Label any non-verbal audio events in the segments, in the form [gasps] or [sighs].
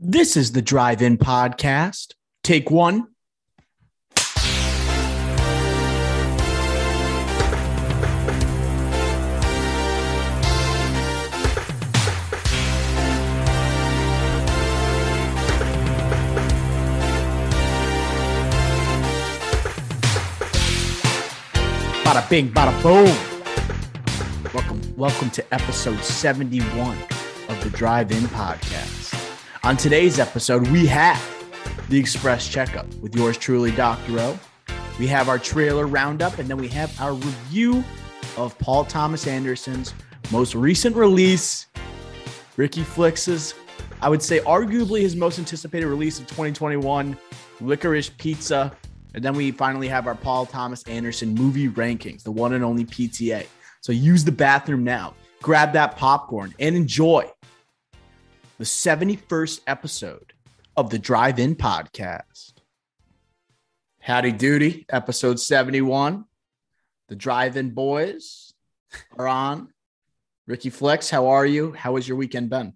This is the Drive In Podcast. Take one. Bada bing, bada boom. Welcome, welcome to episode 71 of the Drive In Podcast. On today's episode, we have the Express Checkup with yours truly, Dr. O. We have our trailer roundup, and then we have our review of Paul Thomas Anderson's most recent release, Ricky Flicks's, I would say, arguably his most anticipated release of 2021, Licorice Pizza. And then we finally have our Paul Thomas Anderson movie rankings, the one and only PTA. So use the bathroom now, grab that popcorn, and enjoy the 71st episode of the Drive In Podcast. Howdy Doody, episode 71. The Drive In Boys are on. Ricky Flex, how are you? How has your weekend been?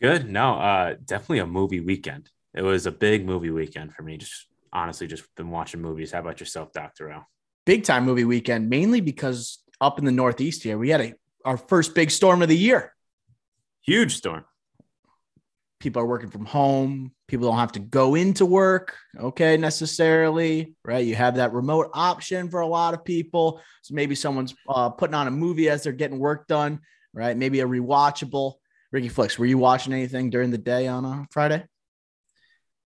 Good. No, uh, definitely a movie weekend. It was a big movie weekend for me. Just honestly, just been watching movies. How about yourself, Doctor O? Big time movie weekend, mainly because up in the Northeast here, we had a our first big storm of the year. Huge storm. People are working from home. People don't have to go into work, okay, necessarily, right? You have that remote option for a lot of people. So maybe someone's uh, putting on a movie as they're getting work done, right? Maybe a rewatchable. Ricky Flicks, were you watching anything during the day on a Friday?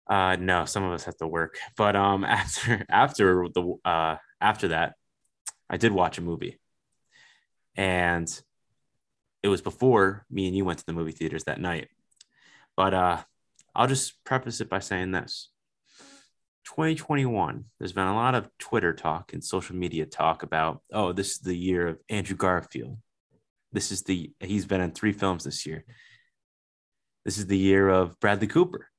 Uh, no, some of us have to work, but um, [laughs] after after the uh after that, I did watch a movie, and it was before me and you went to the movie theaters that night. But uh, I'll just preface it by saying this: 2021. There's been a lot of Twitter talk and social media talk about, oh, this is the year of Andrew Garfield. This is the he's been in three films this year. This is the year of Bradley Cooper.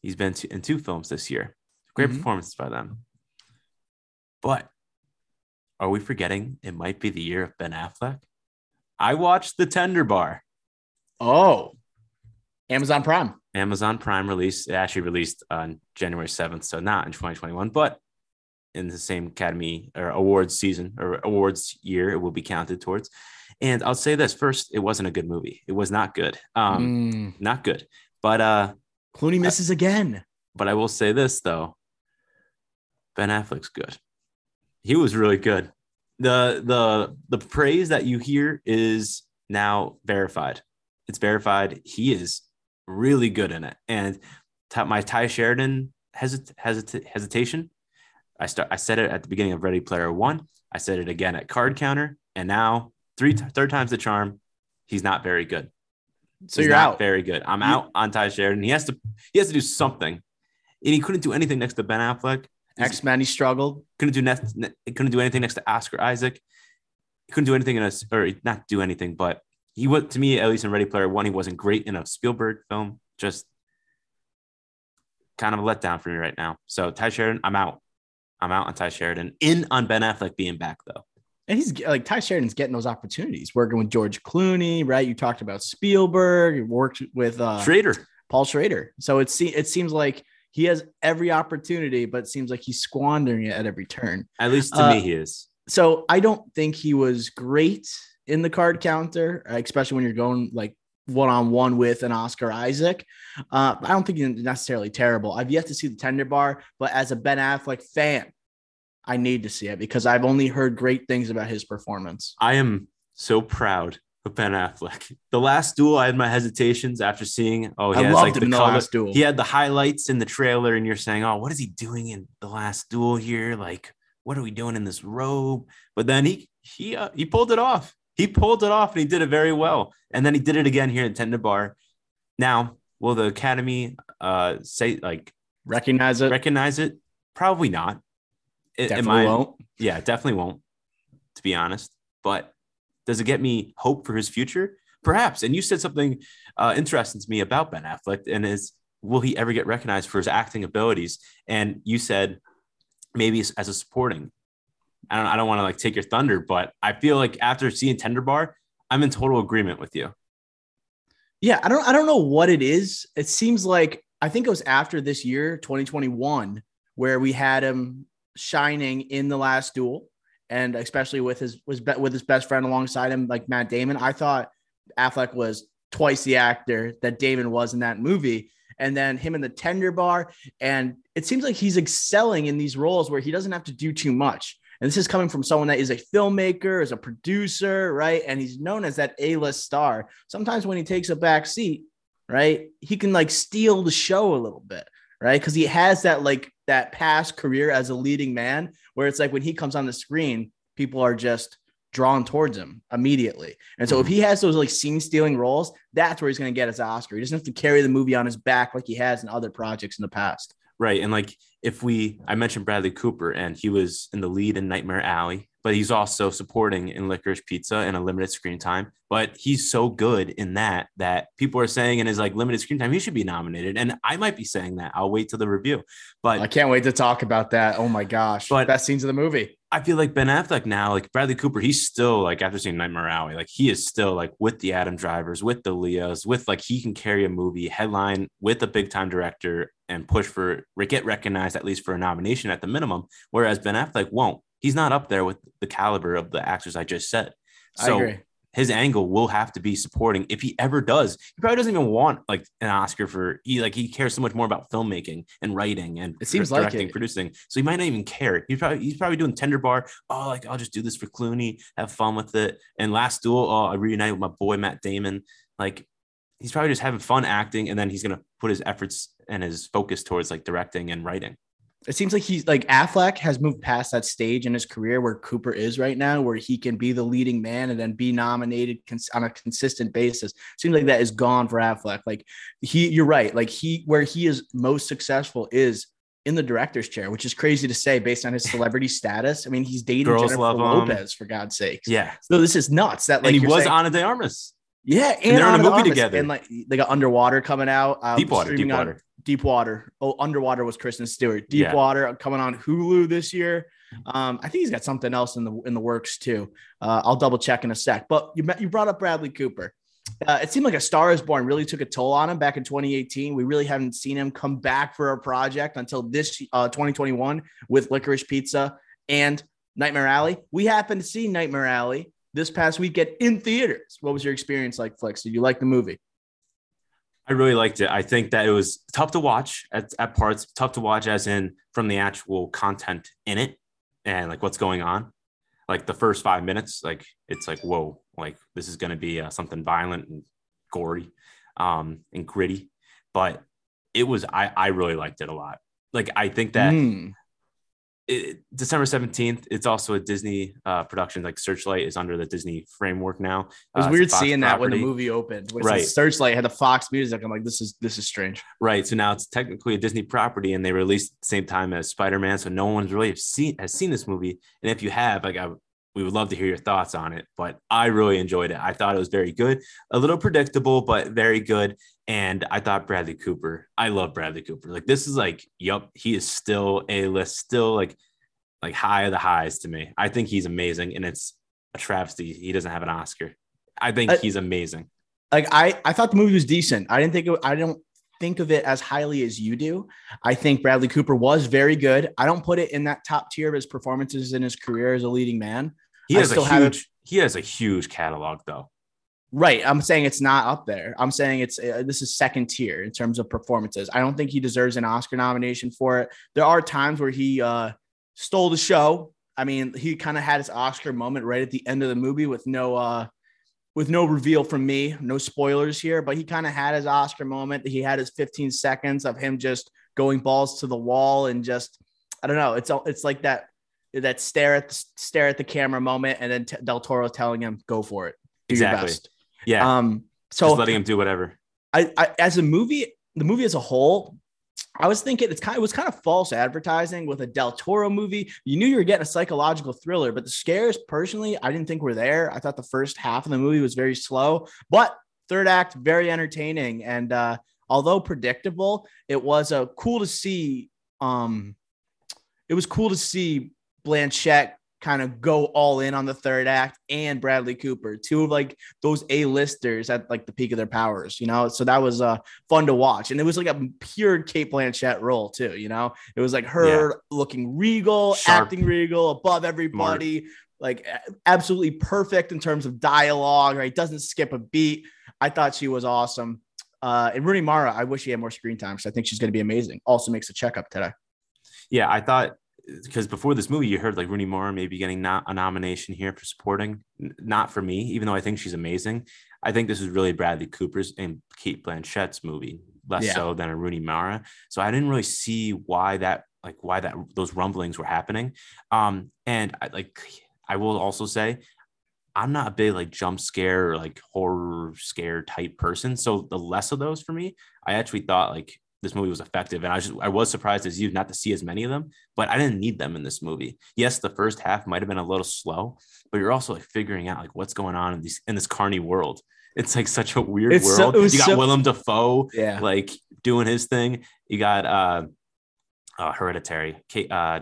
He's been in two films this year. Great Mhm. performances by them. But are we forgetting it might be the year of Ben Affleck? I watched The Tender Bar. Oh, Amazon Prime. Amazon Prime release. It actually released on January 7th, so not in 2021, but in the same Academy or awards season or awards year, it will be counted towards. And I'll say this first, it wasn't a good movie. It was not good. Um, Mm, not good. But uh, Clooney misses again. but I will say this though. Ben Affleck's good. He was really good. The the the praise that you hear is now verified. It's verified. He is really good in it. And my Tye Sheridan hesit- hesit- hesitation. I start. I said it at the beginning of Ready Player One. I said it again at Card Counter, and now three t- third time's the charm. He's not very good. So He's you're out. Very good. I'm out on Tye Sheridan. He has to. He has to do something, and he couldn't do anything next to Ben Affleck. X Men, he struggled. Couldn't do next. Couldn't do anything next to Oscar Isaac. He couldn't do anything in a or not do anything, but he was to me at least in Ready Player One. He wasn't great in a Spielberg film. Just kind of a letdown for me right now. So Tye Sheridan, I'm out. I'm out on Tye Sheridan. In on Ben Affleck being back though. And he's like Tye Sheridan's getting those opportunities, working with George Clooney, right? You talked about Spielberg, you worked with uh, Schrader. Paul Schrader. So it, se- it seems like he has every opportunity, but it seems like he's squandering it at every turn. At least to Uh, me, he is. So I don't think he was great in the card counter, uh, especially when you're going like one on one with an Oscar Isaac. Uh, I don't think he's necessarily terrible. I've yet to see the tender bar, but as a Ben Affleck fan, I need to see it because I've only heard great things about his performance. I am so proud of Ben Affleck. The last duel, I had my hesitations after seeing. Oh, he I loved like him the the color. last duel. He had the highlights in the trailer, and you're saying, "Oh, what is he doing in the last duel here? Like, what are we doing in this robe?" But then he he uh, he pulled it off. He pulled it off, and he did it very well. And then he did it again here at Tender Bar. Now, will the Academy uh say like Recognize it. recognize it? Probably not. It, Definitely my- won't. yeah, definitely won't, to be honest. But does it get me hope for his future? Perhaps. And you said something uh, interesting to me about Ben Affleck, and is will he ever get recognized for his acting abilities? And you said maybe as, as a supporting. I don't. I don't want to like take your thunder, but I feel like after seeing Tender Bar, I'm in total agreement with you. Yeah, I don't I don't know what it is. It seems like I think it was after this year, 2021, where we had him shining in the last duel, and especially with his was with his best friend alongside him, like Matt Damon. I thought Affleck was twice the actor that Damon was in that movie. And then him in the tender bar. And it seems like he's excelling in these roles where he doesn't have to do too much. And this is coming from someone that is a filmmaker, is a producer, right? And he's known as that A-list star. Sometimes when he takes a back seat, right, he can like steal the show a little bit, right? Because he has that like that past career as a leading man, where it's like when he comes on the screen, people are just drawn towards him immediately. And so if he has those like scene stealing roles, that's where he's going to get his Oscar. He doesn't have to carry the movie on his back like he has in other projects in the past. Right. And like if we, I mentioned Bradley Cooper and he was in the lead in Nightmare Alley, but he's also supporting in Licorice Pizza and a limited screen time. But he's so good in that that people are saying in his like limited screen time, he should be nominated. And I might be saying that. I'll wait till the review. But I can't wait to talk about that. Oh my gosh. But best scenes of the movie. I feel like Ben Affleck now, like Bradley Cooper, he's still like after seeing Nightmare Alley, like he is still like with the Adam Drivers, with the Leos, with like he can carry a movie headline with a big time director and push for get recognized at least for a nomination at the minimum. Whereas Ben Affleck won't. He's not up there with the caliber of the actors I just said. So his angle will have to be supporting if he ever does. He probably doesn't even want like an Oscar for he like he cares so much more about filmmaking and writing and it seems directing, like it. producing. So he might not even care. He's probably he's probably doing tender bar. Oh, like I'll just do this for Clooney, have fun with it. And last duel, oh, I reunite with my boy Matt Damon. Like he's probably just having fun acting, and then he's gonna put his efforts and his focus towards like directing and writing it seems like he's like Affleck has moved past that stage in his career where Cooper is right now, where he can be the leading man and then be nominated cons- on a consistent basis. Seems like that is gone for Affleck. Like he, you're right. Like he, where he is most successful is in the director's chair, which is crazy to say based on his celebrity [laughs] status. I mean, he's dating Girls Jennifer Lopez for God's sakes. Yeah. So this is nuts. That like and he was saying, Ana de Armas. Yeah, and, and they're in a movie together. And like they got Underwater coming out. Um, deep water, deep water. Deep Water. Oh, Underwater was Kristen Stewart. Deep yeah. Water coming on Hulu this year. Um, I think he's got something else in the in the works too. Uh, I'll double check in a sec. But you met, you brought up Bradley Cooper. Uh, it seemed like A Star Is Born really took a toll on him back in 2018. We really haven't seen him come back for a project until this uh, 2021 with Licorice Pizza and Nightmare Alley. We happened to see Nightmare Alley this past weekend in theaters. What was your experience like, Flex? Did you like the movie? I really liked it. I think that it was tough to watch at, at parts, tough to watch as in from the actual content in it and like what's going on. Like the first five minutes, like it's like, whoa, like this is going to be uh, something violent and gory um, and gritty. But it was, I, I really liked it a lot. Like I think that mm it, December 17th, it's also a Disney uh, production. Like Searchlight is under the Disney framework now. It was uh, weird seeing that when the movie opened. When right. Searchlight had the Fox music. I'm like, this is this is strange. Right. So now it's technically a Disney property, and they released at the same time as Spider Man. So no one's really seen has seen this movie. And if you have, like, I we would love to hear your thoughts on it. But I really enjoyed it. I thought it was very good, a little predictable, but very good. And I thought Bradley Cooper, I love Bradley Cooper. Like this is like, yep, he is still a list, still like like high of the highs to me. I think he's amazing, and it's a travesty he doesn't have an Oscar. I think he's amazing. Like I, I thought the movie was decent. I didn't think it, I don't think of it as highly as you do. I think Bradley Cooper was very good. I don't put it in that top tier of his performances in his career as a leading man. He has a huge, he has a huge catalog though. Right. I'm saying it's not up there. I'm saying it's uh, this is second tier in terms of performances. I don't think he deserves an Oscar nomination for it. There are times where he uh, stole the show. I mean, he kind of had his Oscar moment right at the end of the movie with no uh, with no reveal from me, no spoilers here, but he kind of had his Oscar moment. He had his 15 seconds of him just going balls to the wall and just I don't know. It's it's like that that stare at the, stare at the camera moment, and then Del Toro telling him go for it, do exactly. your best. Yeah. Um, so Just letting him do whatever. I, I, as a movie, the movie as a whole, I was thinking it's kind of, it was kind of false advertising with a Del Toro movie. You knew you were getting a psychological thriller, but the scares personally, I didn't think were there. I thought the first half of the movie was very slow, but third act very entertaining. And uh, although predictable, it was uh, cool to see. Um, it was cool to see Blanchett kind of go all in on the third act and Bradley Cooper, two of like those A-listers at like the peak of their powers, you know. So that was uh fun to watch. And it was like a pure Cate Blanchett role too, you know. It was like her Yeah. looking regal, Sharp. acting regal, above everybody, like absolutely perfect in terms of dialogue, right? Doesn't skip a beat. I thought she was awesome. Uh, and Rooney Mara, I wish she had more screen time because I think she's going to be amazing. Also makes a checkup today. Yeah, I thought because before this movie, you heard like Rooney Mara maybe getting not a nomination here for supporting. Not for me, even though I think she's amazing. I think this is really Bradley Cooper's and Cate Blanchett's movie, less Yeah. so than a Rooney Mara. So I didn't really see why that like why that those rumblings were happening. Um, and I like I will also say I'm not a big like jump scare or like horror scare type person. So the less of those for me, I actually thought like this movie was effective. And I was just I was surprised as you not to see as many of them, but I didn't need them in this movie. Yes, the first half might have been a little slow, but you're also like figuring out like what's going on in these in this carny world. It's like such a weird It's world. was you got so- Willem Dafoe Yeah. like doing his thing. You got uh, uh Hereditary, Kate, uh,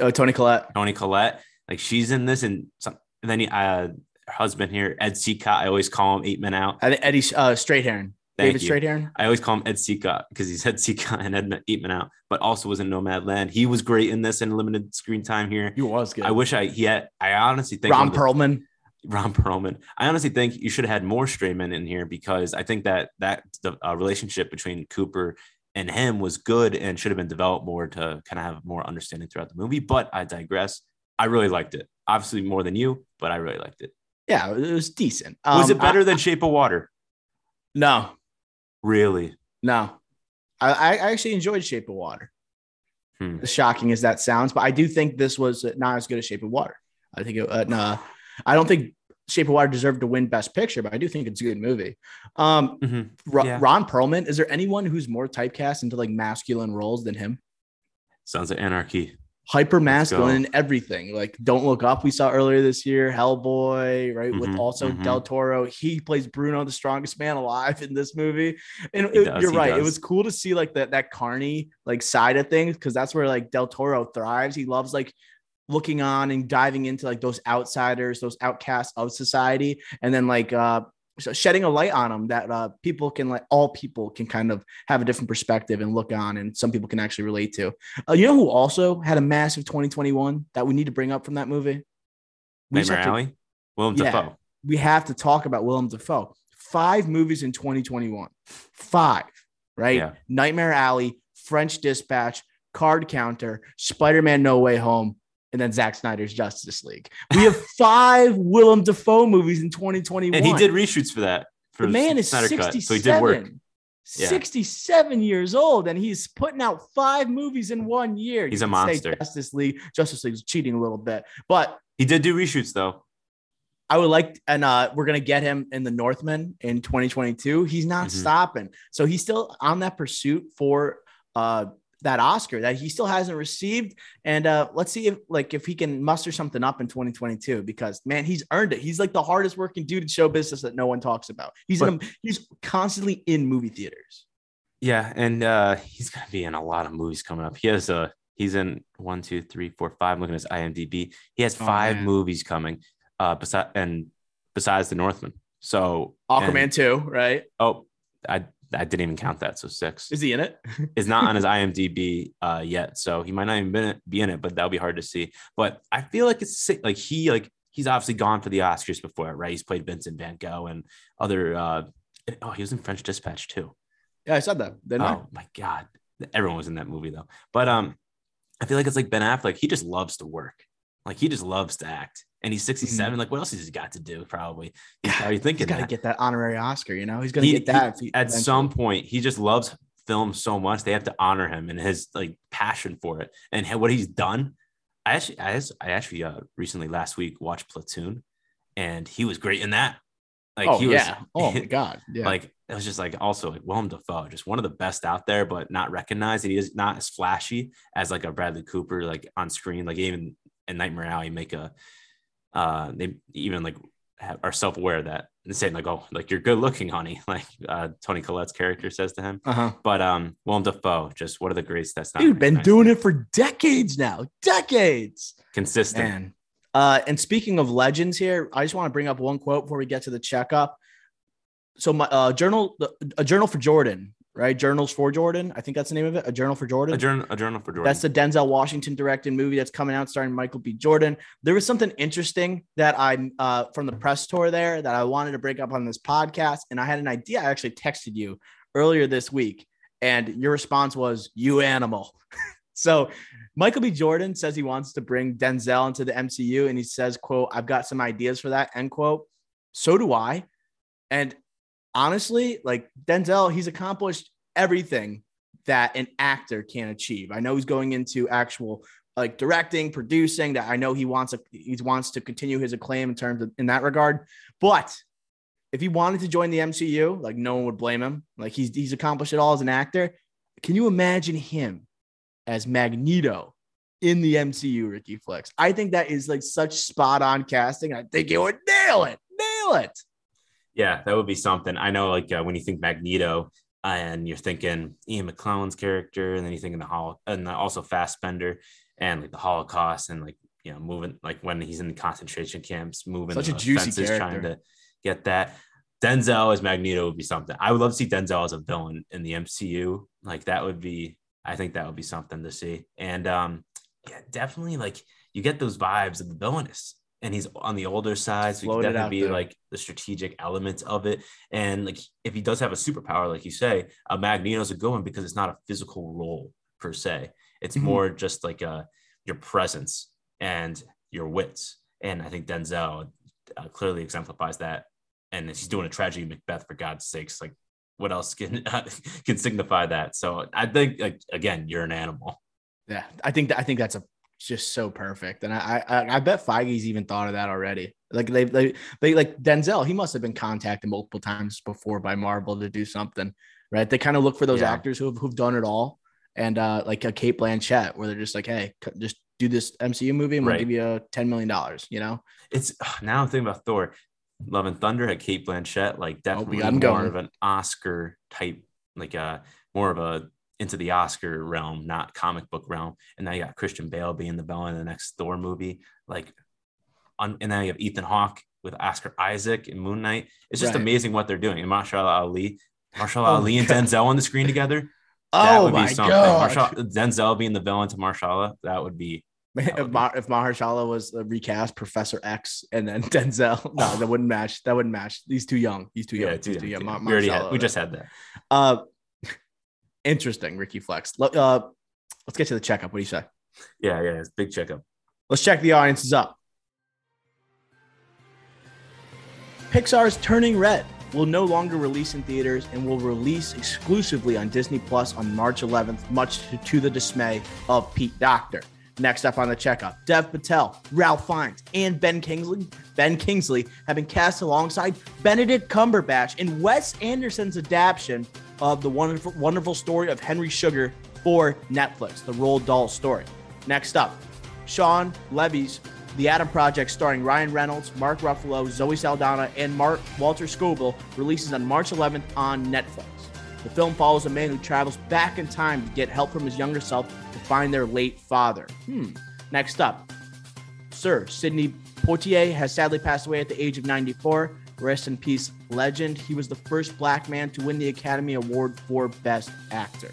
Oh, Toni Collette. Toni Collette. Like she's in this, and some. And then he, uh, her husband here, Ed Seacott. I always call him Eight Men Out. I think Eddie uh, Strathairn. Thank David you. Strathairn. I always call him Ed Seacott because he's Ed Seacott [laughs] and Ed Eatman Out, but also was in Nomadland. He was great in this and limited screen time here. He was good. I wish I he had. I honestly think Ron of the- Perlman. Ron Perlman. I honestly think you should have had more Strayman in here because I think that that the uh, relationship between Cooper and him was good and should have been developed more to kind of have more understanding throughout the movie. But I digress. I really liked it. Obviously more than you, but I really liked it. Yeah, it was decent. Was Um, it better I- than Shape of Water? no, Really? no. I, I actually enjoyed Shape of Water. Hmm. As shocking as that sounds, but I do think this was not as good as Shape of Water. I think it, uh, no, I don't think Shape of Water deserved to win Best Picture, but I do think it's a good movie. Um, Mhm. Yeah. Ron Perlman, is there anyone who's more typecast into like masculine roles than him? Sounds like anarchy. Hyper masculine in everything. Like Don't Look Up, we saw earlier this year, Hellboy, right? With Mhm, also mhm. Del Toro. He plays Bruno, the strongest man alive in this movie. And it- does, you're right. It was cool to see like that that carny like side of things because that's where like Del Toro thrives. He loves like looking on and diving into like those outsiders, those outcasts of society, and then like uh shedding a light on them that uh people can like all people can kind of have a different perspective and look on and some people can actually relate to. Uh, you know who also had a massive 2021 that we need to bring up from that movie? We, Nightmare have to, Alley. Willem Yeah. Dafoe. we have to talk about Willem Dafoe. Five movies in 2021. Five, right? Yeah. Nightmare Alley, French Dispatch, Card Counter, Spider-Man No Way Home, and then Zack Snyder's Justice League. We have [laughs] five Willem Dafoe movies in 2021. And he did reshoots for that. For the man is Snyder 67. Cut, so he did work. Yeah. 67 years old and he's putting out five movies in one year. He's You a monster. Justice League, Justice League's cheating a little bit, but He did do reshoots though. I would like, and uh, we're gonna get him in the Northman in 2022. He's not Mhm. stopping, so he's still on that pursuit for uh that Oscar that he still hasn't received. And uh, let's see if like if he can muster something up in 2022 because man, he's earned it. He's like the hardest working dude in show business that no one talks about. He's in a, he's constantly in movie theaters. Yeah, and uh he's gonna be in a lot of movies coming up. He has uh he's in one, two, three, four, five. I'm looking at his IMDb. He has Oh, five man. movies coming. Uh besides and besides the Northman. So Aquaman and- 2, right? oh, I I didn't even count that. So six Is he in it? [laughs] is not on his IMDb uh yet. So he might not even be- be in it, but that'll be hard to see. But I feel like it's si- like he like he's obviously gone for the Oscars before, right? He's played Vincent Van Gogh and other uh oh he was in French Dispatch too. Yeah, I said that. Didn't I? Oh my god, everyone was in that movie though. But um, I feel like it's like Ben Affleck. He just loves to work. Like he just loves to act, and he's 67. Like what else has he got to do? Probably. He's probably He's thinking got to get that honorary Oscar. You know, he's gonna He- get that if he- At eventually. some point, he just loves film so much they have to honor him and his like passion for it and ha- what he's done. I actually, I, I actually uh, recently last week watched Platoon, and he was great in that. Like oh he was, yeah. Oh my [laughs] god. Yeah. like it was just like also like Willem Dafoe, just one of the best out there, but not recognized. And he is not as flashy as like a Bradley Cooper, like on screen, like even in Nightmare Alley, make a uh they even like have, are self-aware of that and saying like, oh, like you're good looking, honey, [laughs] like uh Toni Collette's character says to him. uh-huh. But um Willem Dafoe, just what are the greats that's not Dude, been doing it for decades now. Decades. consistent. Man. Uh, and speaking of legends here, I just want to bring up one quote before we get to the checkup. So my uh, journal, a journal for Jordan, right? Journals for Jordan. I think that's the name of it. A Journal for Jordan. A journal, a journal for Jordan. That's the Denzel Washington directed movie that's coming out starring Michael B. Jordan. There was something interesting that I uh, from the press tour there that I wanted to break up on this podcast, and I had an idea. I actually texted you earlier this week, and your response was "you animal." [laughs] so Michael B. Jordan says he wants to bring Denzel into the MCU, and he says, "quote I've got some ideas for that." End quote. So do I, and honestly, like Denzel, he's accomplished everything that an actor can achieve. I know he's going into actual like directing, producing that I know he wants a, he wants to continue his acclaim in terms of in that regard. But if he wanted to join the MCU, like no one would blame him. Like he's he's accomplished it all as an actor. Can you imagine him as Magneto in the MCU, Ricky Flex? I think that is like such spot on casting. I think it would nail it. Nail it. Yeah, that would be something. I know, like uh, when you think Magneto, and you're thinking Ian McKellen's character, and then you're thinking the Hol- and also Fassbender and like the Holocaust, and like you know moving like when he's in the concentration camps, moving such a juicy fences, character. trying to get that. Denzel as Magneto would be something. I would love to see Denzel as a villain in the MCU. Like that would be, I think that would be something to see. And um, yeah, definitely like you get those vibes of the villainous and he's on the older side, so he can definitely be there. like the strategic elements of it. And like if he does have a superpower, like you say, a Magneto's a good one because it's not a physical role per se. It's mm-hmm. more just like a uh, your presence and your wits. And I think Denzel uh, clearly exemplifies that. And he's doing a tragedy Macbeth for God's sakes. Like what else can [laughs] uh, can signify that? So I think like again, you're an animal. Yeah, I think that I think that's a just so perfect. And I, I, I bet Feige's even thought of that already. Like they, they, they, like Denzel, he must have been contacted multiple times before by Marvel to do something, right? They kind of look for those yeah. actors who've, who've done it all. And uh, like a Cate Blanchett, where they're just like, hey, just do this MCU movie and we'll right. give you a $10 million, you know? It's now I'm thinking about Thor. Love and Thunder had Cate Blanchett, like definitely oh, more going. of an Oscar type, like a uh, more of a into the Oscar realm, not comic book realm. And now you got Christian Bale being the villain in the next Thor movie. Like, on, and now you have Ethan Hawke with Oscar Isaac and Moon Knight. It's just right. amazing what they're doing. And Mahershala Ali, Mahershala oh Ali and God. Denzel on the screen together. [laughs] That oh would be something. God. Mahershala, Denzel being the villain to Mahershala, that would be. That would if, Mar- if Mahershala was recast Professor X and then [laughs] Denzel, no, that [sighs] wouldn't match. That wouldn't match. He's too young. He's too young. Yeah, too, young. Too young. Mar- we, had, we just had that. Uh, Interesting, Ricky Flex. Uh, let's get to the checkup. What do you say? Yeah, yeah, it's big checkup. Let's check the audiences up. Pixar's Turning Red will no longer release in theaters and will release exclusively on Disney Plus on March 11th, much to the dismay of Pete Docter. Next up on the checkup, Dev Patel, Ralph Fiennes, and Ben Kingsley. Ben Kingsley have been cast alongside Benedict Cumberbatch in Wes Anderson's adaptation of the wonderful, wonderful story of Henry Sugar for Netflix, the Roald Dahl story. Next up, Shawn Levy's The Adam Project, starring Ryan Reynolds, Mark Ruffalo, Zoe Saldana, and Mark Walker Scobell, releases on March 11th on Netflix. The film follows a man who travels back in time to get help from his younger self to find their late father. Hmm. Next up, Sir Sidney Poitier has sadly passed away at the age of 94. Rest in peace, legend. He was the first black man to win the Academy Award for Best Actor.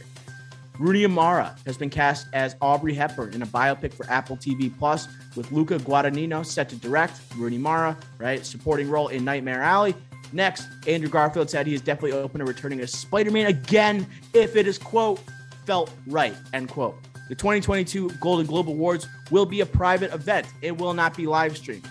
Rooney Mara has been cast as Audrey Hepburn in a biopic for Apple TV Plus, with Luca Guadagnino set to direct. Rooney Mara, right, supporting role in Nightmare Alley. Next, Andrew Garfield said he is definitely open to returning as Spider-Man again if it is quote felt right end quote. The 2022 Golden Globe Awards will be a private event. It will not be live streamed.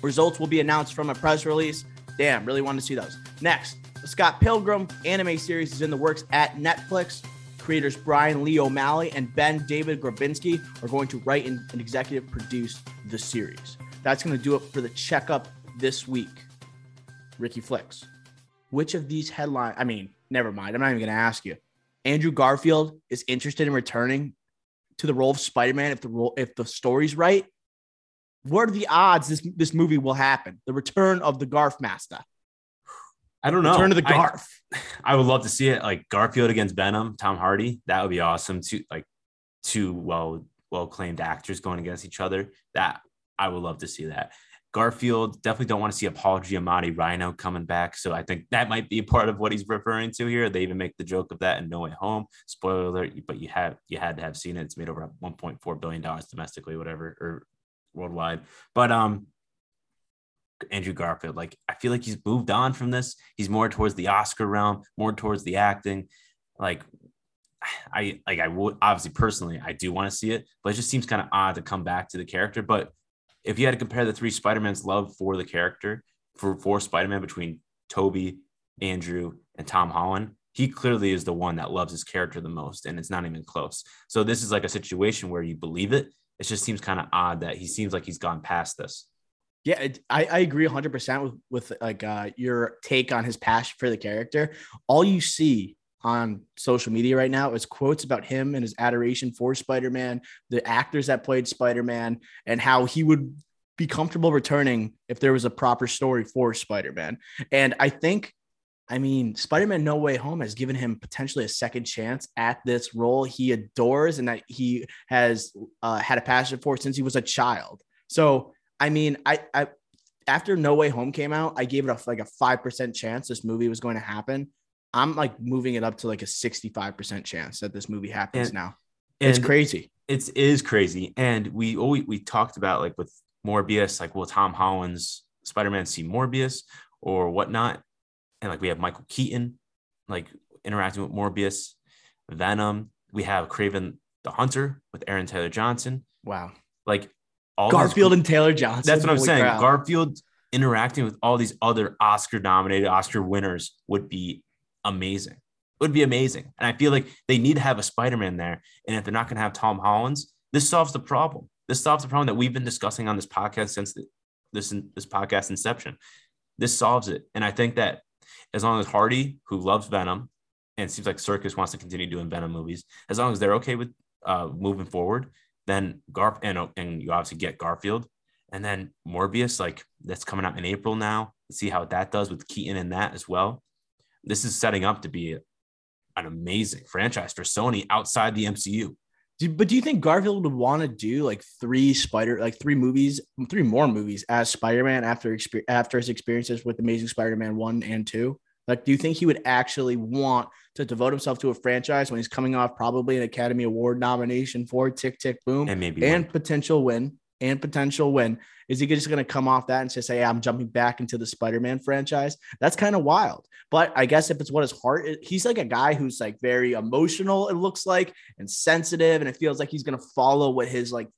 Results will be announced from a press release Damn, really wanted to see those. Next, the Scott Pilgrim anime series is in the works at Netflix. Creators Brian Lee O'Malley and Ben David Grabinski are going to write and, and executive produce the series. That's going to do it for the checkup this week. Ricky Flicks. Which of these headlines? I mean, never mind. I'm not even going to ask you. Andrew Garfield is interested in returning to the role of Spider-Man if the role if the story's right what are the odds this this movie will happen? The return of the Garf Master. I don't know. Return of the Garf. I, [laughs] I, would love to see it like Garfield against Venom, Tom Hardy. That would be awesome. Two like two well well claimed actors going against each other. That I would love to see that. Garfield definitely don't want to see a Paul Giamatti Rhino coming back. So I think that might be part of what he's referring to here. They even make the joke of that in No Way Home. Spoiler alert, but you have you had to have seen it. It's made over 1.4 billion dollars domestically, whatever, or worldwide. But um Andrew Garfield, like I feel like he's moved on from this. He's more towards the Oscar realm, more towards the acting. Like [sighs] I like I would obviously personally I do want to see it, but it just seems kind of odd to come back to the character. But if you had to compare the three Spider-Man's love for the character for for Spider-Man between Tobey, Andrew, and Tom Holland, he clearly is the one that loves his character the most, and it's not even close. So this is like a situation where you believe it. It just seems kind of odd that he seems like he's gone past this. Yeah, I, I agree 100% with, with like uh, your take on his passion for the character. All you see on social media right now is quotes about him and his adoration for Spider-Man, the actors that played Spider-Man, and how he would be comfortable returning if there was a proper story for Spider-Man. And I think, I mean, Spider-Man No Way Home has given him potentially a second chance at this role he adores and that he has uh, had a passion for since he was a child. So, I mean, I, I after No Way Home came out, I gave it a, like a five percent chance this movie was going to happen. I'm like moving it up to like a 65% chance that this movie happens and, now. It's crazy. It is crazy. And we always we talked about like with Morbius, like will Tom Holland's Spider-Man see Morbius or whatnot? And like we have Michael Keaton like interacting with Morbius, Venom. We have Kraven the Hunter with Aaron Taylor Johnson. Wow. Like all Garfield and Taylor Johnson. That's what I'm saying. Crowd. Garfield interacting with all these other Oscar nominated Oscar winners would be amazing. It would be amazing. And I feel like they need to have a Spider-Man there. And if they're not going to have Tom Holland's, this solves the problem. This solves the problem that we've been discussing on this podcast since the, this this podcast inception. This solves it. And I think that as long as Hardy, who loves Venom, and seems like Serkis wants to continue doing Venom movies, as long as they're okay with uh, moving forward, then Garf and and you obviously get Garfield, and then Morbius, like that's coming out in April now. Let's see how that does with Keaton in that as well this is setting up to be an amazing franchise for Sony outside the MCU. But do you think Garfield would want to do like three Spider, like three movies, three more movies as Spider-Man after after his experiences with Amazing Spider-Man one and two? Like, do you think he would actually want to devote himself to a franchise when he's coming off probably an Academy Award nomination for Tick Tick Boom and maybe and potential win? And potential win. Is he just going to come off that and just say, hey, I'm jumping back into the Spider Man franchise? That's kind of wild. But I guess if it's what his heart is, he's like a guy who's like very emotional, it looks like, and sensitive. And it feels like he's going to follow what his like,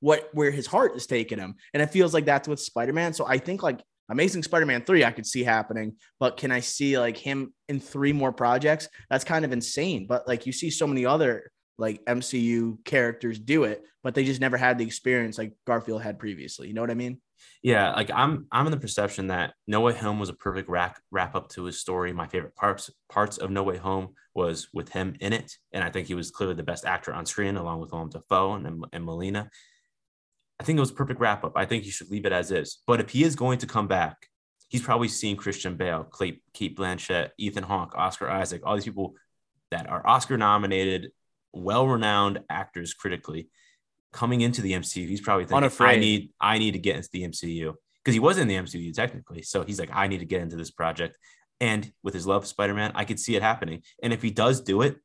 what where his heart is taking him. And it feels like that's with Spider Man. So I think like Amazing Spider Man 3, I could see happening. But can I see like him in three more projects? That's kind of insane. But like you see so many other like MCU characters do it, but they just never had the experience like Garfield had previously. You know what I mean? Yeah, like I'm I'm in the perception that No Way Home was a perfect wrap wrap up to his story. My favorite parts parts of No Way Home was with him in it, and I think he was clearly the best actor on screen, along with Willem Dafoe and, and Molina. I think it was a perfect wrap up. I think he should leave it as is. But if he is going to come back, he's probably seen Christian Bale, Cate Blanchett, Ethan Hawke, Oscar Isaac, all these people that are Oscar nominated well-renowned actors critically coming into the MCU. He's probably thinking, Unafraid. I need, I need to get into the MCU because he was in the MCU technically. So he's like, I need to get into this project. And with his love of Spider-Man, I could see it happening. And if he does do it,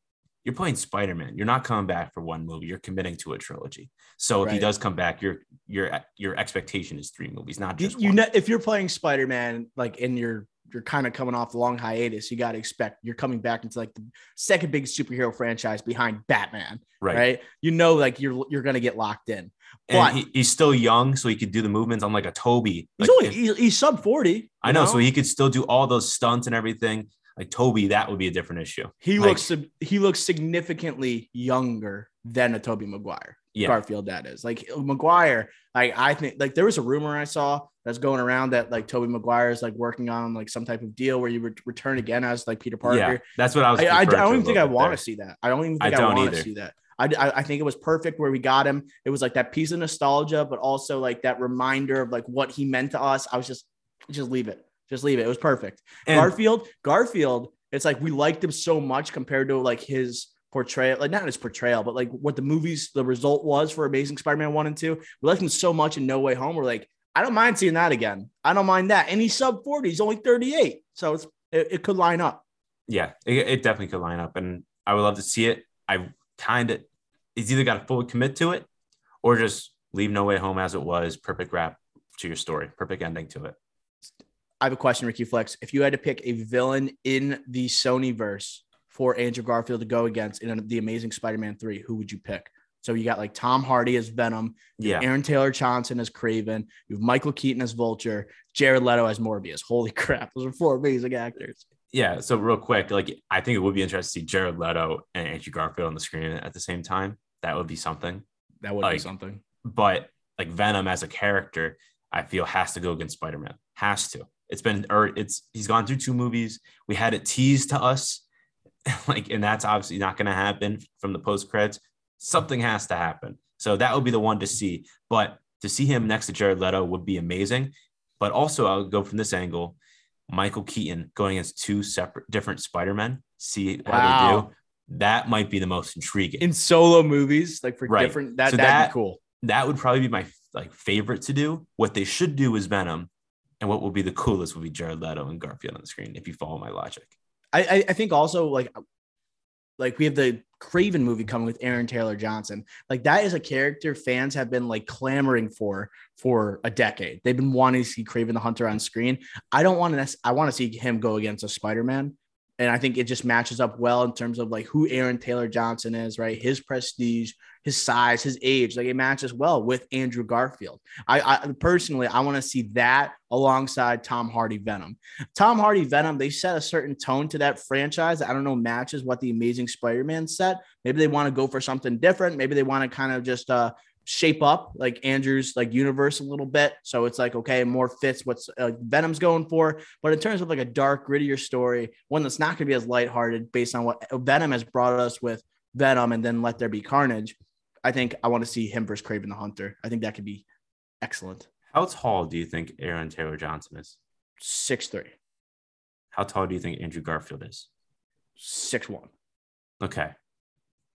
you're playing Spider-Man. You're not coming back for one movie. You're committing to a trilogy. So if right. he does come back, your your your expectation is three movies, not just you. Know, if you're playing Spider-Man, like in your you're kind of coming off the long hiatus. You got to expect you're coming back into like the second biggest superhero franchise behind Batman, right? right? You know, like you're you're gonna get locked in. But he, he's still young, so he could do the movements on like a Tobey. He's like, only he's, he's sub forty. I know, know, so he could still do all those stunts and everything. Like Tobey, that would be a different issue. He like, looks he looks significantly younger than a Tobey Maguire. Yeah. Garfield, that is like uh, Maguire. Like I think like there was a rumor I saw that's going around that like Tobey Maguire is like working on like some type of deal where you re- return again as like Peter Parker. Yeah, that's what I was. I, I, I don't even think I want to see that. I don't even think I, I want to see that. I, I think it was perfect where we got him. It was like that piece of nostalgia, but also like that reminder of like what he meant to us. I was just, just leave it, just leave it. It was perfect. And Garfield, Garfield. It's like we liked him so much compared to like his portrayal, like not his portrayal, but like what the movies, the result was for Amazing Spider-Man one and two. We liked him so much in No Way Home. We're like, I don't mind seeing that again. I don't mind that. And he's sub 40, he's only 38. So it's it, it could line up. Yeah, it, it, definitely could line up. And I would love to see it. I kind of it's either got to fully commit to it or just leave No Way Home as it was, perfect wrap to your story, perfect ending to it. I have a question, Ricky Flex. If you had to pick a villain in the Sony verse for Andrew Garfield to go against in the Amazing Spider-Man 3, who would you pick? So you got like Tom Hardy as Venom, yeah, Aaron Taylor Johnson as Kraven, you have Michael Keaton as Vulture, Jared Leto as Morbius. Holy [laughs] crap, those are four amazing actors. Yeah, so real quick, like I think it would be interesting to see Jared Leto and Andrew Garfield on the screen at the same time. That would be something. That would like, be something. But like Venom as a character, I feel has to go against Spider Man. Has to. It's been or it's he's gone through two movies. We had it teased to us, [laughs] like, and that's obviously not going to happen from the post credits. Something has to happen. So that would be the one to see. But to see him next to Jared Leto would be amazing. But also, I'll go from this angle. Michael Keaton going against two separate different Spider-Men, see how wow. they do. That might be the most intriguing. In solo movies, like for right. different that so that'd that, be cool. That would probably be my like favorite to do. What they should do is Venom, and what would be the coolest would be Jared Leto and Garfield on the screen, if you follow my logic. I, I think also like like we have the Kraven movie coming with Aaron Taylor Johnson. Like that is a character fans have been like clamoring for for a decade. They've been wanting to see Kraven the Hunter on screen. I don't want to. I want to see him go against a Spider Man and I think it just matches up well in terms of like who Aaron Taylor Johnson is, right? His prestige, his size, his age, like it matches well with Andrew Garfield. I, I personally, I want to see that alongside Tom Hardy Venom. Tom Hardy Venom, they set a certain tone to that franchise. I don't know matches what the Amazing Spider-Man set. Maybe they want to go for something different. Maybe they want to kind of just uh shape up like Andrew's like universe a little bit. So it's like, okay, more fits what's uh, Venom's going for. But in terms of like a dark, grittier story, one that's not going to be as lighthearted based on what Venom has brought us with Venom and then Let There Be Carnage, I think I want to see him versus Kraven the Hunter. I think that could be excellent. How tall do you think Aaron Taylor Johnson is? Six three. How tall do you think Andrew Garfield is? Six one. Okay.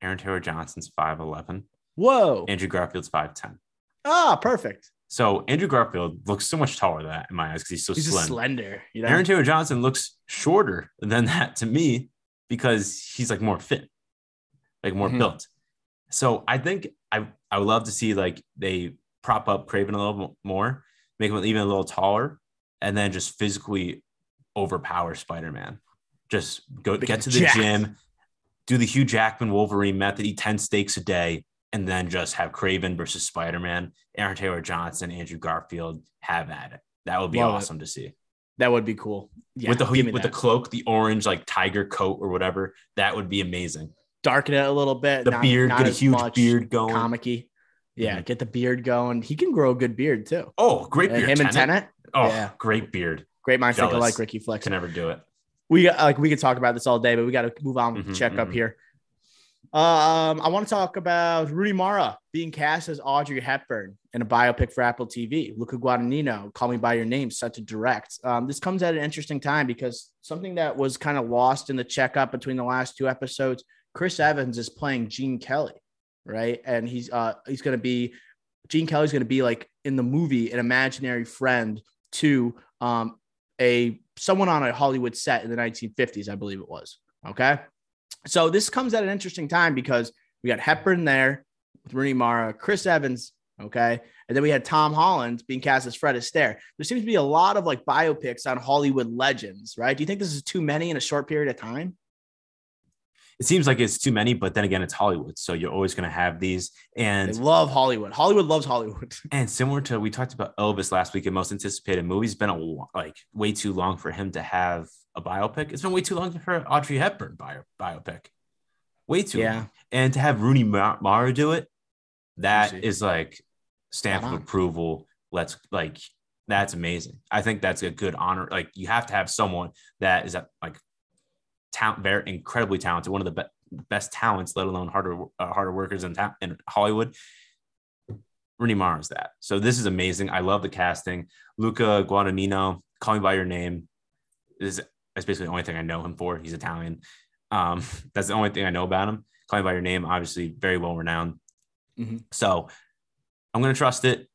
Aaron Taylor Johnson's five eleven. Whoa. Andrew Garfield's 5'10. Ah, perfect. So Andrew Garfield looks so much taller than that in my eyes because he's so he's slim. slender. You know? Aaron Taylor Johnson looks shorter than [laughs] that to me because he's like more fit, like more mm-hmm. built. So I think I I would love to see like they prop up Kraven a little more, make him even a little taller, and then just physically overpower Spider-Man. Just go get to the gym, do the Hugh Jackman Wolverine method, eat 10 steaks a day, and then just have Kraven versus Spider Man, Aaron Taylor Johnson, Andrew Garfield have at it. That would be Love awesome it. to see. That would be cool. Yeah, with the with that. the cloak, the orange like tiger coat or whatever, that would be amazing. Darken it a little bit. The not, beard, not get a huge beard going. Comicky. Yeah, mm-hmm. get the beard going. He can grow a good beard too. Oh, great beard. him Tenet. and Tenet. Oh, yeah. great beard. Great mind think like Ricky Flex. Can never do it. We got like we could talk about this all day, but we got to move on with mm-hmm, check mm-hmm. up here. Um, I want to talk about Rooney Mara being cast as Audrey Hepburn in a biopic for Apple TV. Luca Guadagnino, Call Me by Your Name, set to direct. Um, this comes at an interesting time because something that was kind of lost in the checkup between the last two episodes. Chris Evans is playing Gene Kelly, right? And he's uh he's to be Gene Kelly's to be like in the movie an imaginary friend to um a someone on a Hollywood set in the 1950s, I believe it was. Okay. So this comes at an interesting time because we got Hepburn there with Rooney Mara, Chris Evans, okay, and then we had Tom Holland being cast as Fred Astaire. There seems to be a lot of like biopics on Hollywood legends, right? Do you think this is too many in a short period of time? It seems like it's too many, but then again, it's Hollywood, so you're always going to have these. And they love Hollywood. Hollywood loves Hollywood. [laughs] And similar to we talked about Elvis last week, and most anticipated movie, has been a like way too long for him to have a biopic. It's been way too long for Audrey Hepburn bio, biopic. Way too yeah. long. And to have Rooney Mara do it, that is like stamp of approval. Let's like that's amazing. I think that's a good honor. Like you have to have someone that is like talent, very incredibly talented, one of the be- best talents, let alone harder uh, harder workers in, ta- in Hollywood. Rooney Mara is that. So this is amazing. I love the casting. Luca Guadagnino, Call Me by Your Name, is that's basically the only thing I know him for. He's Italian. Um, [laughs] that's the only thing I know about him. Call Me by Your Name, obviously very well renowned. Mhm. So I'm gonna trust it.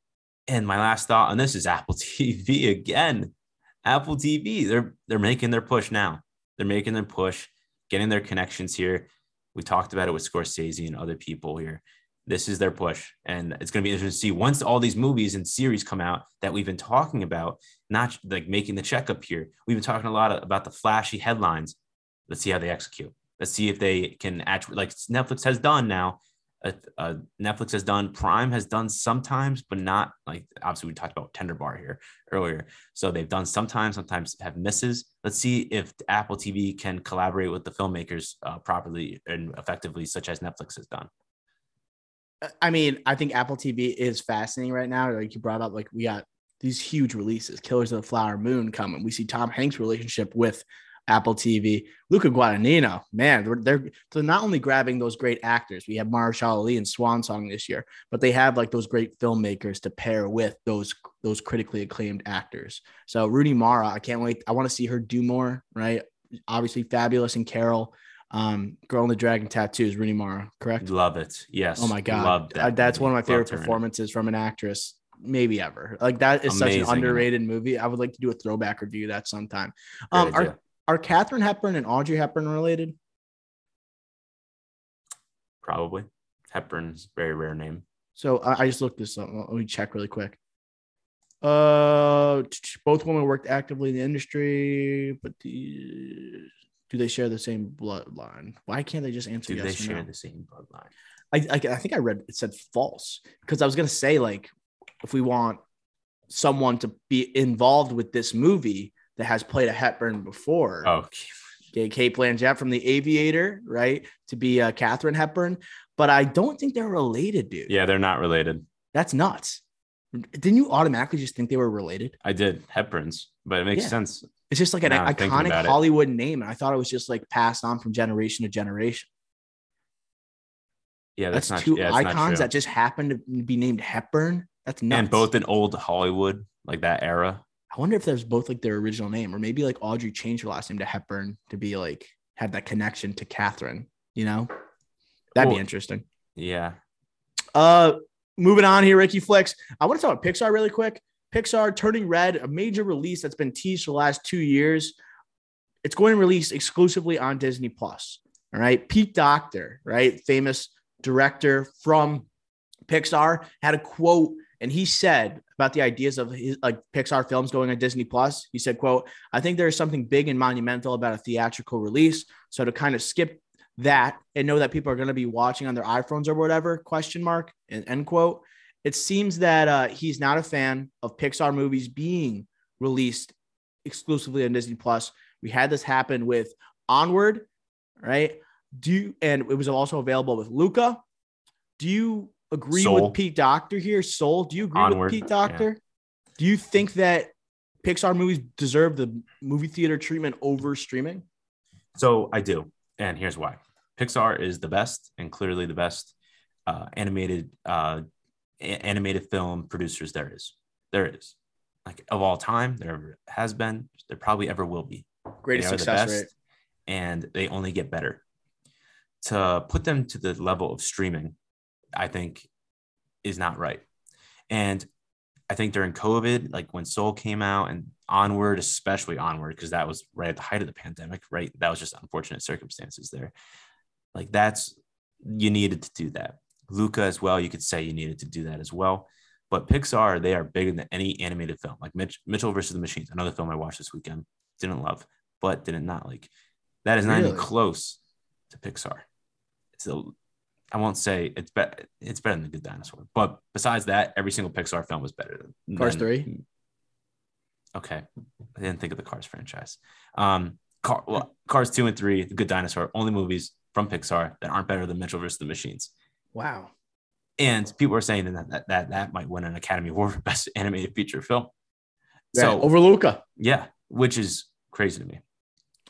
And my last thought on this is Apple [laughs] TV again. Apple TV, they're they're making their push now. They're making their push, getting their connections here. We talked about it with Scorsese and other people here. This is their push, and it's going to be interesting to see once all these movies and series come out that we've been talking about, not like making the checkup here. We've been talking a lot about the flashy headlines. Let's see how they execute. Let's see if they can actually, like Netflix has done now. Uh, uh, Netflix has done, Prime has done sometimes, but not like obviously we talked about Tender Bar here earlier. So they've done sometimes, sometimes have misses. Let's see if Apple TV can collaborate with the filmmakers uh, properly and effectively, such as Netflix has done. I mean, I think Apple TV is fascinating right now. Like you brought up, like we got these huge releases, Killers of the Flower Moon coming. We see Tom Hanks' relationship with Apple TV. Luca Guadagnino, man, they're, they're they're not only grabbing those great actors. We have Mahershala Ali and Swan Song this year, but they have like those great filmmakers to pair with those those critically acclaimed actors. So Rooney Mara, I can't wait. I want to see her do more. Right, obviously fabulous and Carol. Um, Girl in the Dragon Tattoos, Rooney Mara, correct? Love it. Yes. Oh my god, Loved Uh, that's one of my favorite Loved her in it. performances from an actress, maybe ever. Like that is such an underrated movie. I would like to do a throwback review of that sometime. Um, Great are Katharine Hepburn and Audrey Hepburn related? Probably. Hepburn's a very rare name. So I, I just looked this up. Let me check really quick. Uh, both women worked actively in the industry, but the, do they share the same bloodline? Why can't they just answer Do yes they share no? the same bloodline? I, I I think I read it said false because I was gonna say like if we want someone to be involved with this movie that has played a Hepburn before, Oh, get Cate Blanchett from The Aviator, right, to be uh, Katharine Hepburn, but I don't think they're related, dude. yeah, they're not related. that's nuts. Didn't you automatically just think they were related? I did Hepburn's, but it makes Yeah. sense. It's just like an Now iconic about it. Hollywood name, and I thought it was just like passed on from generation to generation. Yeah, That's, that's, not two yeah, icons that just happened to be named Hepburn. That's nuts. and both in old Hollywood, like that era. I wonder if there's both like their original name, or maybe like Audrey changed her last name to Hepburn to be like have that connection to Katharine. You know, that'd be interesting. Yeah. Uh, moving on here, Ricky Flicks. I want to talk about Pixar really quick. Pixar Turning Red, a major release that's been teased for the last two years. It's going to release exclusively on Disney Plus. All right, Pete Docter, right, famous director from Pixar, had a quote, and he said about the ideas of his like Pixar films going on Disney Plus. He said, "quote I think there is something big and monumental about a theatrical release. So to kind of skip that and know that people are going to be watching on their iPhones or whatever question mark and end quote. It seems that uh, he's not a fan of Pixar movies being released exclusively on Disney Plus. We had this happen with Onward, right? Do you, and it was also available with Luca. Do you agree Soul. with Pete Docter here? Soul. Do you agree Onward, with Pete Docter? Do you think that Pixar movies deserve the movie theater treatment over streaming? So I do. And here's why Pixar is the best and clearly the best uh, animated uh, a- animated film producers there is. There is. Like of all time, there ever has been, there probably ever will be. Greatest They are the success best, rate. and they only get better. To put them to the level of streaming, I think is not right. And I think during COVID, like when Soul came out and Onward, especially Onward, because that was right at the height of the pandemic, right? That was just unfortunate circumstances there. Like that's you needed to do that. Luca as well, you could say you needed to do that as well. But Pixar, they are bigger than any animated film. Like Mitch, Mitchell versus the Machines, another film I watched this weekend, didn't love, but didn't not like. That is not even close to Pixar. It's a, I won't say it's better. It's better than the Good Dinosaur, but besides that, every single Pixar film was better than Cars than- 3? Okay, I didn't think of the Cars franchise. Um, Car, well, Cars two and three, The Good Dinosaur, only movies from Pixar that aren't better than Mitchell versus the Machines. Wow. And people are saying that that that, that might win an Academy Award for Best Animated Feature Film. Yeah, So over Luca. yeah, which is crazy to me.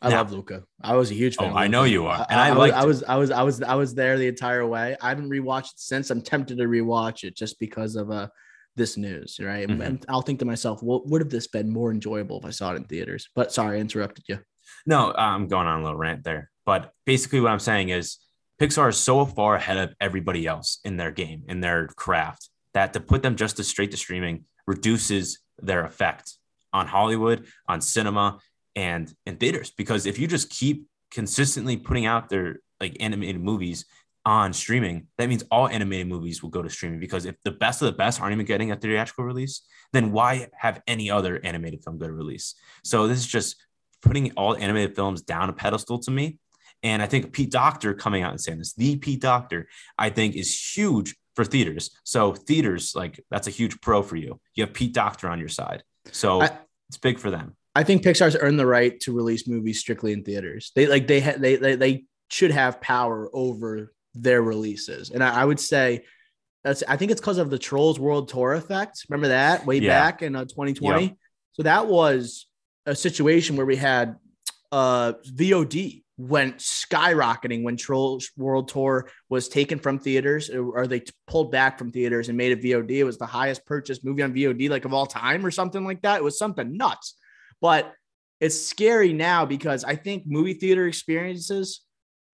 I Now- love Luca. I was a huge fan. Oh, I know you are, I, and I I, was, liked I was, I was, I was, I was there the entire way. I haven't rewatched it since. I'm tempted to rewatch it just because of uh this news, right? Mhm. And I'll think to myself, what would have this been more enjoyable if I saw it in theaters? But sorry, I interrupted you. No, I'm going on a little rant there. But basically, what I'm saying is Pixar is so far ahead of everybody else in their game, in their craft, that to put them just to straight to streaming reduces their effect on Hollywood, on cinema, and in theaters. Because if you just keep consistently putting out their like animated movies on streaming, that means all animated movies will go to streaming. Because if the best of the best aren't even getting a theatrical release, then why have any other animated film go to release? So this is just putting all animated films down a pedestal to me. And I think Pete Docter coming out and saying this, the Pete Docter, I think is huge for theaters. So theaters, like that's a huge pro for you. You have Pete Docter on your side. So I, it's big for them. I think Pixar's earned the right to release movies strictly in theaters. They like they ha- they, they they should have power over their releases, and I, I would say that's I think it's because of the Trolls World Tour effect. Remember that way yeah. back in uh, 2020. Yep. So that was a situation where we had uh, VOD went skyrocketing when Trolls World Tour was taken from theaters or they pulled back from theaters and made a VOD. It was the highest purchased movie on VOD like of all time or something like that. It was something nuts. But it's scary now because I think movie theater experiences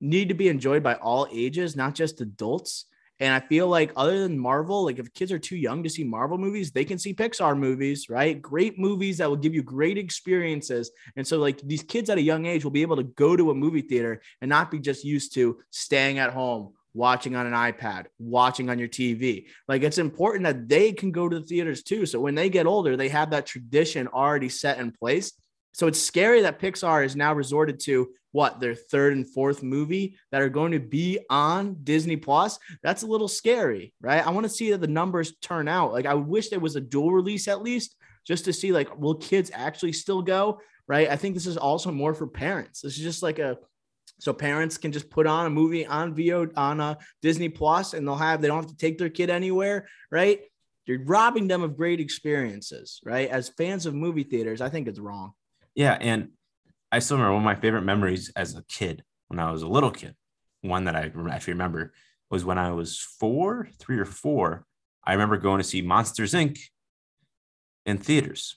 need to be enjoyed by all ages, not just adults. And I feel like other than Marvel, like if kids are too young to see Marvel movies, they can see Pixar movies, right? Great movies that will give you great experiences. And so like these kids at a young age will be able to go to a movie theater and not be just used to staying at home, watching on an iPad, watching on your TV. Like it's important that they can go to the theaters too. So when they get older, they have that tradition already set in place. So it's scary that Pixar is now resorted to what their third and fourth movie that are going to be on Disney Plus. That's a little scary, right? I want to see that the numbers turn out. Like I wish there was a dual release at least just to see like will kids actually still go, right? I think this is also more for parents. This is just like a so parents can just put on a movie on VO on a uh, Disney Plus and they'll have they don't have to take their kid anywhere, right? You're robbing them of great experiences, right? As fans of movie theaters, I think it's wrong. Yeah, and I still remember one of my favorite memories as a kid when I was a little kid. One that I actually remember was when I was four, three or four. I remember going to see Monsters Inc. in theaters.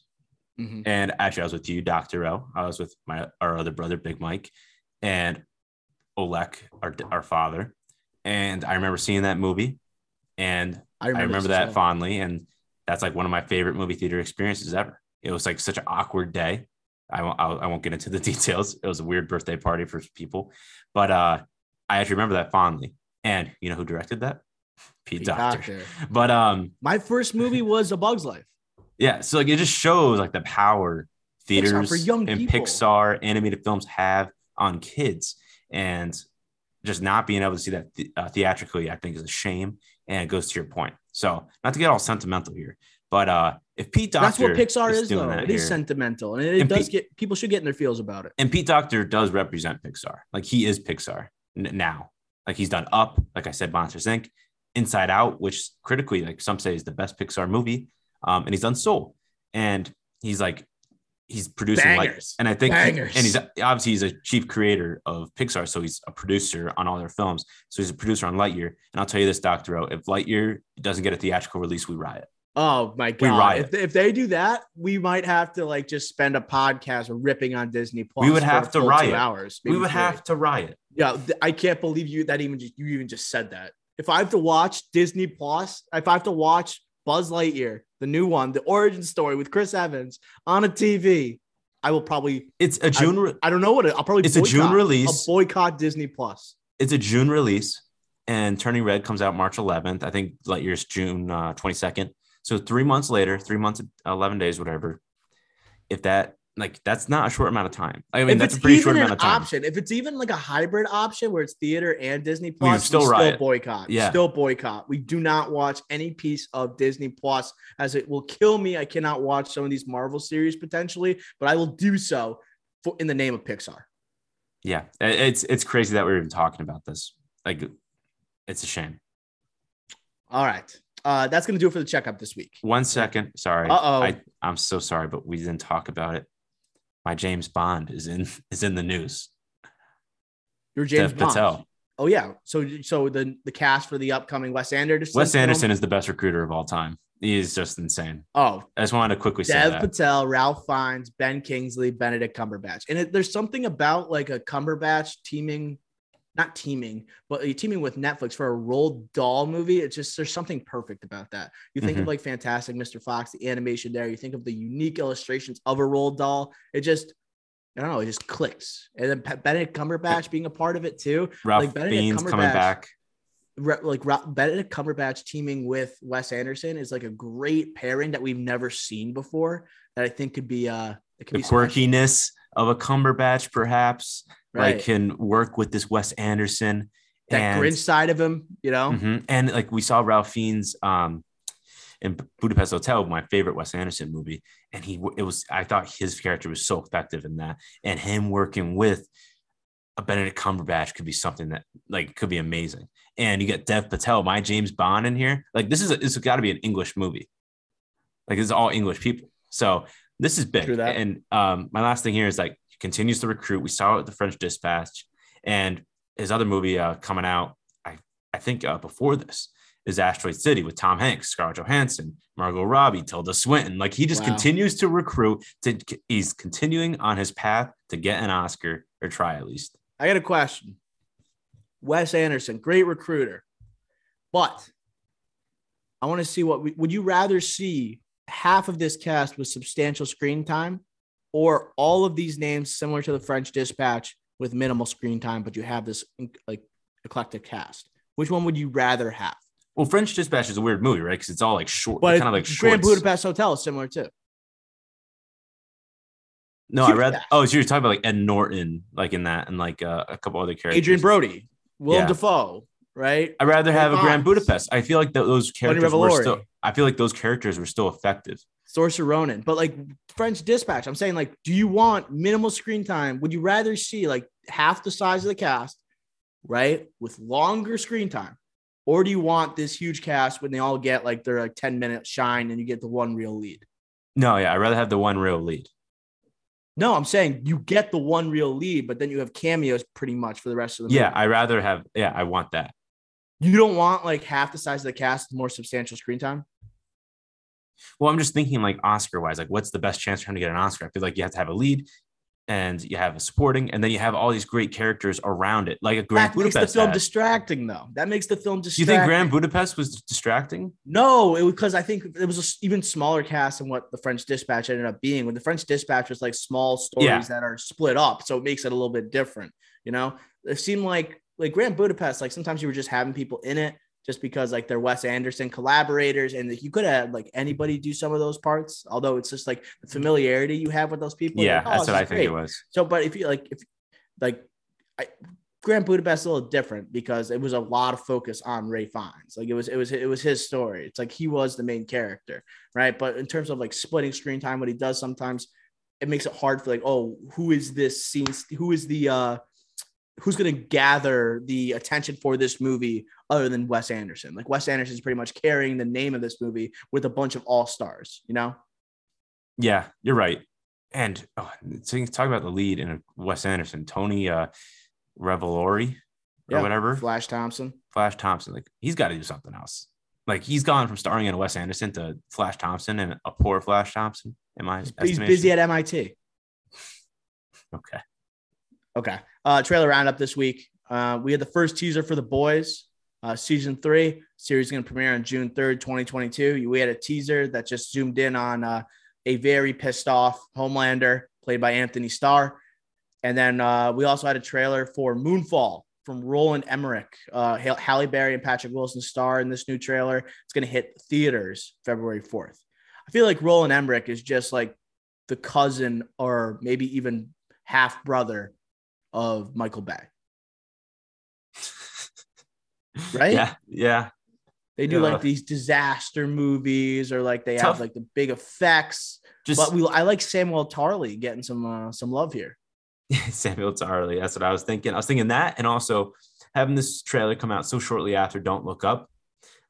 Mm-hmm. And actually, I was with you, Dr. O. I was with my our other brother, Big Mike, and Olek, our, our father. And I remember seeing that movie. And I remember, I remember that fondly. And that's like one of my favorite movie theater experiences ever. It was like such an awkward day. I won't, I won't get into the [laughs] details. It was a weird birthday party for people, but uh, I actually remember that fondly. And you know who directed that? Pete, Pete Docter. Docter. [laughs] But um, my first movie was A Bug's Life. Yeah, so like it just shows like the power theaters Pixar for young and people. Pixar animated films have on kids, and just not being able to see that th- uh, theatrically, I think, is a shame. And it goes to your point. So not to get all sentimental here, but uh, if Pete Docter, that's what Pixar is, is though. It here, is sentimental, and it, and does Pete, get people should get in their feels about it. And Pete Docter does represent Pixar, like he is Pixar n- now. Like he's done Up, like I said, Monsters Inc., Inside Out, which critically, like some say, is the best Pixar movie. Um, and he's done Soul, and he's like he's producing Bangers. like, and I think, he, and he's obviously he's a chief creator of Pixar, so he's a producer on all their films. So he's a producer on Lightyear. And I'll tell you this, Doctor O, if Lightyear doesn't get a theatrical release, we riot. Oh my god! If, if they do that, we might have to like just spend a podcast ripping on Disney Plus. We would have to riot. Hours. We would three. have to riot. Yeah, I can't believe you that even just, you even just said that. If I have to watch Disney Plus, if I have to watch Buzz Lightyear, the new one, the origin story with Chris Evans on a TV, I will probably. It's a June. I, I don't know what it, I'll probably. It's boycott, a June release. Boycott Disney Plus. It's a June release, and Turning Red comes out March 11th. I think Lightyear's June uh, 22nd. So three months later, three months, 11 days, whatever. If that like that's not a short amount of time. I mean, if that's a pretty short amount of time. Option. If it's even like a hybrid option where it's theater and Disney Plus, still, still boycott. Yeah, still boycott. We do not watch any piece of Disney Plus as it will kill me. I cannot watch some of these Marvel series potentially, but I will do so for in the name of Pixar. Yeah, it's it's crazy that we're even talking about this. Like, it's a shame. All right. Uh, that's going to do it for the checkup this week. One second. Sorry. Uh-oh. I'm so sorry, but we didn't talk about it. My James Bond is in [laughs] is in the news. Your James Dev Bond. Patel. Oh yeah. So so the the cast for the upcoming Wes Anderson. Wes Anderson film? is the best recruiter of all time. He is just insane. Oh, I just wanted to quickly Dev say that. Patel, Ralph Fiennes, Ben Kingsley, Benedict Cumberbatch, and it, there's something about like a Cumberbatch teaming not teaming, but you're teaming with Netflix for a Roald Dahl movie. It's just there's something perfect about that. You think Mhm. of like Fantastic Mr. Fox, the animation there. You think of the unique illustrations of a Roald Dahl. It just I don't know. It just clicks. And then Benedict Cumberbatch being a part of it too. Ralph Like Benedict coming Cumberbatch- back. Re- like Benedict Cumberbatch teaming with Wes Anderson is like a great pairing that we've never seen before. That I think could be uh it could The be special. quirkiness of a Cumberbatch, perhaps, Right. like can work with this Wes Anderson. that and, Grinch side of him. You know, Mhm. And like we saw Ralph Fiennes um, in Budapest Hotel, my favorite Wes Anderson movie, and he it was I thought his character was so effective in that, and him working with a Benedict Cumberbatch could be something that like could be amazing. And you get Dev Patel, my James Bond in here. Like this is a, has got to be an English movie. Like it's all English people, so this is big. And um, my last thing here is like continues to recruit. We saw it with the French Dispatch, and his other movie uh, coming out, I I think uh, before this is Asteroid City with Tom Hanks, Scarlett Johansson, Margot Robbie, Tilda Swinton. Like he just Wow. continues to recruit. To he's continuing on his path to get an Oscar or try at least. I got a question. Wes Anderson, great recruiter, but I want to see what we, would you rather see half of this cast with substantial screen time, or all of these names similar to the French Dispatch with minimal screen time, but you have this like eclectic cast? Which one would you rather have? Well, French Dispatch is a weird movie, right? Because it's all like short, But kind of like short. Grand shorts. Budapest Hotel is similar too. No, I Huge read. cast. Oh, so you're talking about like Ed Norton, like in that, and like uh, a couple other characters. Adrien Brody, Willem Yeah. Dafoe, right? I'd rather have a Grand Budapest. I feel like th- those characters were still. I feel like those characters were still effective. Saoirse Ronan, but like French Dispatch, I'm saying like, do you want minimal screen time? Would you rather see like half the size of the cast, right, with longer screen time, or do you want this huge cast when they all get like their like 10 minute shine and you get the one real lead? No, yeah, I'd rather have the one real lead. No, I'm saying you get the one real lead, but then you have cameos pretty much for the rest of the movie. Yeah. I rather have. Yeah, I want that. You don't want like half the size of the cast, more substantial screen time. Well, I'm just thinking like Oscar wise, like what's the best chance for him to get an Oscar? I feel like you have to have a lead, and you have a supporting, and then you have all these great characters around it, like a Grand that makes Budapest. the film had. distracting, though. That makes the film distracting. you think Grand Budapest was distracting? No, it was because I think it was a s- even smaller cast than what the French Dispatch ended up being. When the French Dispatch was like small stories Yeah. that are split up, so it makes it a little bit different. You know, it seemed like like Grand Budapest. Like sometimes you were just having people in it just because like they're Wes Anderson collaborators, and you could have like anybody do some of those parts. Although it's just like the familiarity you have with those people. Yeah, like, oh, that's what I think it was. So, but if you like, if like, I, Grand Budapest is a little different because it was a lot of focus on Ralph Fiennes. Like it was, it was, it was his story. It's like he was the main character, right? But in terms of like splitting screen time, what he does sometimes, it makes it hard for like, oh, who is this scene? Who is the uh who's going to gather the attention for this movie other than Wes Anderson? Like Wes Anderson is pretty much carrying the name of this movie with a bunch of all stars, you know? Yeah, you're right. And oh, so you talk about the lead in Wes Anderson, Tony uh, Revolori or Yeah, whatever, Flash Thompson. Flash Thompson. Like he's got to do something else. Like he's gone from starring in a Wes Anderson to Flash Thompson and a poor Flash Thompson. In my He's busy at MIT. Okay. Okay. Uh, trailer roundup this week. Uh, we had the first teaser for the boys. Uh, season three series going to premiere on June 3rd, 2022. We had a teaser that just zoomed in on uh, a very pissed off Homelander played by Anthony Starr. And then uh, we also had a trailer for Moonfall from Roland Emmerich. Uh, Halle Berry and Patrick Wilson star in this new trailer. It's going to hit theaters February 4th. I feel like Roland Emmerich is just like the cousin or maybe even half brother of Michael Bay. [laughs] Right? Yeah. Yeah. They do Yeah. like these disaster movies or like they Tough. have like the big effects. Just But we I like Samwell Tarly getting some uh, some love here. [laughs] Samwell Tarly. That's what I was thinking. I was thinking that, and also having this trailer come out so shortly after Don't Look Up.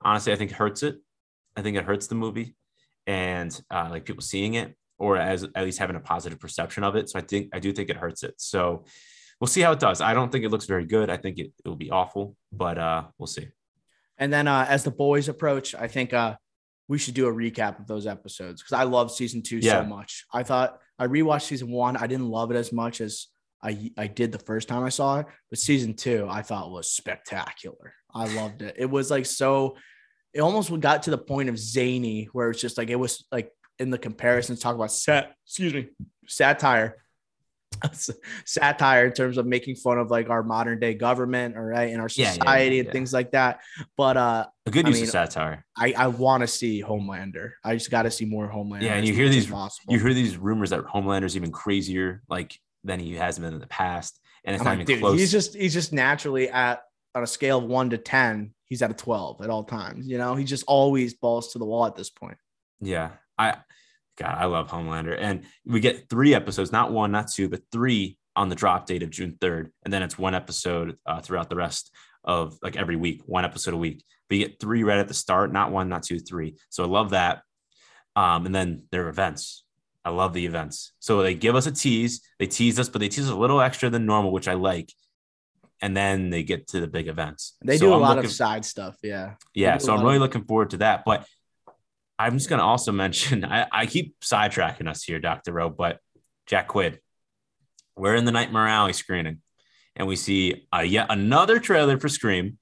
Honestly, I think it hurts it. I think it hurts the movie, and uh, like people seeing it, or as at least having a positive perception of it. So I think I do think it hurts it. So we'll see how it does. I don't think it looks very good. I think it, it will be awful, but uh, we'll see. And then uh, as the boys approach, I think uh, we should do a recap of those episodes because I love season two Yeah. so much. I thought I rewatched season one. I didn't love it as much as I I did the first time I saw it, but season two I thought was spectacular. I loved it. It was like so. It almost got to the point of zany, where it's just like it was like in the comparisons talk about set. Excuse me, satire. [laughs] satire in terms of making fun of like our modern day government or right in our Yeah, yeah, society yeah, and things like that but uh A good I use mean, of satire. i i want to see homelander i just got to see more homelander Yeah, and you hear these- possible. You hear these rumors that Homelander's even crazier, like than he has been in the past, and it's I'm not like, even dude, close. he's just he's just naturally at on a scale of one to ten he's at a 12 at all times you know he just always balls to the wall at this point Yeah, I God, I love Homelander, and we get three episodes, not one, not two, but three on the drop date of June third, and then it's one episode uh, throughout the rest of like every week, one episode a week. But you get three right at the start, not one, not two, three. So I love that. Um, and then there are events. I love the events. So they give us a tease, they tease us, but they tease us a little extra than normal, which I like. And then they get to the big events. they So do a I'm lot looking- of side stuff yeah yeah, so I'm really looking forward to that. But I'm just going to also [laughs] mention I, I keep sidetracking us here, Dr. Rowe, but Jack Quaid, we're in the Nightmare Alley screening and we see uh, yet another trailer for Scream.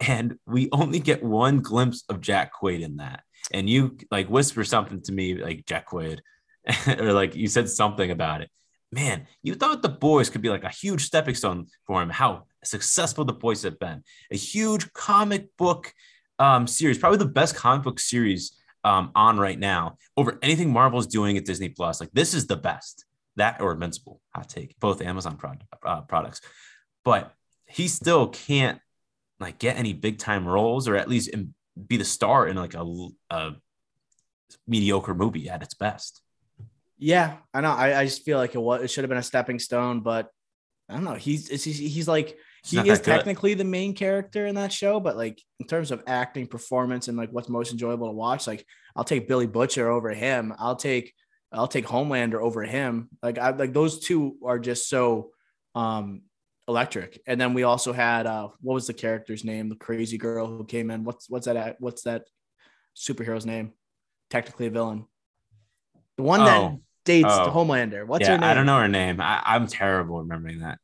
And we only get one glimpse of Jack Quaid in that. And you like whisper something to me like Jack Quaid, [laughs] or like you said something about it. Man, you thought the boys could be like a huge stepping stone for him. How successful the boys have been. A huge comic book um, series, probably the best comic book series um, on right now over anything Marvel's doing at Disney Plus. Like this is the best. That or Invincible, hot take, both Amazon uh, products. But he still can't like get any big time roles or at least be the star in like a, a mediocre movie at its best. yeah i know i, I just feel like it was it should have been a stepping stone but i don't know he's he's, he's like he is technically the main character in that show, but like in terms of acting, performance, and like what's most enjoyable to watch, like I'll take Billy Butcher over him. I'll take I'll take Homelander over him. Like I like those two are just so um electric. And then we also had uh what was the character's name? The crazy girl who came in. What's what's that what's that superhero's name? Technically a villain. The one that Oh, dates oh. Homelander. What's yeah, her name? I don't know her name. I, I'm terrible remembering that.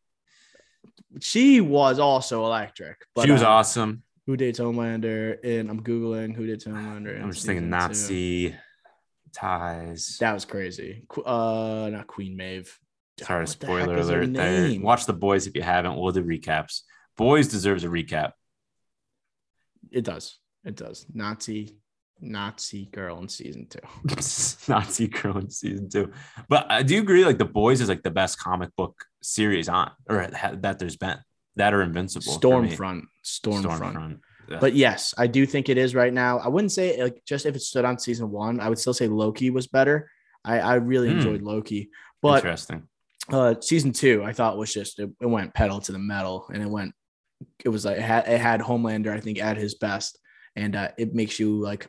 She was also electric. But, she was uh, awesome. Who dates Homelander? And I'm googling who dates Homelander. I'm just thinking season two. Nazi ties. That was crazy. Uh, not Queen Maeve. Sorry, spoiler alert. There. Watch the boys if you haven't. We'll do recaps. Boys deserves a recap. It does. It does. Nazi, Nazi girl in season two. [laughs] Nazi girl in season two. But I do agree, like the boys is like the best comic book series on or ha- that there's been that are invincible. Stormfront. Stormfront. Stormfront. Yeah. But yes, I do think it is right now. I wouldn't say like just if it stood on season one, I would still say Loki was better. I, I really Hmm. enjoyed Loki. But interesting. uh season two i thought was just it, it went pedal to the metal and it went it was like it had, it had homelander i think at his best and uh it makes you like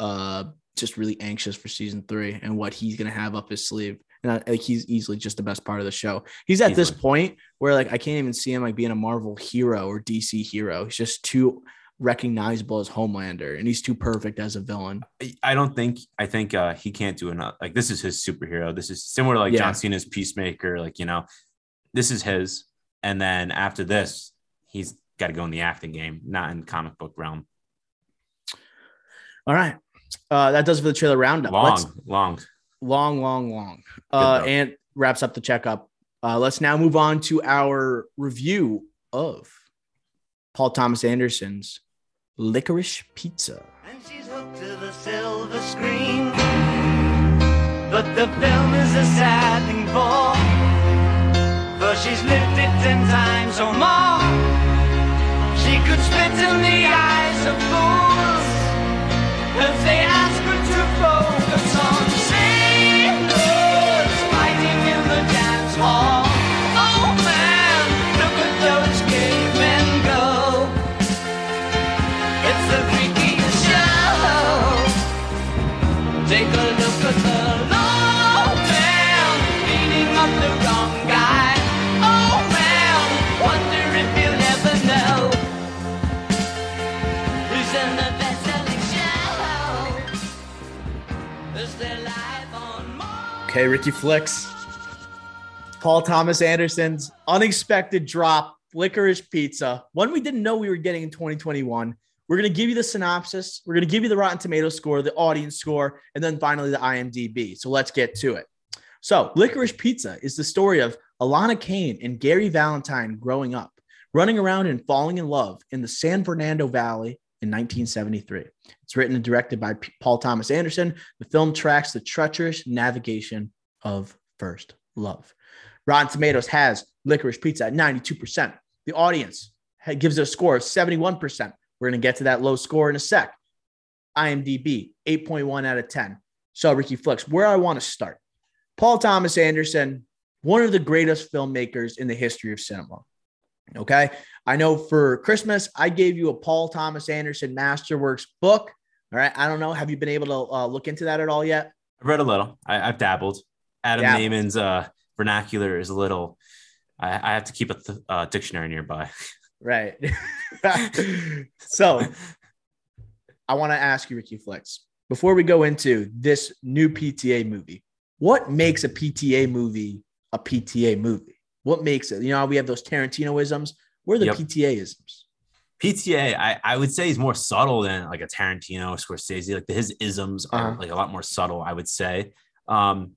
uh just really anxious for season three and what he's gonna have up his sleeve and I, like he's easily just the best part of the show he's at this point where like i can't even see him like being a marvel hero or dc hero he's just too recognizable as homelander and he's too perfect as a villain I- I don't think I think uh he can't do enough. Like this is his superhero. This is similar to like Yeah. John Cena's Peacemaker. Like you know, this is his. And then after this, he's got to go in the acting game, not in comic book realm. All right uh that does it for the trailer roundup Long, Let's- long. long, long, long. Uh, though. and wraps up the checkup. Uh, let's now move on to our review of Paul Thomas Anderson's Licorice Pizza. And she's hooked to the silver screen. But the film is a sad thing for. For she's lived it ten times or more. She could spit in the eyes of fools. If they Okay, Ricky Flicks. Paul Thomas Anderson's unexpected drop, licorice pizza, one we didn't know we were getting in 2021. We're going to give you the synopsis. We're going to give you the Rotten Tomato score, the audience score, and then finally the IMDb. So let's get to it. So, Licorice Pizza is the story of Alana Kane and Gary Valentine growing up, running around and falling in love in the San Fernando Valley in 1973. It's written and directed by P- Paul Thomas Anderson. The film tracks the treacherous navigation of first love. Rotten Tomatoes has Licorice Pizza at 92%. The audience gives it a score of 71%. We're going to get to that low score in a sec. IMDb, 8.1 out of 10. So, Ricky Flicks, where I want to start. Paul Thomas Anderson, one of the greatest filmmakers in the history of cinema. Okay. I know for Christmas, I gave you a Paul Thomas Anderson Masterworks book. All right. I don't know. Have you been able to uh, look into that at all yet? I've read a little. I, have dabbled. Adam. Nayman's uh, vernacular is a little. I, I have to keep a th- uh, dictionary nearby. Right. [laughs] so I want to ask you, Ricky Flex, before we go into this new PTA movie, what makes a PTA movie a PTA movie? What makes it? You know, we have those Tarantinoisms. Where are the Yep. PTA isms? PTA, I, I would say, is more subtle than like a Tarantino, Scorsese. Like his isms are Uh-huh. like a lot more subtle. I would say. Um,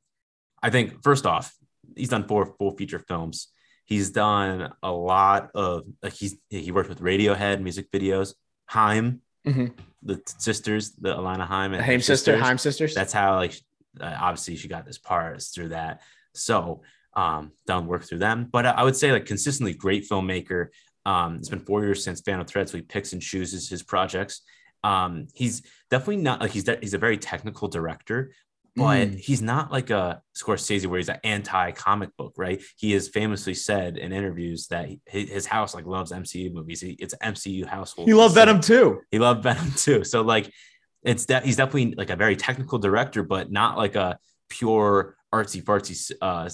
I think first off, he's done four full feature films. He's done a lot of like he's he worked with Radiohead music videos. Haim, Mhm. the sisters, the Alana Haim, and her Haim sister, sisters. Haim sisters. that's how like uh, obviously she got this part is through that so um done work through them but I- would say like consistently great filmmaker um it's been four years since Phantom Thread so he picks and chooses his projects um he's definitely not like he's de- he's a very technical director but Mm. he's not like a Scorsese where he's an anti-comic book, right? He has famously said in interviews that he, his house like loves MCU movies. He, it's MCU household. he loved So- Venom too. he loved Venom [laughs] too. So like, it's that he's definitely like a very technical director, but not like a pure artsy fartsy uh,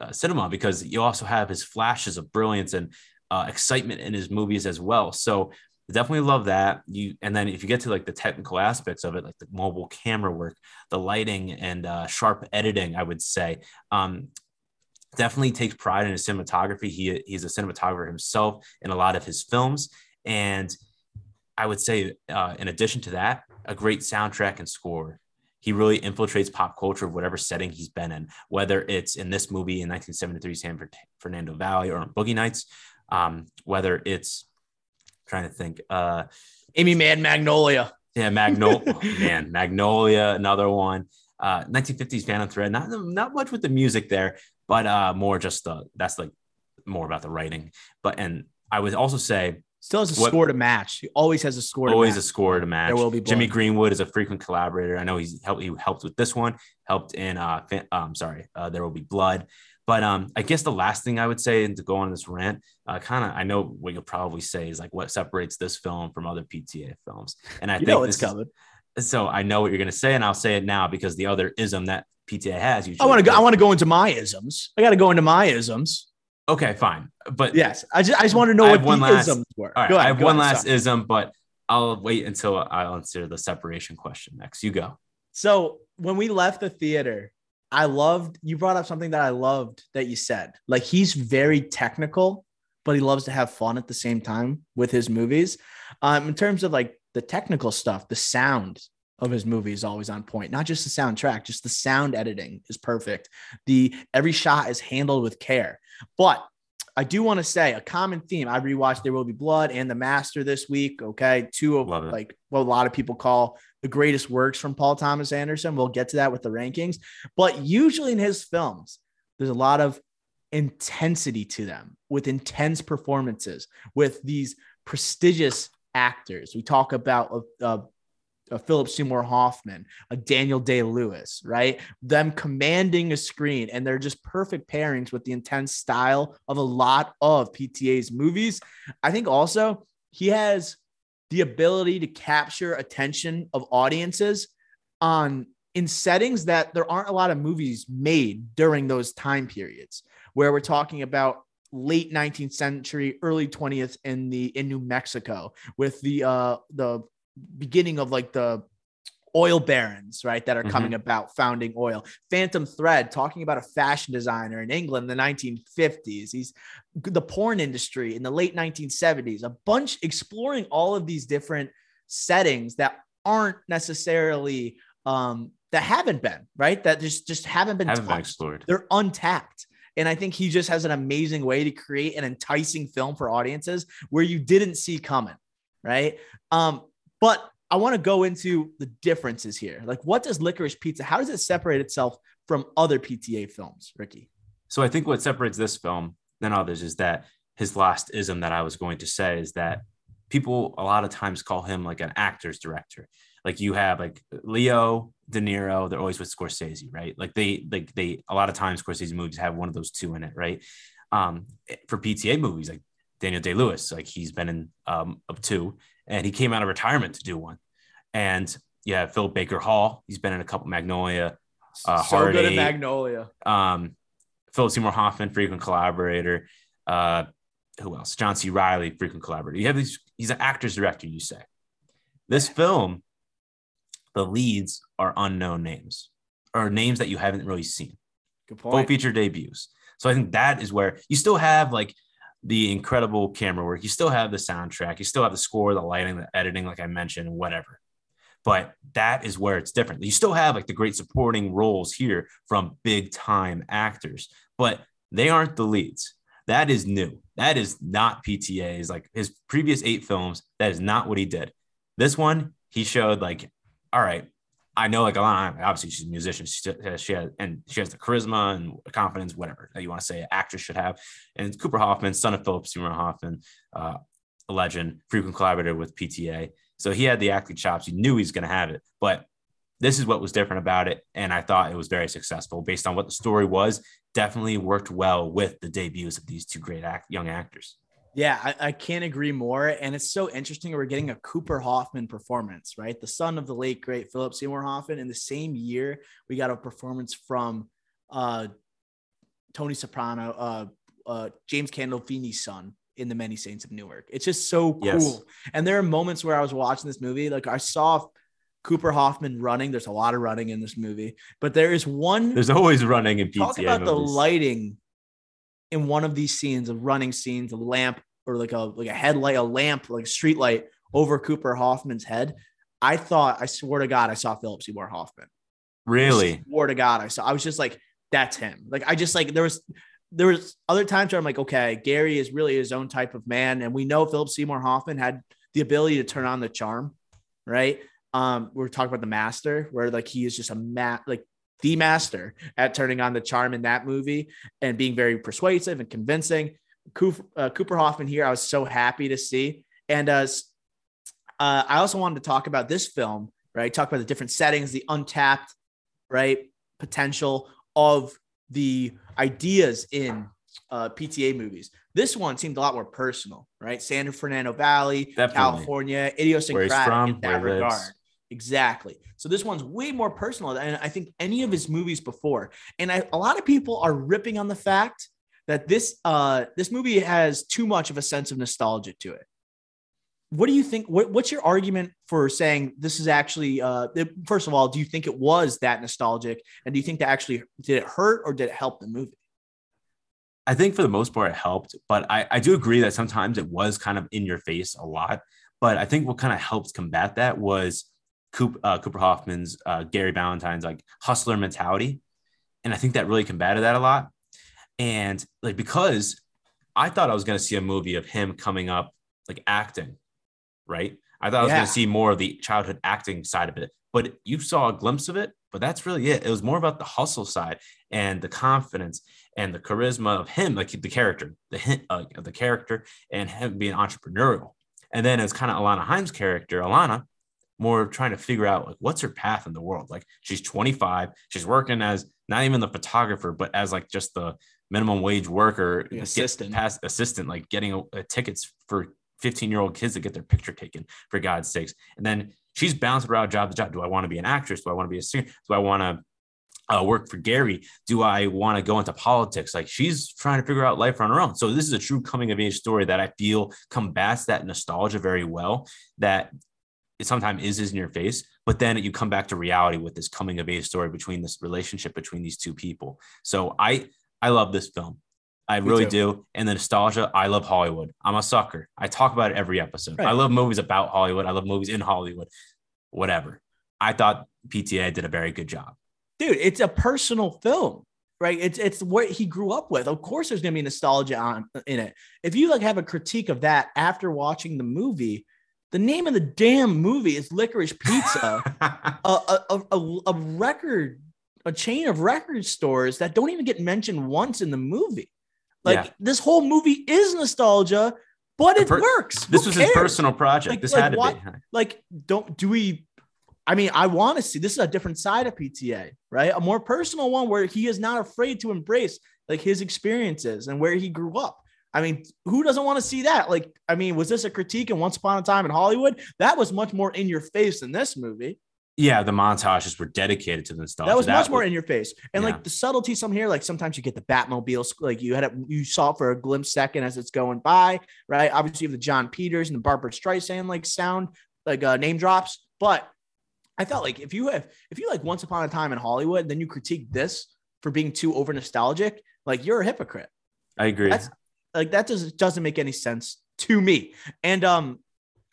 uh, cinema because you also have his flashes of brilliance and uh, excitement in his movies as well. So definitely love that you. And then if you get to like the technical aspects of it, like the mobile camera work, the lighting, and uh, sharp editing, I would say. Um, definitely takes pride in his cinematography. He, he's a cinematographer himself in a lot of his films. And I would say, uh, in addition to that, a great soundtrack and score. He really infiltrates pop culture of whatever setting he's been in, whether it's in this movie in 1973, San Fernando Valley, or on Boogie Nights, um, whether it's trying to think, uh, Amy Mad Magnolia. yeah, Magnolia, [laughs] man, Magnolia, another one. Uh, 1950s Phantom Thread, not not much with the music there, but uh, more just the that's like more about the writing. But and I would also say Still has a What- score to match. He always has a score. to always a score to match. There will be Jimmy. Greenwood is a frequent collaborator. I know he's helped. He helped with this one. Helped in. Uh, Fa- um, sorry. Uh, there will be blood. But um, I guess the last thing I would say, and to go on this rant, uh, kind of, I know what you'll probably say is like what separates this film from other PTA films, and I You think know it's this is- coming. so I know what you're going to say, and I'll say it now because the other ism that PTA has. I want to go. I want to go into my isms. I got to go into my isms. Okay, fine, but Yes, I just I just want to know what one the last- isms were. all right, Go ahead, I have one ahead, last sorry. ism, but I'll wait until I'll answer the separation question next. You go. So when we left the theater, I loved you brought up something that I loved that you said. Like he's very technical, but he loves to have fun at the same time with his movies. Um, in terms of like the technical stuff, the sound of his movie is always on point. Not just the soundtrack, just the sound editing is perfect. The every shot is handled with care. But I do want to say a common theme. I rewatched There Will Be Blood and The Master this week. Okay. Two of like what a lot of people call the greatest works from Paul Thomas Anderson. We'll get to that with the rankings. But usually in his films, there's a lot of intensity to them with intense performances, with these prestigious actors. We talk about uh, uh, a Philip Seymour Hoffman, a Daniel Day Lewis, right? Them commanding a screen, and they're just perfect pairings with the intense style of a lot of PTA's movies. I think also he has the ability to capture attention of audiences on in settings that there aren't a lot of movies made during those time periods where we're talking about late 19th century early 20th in the in new mexico with the uh the beginning of like the oil barons, right, that are Mhm. coming about founding oil. Phantom Thread talking about a fashion designer in England in the 1950s. He's the porn industry in the late 1970s. A bunch exploring all of these different settings that aren't necessarily um that haven't been right that just just haven't been Haven't been explored. they're untapped and i think he just has an amazing way to create an enticing film for audiences where you didn't see coming right um but i want to go into the differences here like what does licorice pizza how does it separate itself from other pta films ricky So I think what separates this film than others is that his last ism that I was going to say is that people a lot of times call him like an actor's director. Like you have like Leo, De Niro, they're always with Scorsese, right? Like they like they a lot of times Scorsese movies have one of those two in it, right? Um, for PTA movies, like Daniel Day Lewis, like he's been in um of two, and he came out of retirement to do one. And yeah, Philip Baker Hall, he's been in a couple Magnolia, Uh, so Hard good at magnolia um, Philip Seymour Hoffman, frequent collaborator. Uh, who else? John C. Reilly, frequent collaborator. You have these. He's an actor's director. You say this film, the leads are unknown names or names that you haven't really seen. good Full feature debuts. So I think that is where you still have like the incredible camera work. You still have the soundtrack. You still have the score, the lighting, the editing, like I mentioned, whatever. But that is where it's different. You still have like the great supporting roles here from big time actors, but they aren't the leads. That is new. That is not PTA's like his previous eight films. That is not what he did. This one, he showed like, all right, I know like Alana, obviously she's a musician. She, she has, and she has the charisma and confidence, whatever that you want to say, actress should have. And Cooper Hoffman, son of Philip Seymour Hoffman, uh, a legend, frequent collaborator with PTA. So he had the acting chops. You knew he was going to have it, but this is what was different about it. And I thought it was very successful based on what the story was. Definitely worked well with the debuts of these two great act, young actors. Yeah, I, I can't agree more. And it's so interesting. We're getting a Cooper Hoffman performance, right? The son of the late, great Philip Seymour Hoffman. In the same year, we got a performance from uh, Tony Soprano, uh, uh, James Gandolfini's son in The Many Saints of Newark. It's just so cool. Yes. And there are moments where I was watching this movie, like I saw Cooper Hoffman running. There's a lot of running in this movie, but there is one There's always running in PTA talk about the lighting in one of these scenes of running scenes a lamp or like a like a headlight a lamp like a street light over cooper hoffman's head. I thought i swear to god i saw philip seymour hoffman. I Really? swear to god i saw i was just like that's him. Like i just like there was there was other times where i'm like okay gary is really his own type of man. And we know philip seymour hoffman had the ability to turn on the charm right? Um we're talking about the master where like he is just a mat like the master at turning on the charm in that movie and being very persuasive and convincing. Cooper, uh, Cooper Hoffman here, I was so happy to see. And uh, uh, I also wanted to talk about this film, right? Talk about the different settings, the untapped, right, potential of the ideas in uh, PTA movies. This one seemed a lot more personal, right? San Fernando Valley, Definitely. California, idiosyncratic from, in that he lives. Exactly. So this one's way more personal than I think any of his movies before. And I, a lot of people are ripping on the fact that this uh this movie has too much of a sense of nostalgia to it. What do you think? What, what's your argument for saying this is actually? Uh, first of all, do you think it was that nostalgic, and do you think that actually did it hurt or did it help the movie? I think for the most part it helped, but I, I do agree that sometimes it was kind of in your face a lot. But I think what kind of helped combat that was Cooper, uh, Cooper Hoffman's uh, Gary Valentine's like hustler mentality, and I think that really combated that a lot. And like because I thought I was going to see a movie of him coming up like acting, right? I thought I was Yeah. going to see more of the childhood acting side of it, but you saw a glimpse of it. But that's really it. It was more about the hustle side and the confidence and the charisma of him, like the character, the hint uh, of the character, and him being entrepreneurial. And then it's kind of Alana Haim's character, Alana, more trying to figure out like what's her path in the world. Like she's 25, she's working as not even the photographer, but as like just the minimum wage worker, The assistant. past assistant, like getting uh, tickets for 15 year old kids to get their picture taken for God's sakes. And then she's bouncing around job to job. Do I want to be an actress? Do I want to be a singer? Do I want to uh, work for Gary? Do I want to go into politics? Like she's trying to figure out life on her own. So this is a true coming of age story that I feel combats that nostalgia very well. That it sometimes is is in your face, but then you come back to reality with this coming of age story between this relationship between these two people. So I I love this film. I Me really too. do. And the nostalgia, I love Hollywood. I'm a sucker. I talk about it every episode. Right. I love movies about Hollywood. I love movies in Hollywood. Whatever. I thought PTA did a very good job. dude, it's a personal film, right? It's it's what he grew up with. Of course, there's gonna be nostalgia on in it. If you like have a critique of that after watching the movie, the name of the damn movie is Licorice Pizza, [laughs] a, a, a, a, record, a chain of record stores that don't even get mentioned once in the movie. Like Yeah. this whole movie is nostalgia, but it per- works. this Who was his personal project. Like- this like had to why- be. like don't do we i mean i want to see this is a different side of pta right a more personal one where he is not afraid to embrace like his experiences and where he grew up i mean who doesn't want to see that? Like i mean was this a critique in once upon a time in hollywood? That was much more in your face than this movie. Yeah, the montages were dedicated to the nostalgia. that was much more in your face. And Yeah. like the subtlety some here like sometimes you get the batmobile like you had it you saw it for a glimpse second as it's going by right? Obviously you have the jon peters and the barbra streisand like sound like uh, name drops. But i felt like if you have if you like once upon a time in hollywood then you critique this for being too over nostalgic like you're a hypocrite. I agree. that's like that doesn't doesn't make any sense to me. And um,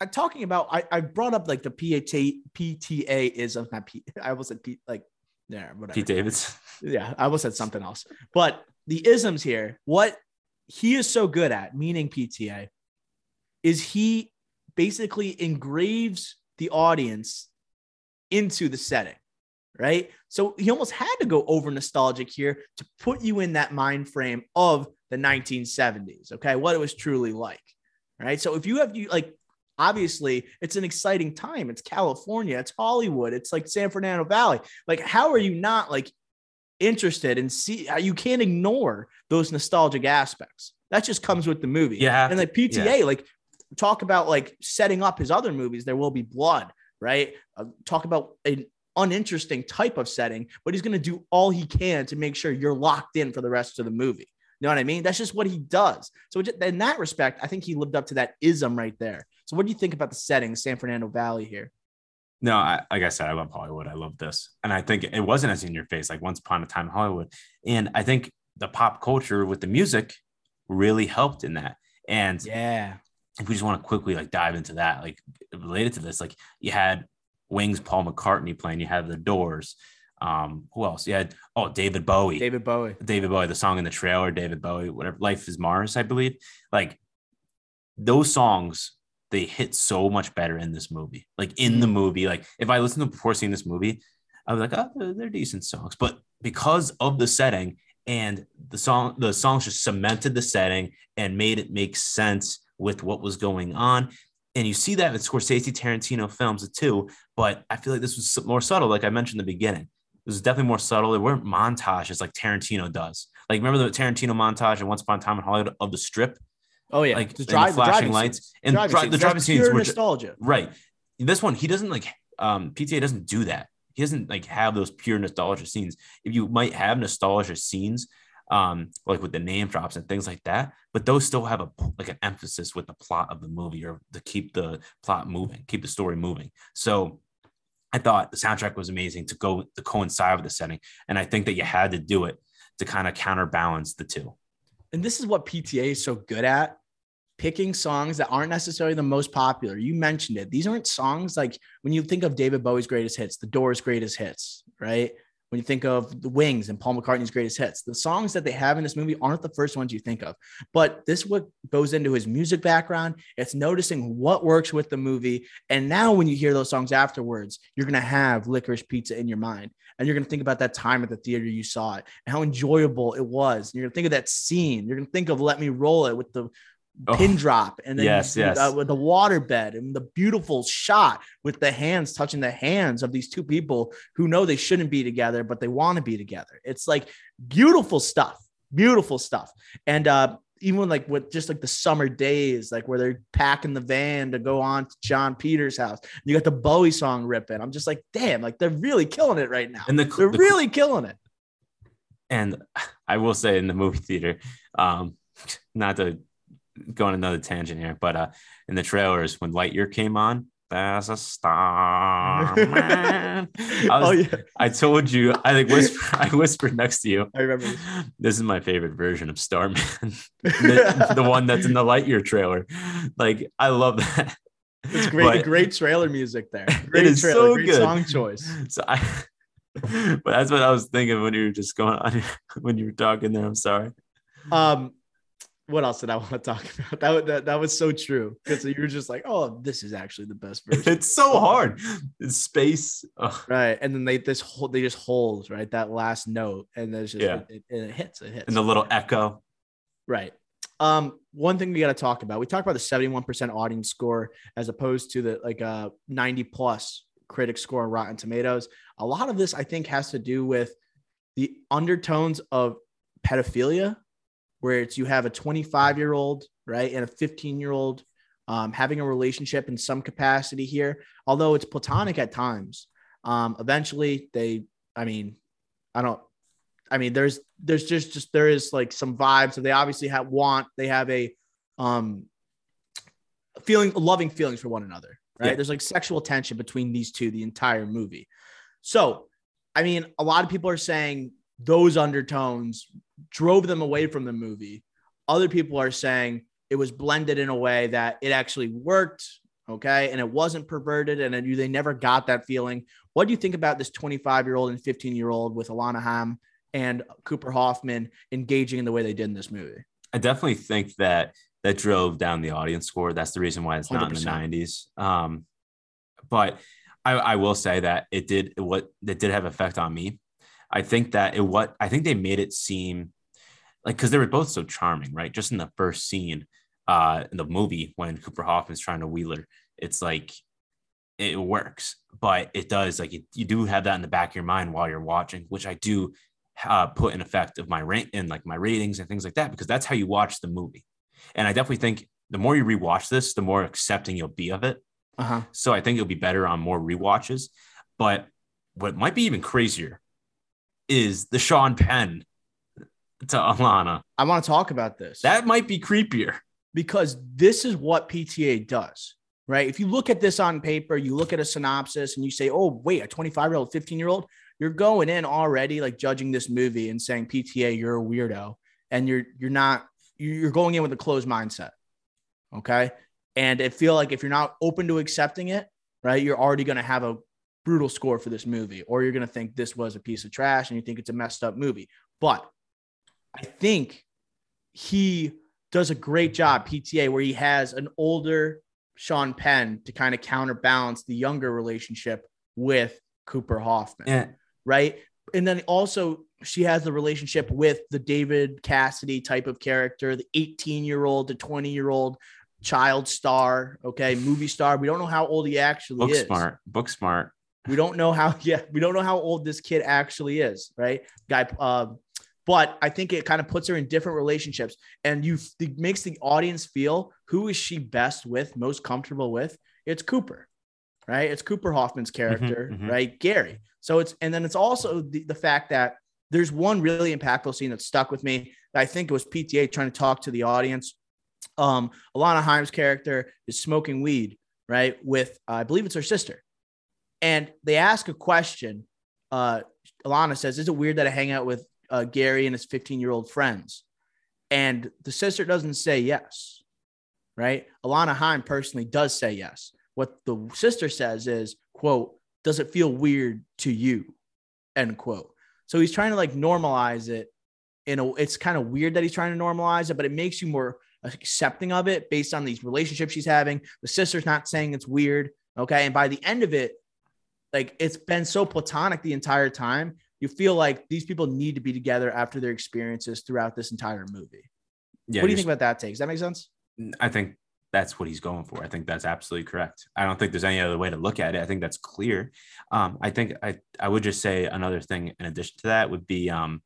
I'm talking about I, I brought up like the PTA PTA is of not P [laughs] I almost said P like there whatever Pete Davids. yeah I almost said something else. But the isms here, what he is so good at, meaning PTA, is he basically engraves the audience into the setting, right? So he almost had to go over nostalgic here to put you in that mind frame of the 1970s, okay? What it was truly like, right? So if you have you like obviously it's an exciting time. It's California, it's Hollywood, it's like San Fernando Valley. Like how are you not like interested and see you can't ignore those nostalgic aspects. That just comes with the movie. Yeah. and like PTA, like talk about like setting up his other movies. There will be blood, right? Uh, talk about an uninteresting type of setting, but he's going to do all he can to make sure you're locked in for the rest of the movie. You know what I mean? That's just what he does. So in that respect, I think he lived up to that ism right there. So what do you think about the setting, San Fernando Valley here? No, I, like I said, I love Hollywood. I love this, and I think it wasn't as in your face like Once Upon a Time in Hollywood. And I think the pop culture with the music really helped in that. And Yeah. if we just want to quickly like dive into that, like related to this, like you had Wings, Paul McCartney playing, you have the Doors. Um, who else? You had oh David Bowie. David Bowie. David Bowie, the song in the trailer, David Bowie, whatever, Life is Mars, I believe. Like those songs, they hit so much better in this movie. Like in the movie, like if I listened to before seeing this movie, I was like, oh, they're, they're decent songs. But because of the setting and the song, the songs just cemented the setting and made it make sense with what was going on. And you see that in Scorsese, Tarantino films too. But I feel like this was more subtle, like I mentioned in the beginning. It was definitely more subtle. There weren't montages like Tarantino does. Like remember the Tarantino montage in Once Upon a Time in Hollywood of the strip, Oh yeah, like the, and drive, the flashing driving lights scenes. and Driving dri- scenes. the driving scenes pure were nostalgia. right. This one he doesn't like. Um, PTA doesn't do that. He doesn't like have those pure nostalgia scenes. If you might have nostalgia scenes, um, like with the name drops and things like that, but those still have a like an emphasis with the plot of the movie or to keep the plot moving, keep the story moving. So I thought the soundtrack was amazing to go to coincide with the setting, and I think that you had to do it to kind of counterbalance the two. and this is what PTA is so good at picking songs that aren't necessarily the most popular. You mentioned it. These aren't songs like when you think of David Bowie's greatest hits, the Doors' greatest hits, right? When you think of the Wings and Paul McCartney's greatest hits, the songs that they have in this movie aren't the first ones you think of. But this what goes into his music background. It's noticing what works with the movie. And now when you hear those songs afterwards, you're gonna have licorice pizza in your mind. And you're gonna think about that time at the theater you saw it and how enjoyable it was. And You're gonna think of that scene. You're gonna think of Let Me Roll It with the Oh, pin drop and then yes, yes. uh, with the water bed and the beautiful shot with the hands touching the hands of these two people who know they shouldn't be together but they want to be together. It's like beautiful stuff beautiful stuff. And uh even like with just like the summer days like where they're packing the van to go on to jon peters house you got the bowie song ripping. I'm just like damn like they're really killing it right now. And the, they're the- really killing it. And [laughs] I will say in the movie theater, um, [laughs] not to go on another tangent here, but uh, in the trailers when Lightyear came on, there's a star. man." [laughs] I, was, oh yeah, I told you. I like whisper. [laughs] I whispered next to you. I remember. This. This is my favorite version of Starman, [laughs] the, the one that's in the Lightyear trailer. Like I love that. It's great, But- great trailer music there. Great is trailer, so great good. song choice. So I, but that's what I was thinking when you were just going on when you were talking there. I'm sorry. Um, what else did I [laughs] want to talk about? That that, that was so true because you were just like, oh, this is actually the best [laughs] version, It's so hard. It's space. Ugh. right? And then they this whole they just hold right that last note, and there's just Yeah. it, it, it hits, it hits, and the little echo. right. Um, one thing we got to talk about. We talked about the 71% audience score as opposed to the like uh 90 plus critic score on Rotten Tomatoes. A lot of this, I think, has to do with the undertones of pedophilia, where it's you have a 25 year old, right, and a 15 year old um, having a relationship in some capacity here, although it's platonic at times. Um, eventually, they, I mean, I don't, I mean, there's, there's just, just there is like some vibes. that they obviously have want, they have a, um, feeling, loving feelings for one another, right? Yeah. There's like sexual tension between these two the entire movie. So, I mean, a lot of people are saying those undertones drove them away from the movie. Other people are saying it was blended in a way that it actually worked. Okay. And it wasn't perverted and it- they never got that feeling. What do you think about this 25 year old and 15 year old with Alana Haim and Cooper Hoffman engaging in the way they did in this movie? I definitely think that that drove down the audience score. That's the reason why it's not in the 90s. Um, but I, I will say that it did what that did have effect on me. I think that it what I think they made it seem like because they were both so charming, right? Just in the first scene uh in the movie when Cooper Hoffman's trying to wheeler, it's like it works, but it does like it, you do have that in the back of your mind while you're watching, which I do uh, put in effect of my rank in like my ratings and things like that because that's how you watch the movie. And I definitely think the more you rewatch this, the more accepting you'll be of it. Uh huh. So I think it'll be better on more rewatches. But what might be even crazier is the Sean Penn to Alana. I want to talk about this. That might be creepier. because this is what PTA does, right? If you look at this on paper, you look at a synopsis and you say, oh, wait, a 25 year old, 15 year old, you're going in already like judging this movie and saying, PTA, you're a weirdo. And you're, you're not, you're going in with a closed mindset. Okay. And I feel like if you're not open to accepting it, right, you're already going to have a brutal score for this movie, or you're going to think this was a piece of trash and you think it's a messed up movie. But I think he does a great job, PTA, where he has an older Sean Penn to kind of counterbalance the younger relationship with Cooper Hoffman, Yeah. right? And then also she has the relationship with the David Cassidy type of character, the 18 year old to 20 year old child star, okay, movie star. We don't know how old he actually Book is. Book smart. Book smart. We don't know how, [laughs] yeah, we don't know how old this kid actually is, right? Guy, uh, but I think it kind of puts her in different relationships and you it makes the audience feel who is she best with, most comfortable with? It's Cooper, right? It's Cooper Hoffman's character, mhm. right? Gary. So it's, and then it's also the, the fact that there's one really impactful scene that stuck with me. I think it was PTA trying to talk to the audience. Um, Alana Haim's character is smoking weed, right? With, uh, I believe it's her sister and they ask a question. Uh, Alana says, "Is it weird that I hang out with uh, Gary and his 15 year old friends?" And the sister doesn't say yes, right? Alana Haim personally does say yes. What the sister says is, "quote Does it feel weird to you?" End quote. So he's trying to like normalize it. You know, it's kind of weird that he's trying to normalize it, but it makes you more accepting of it based on these relationships she's having. The sister's not saying it's weird. Okay. And by the end of it, like it's been so platonic the entire time. You feel like these people need to be together after their experiences throughout this entire movie. Yeah. what do you think about that take? Does that make sense? I think that's what he's going for. I think that's absolutely correct. I don't think there's any other way to look at it. I think that's clear. Um, I think I, I would just say another thing in addition to that would be um,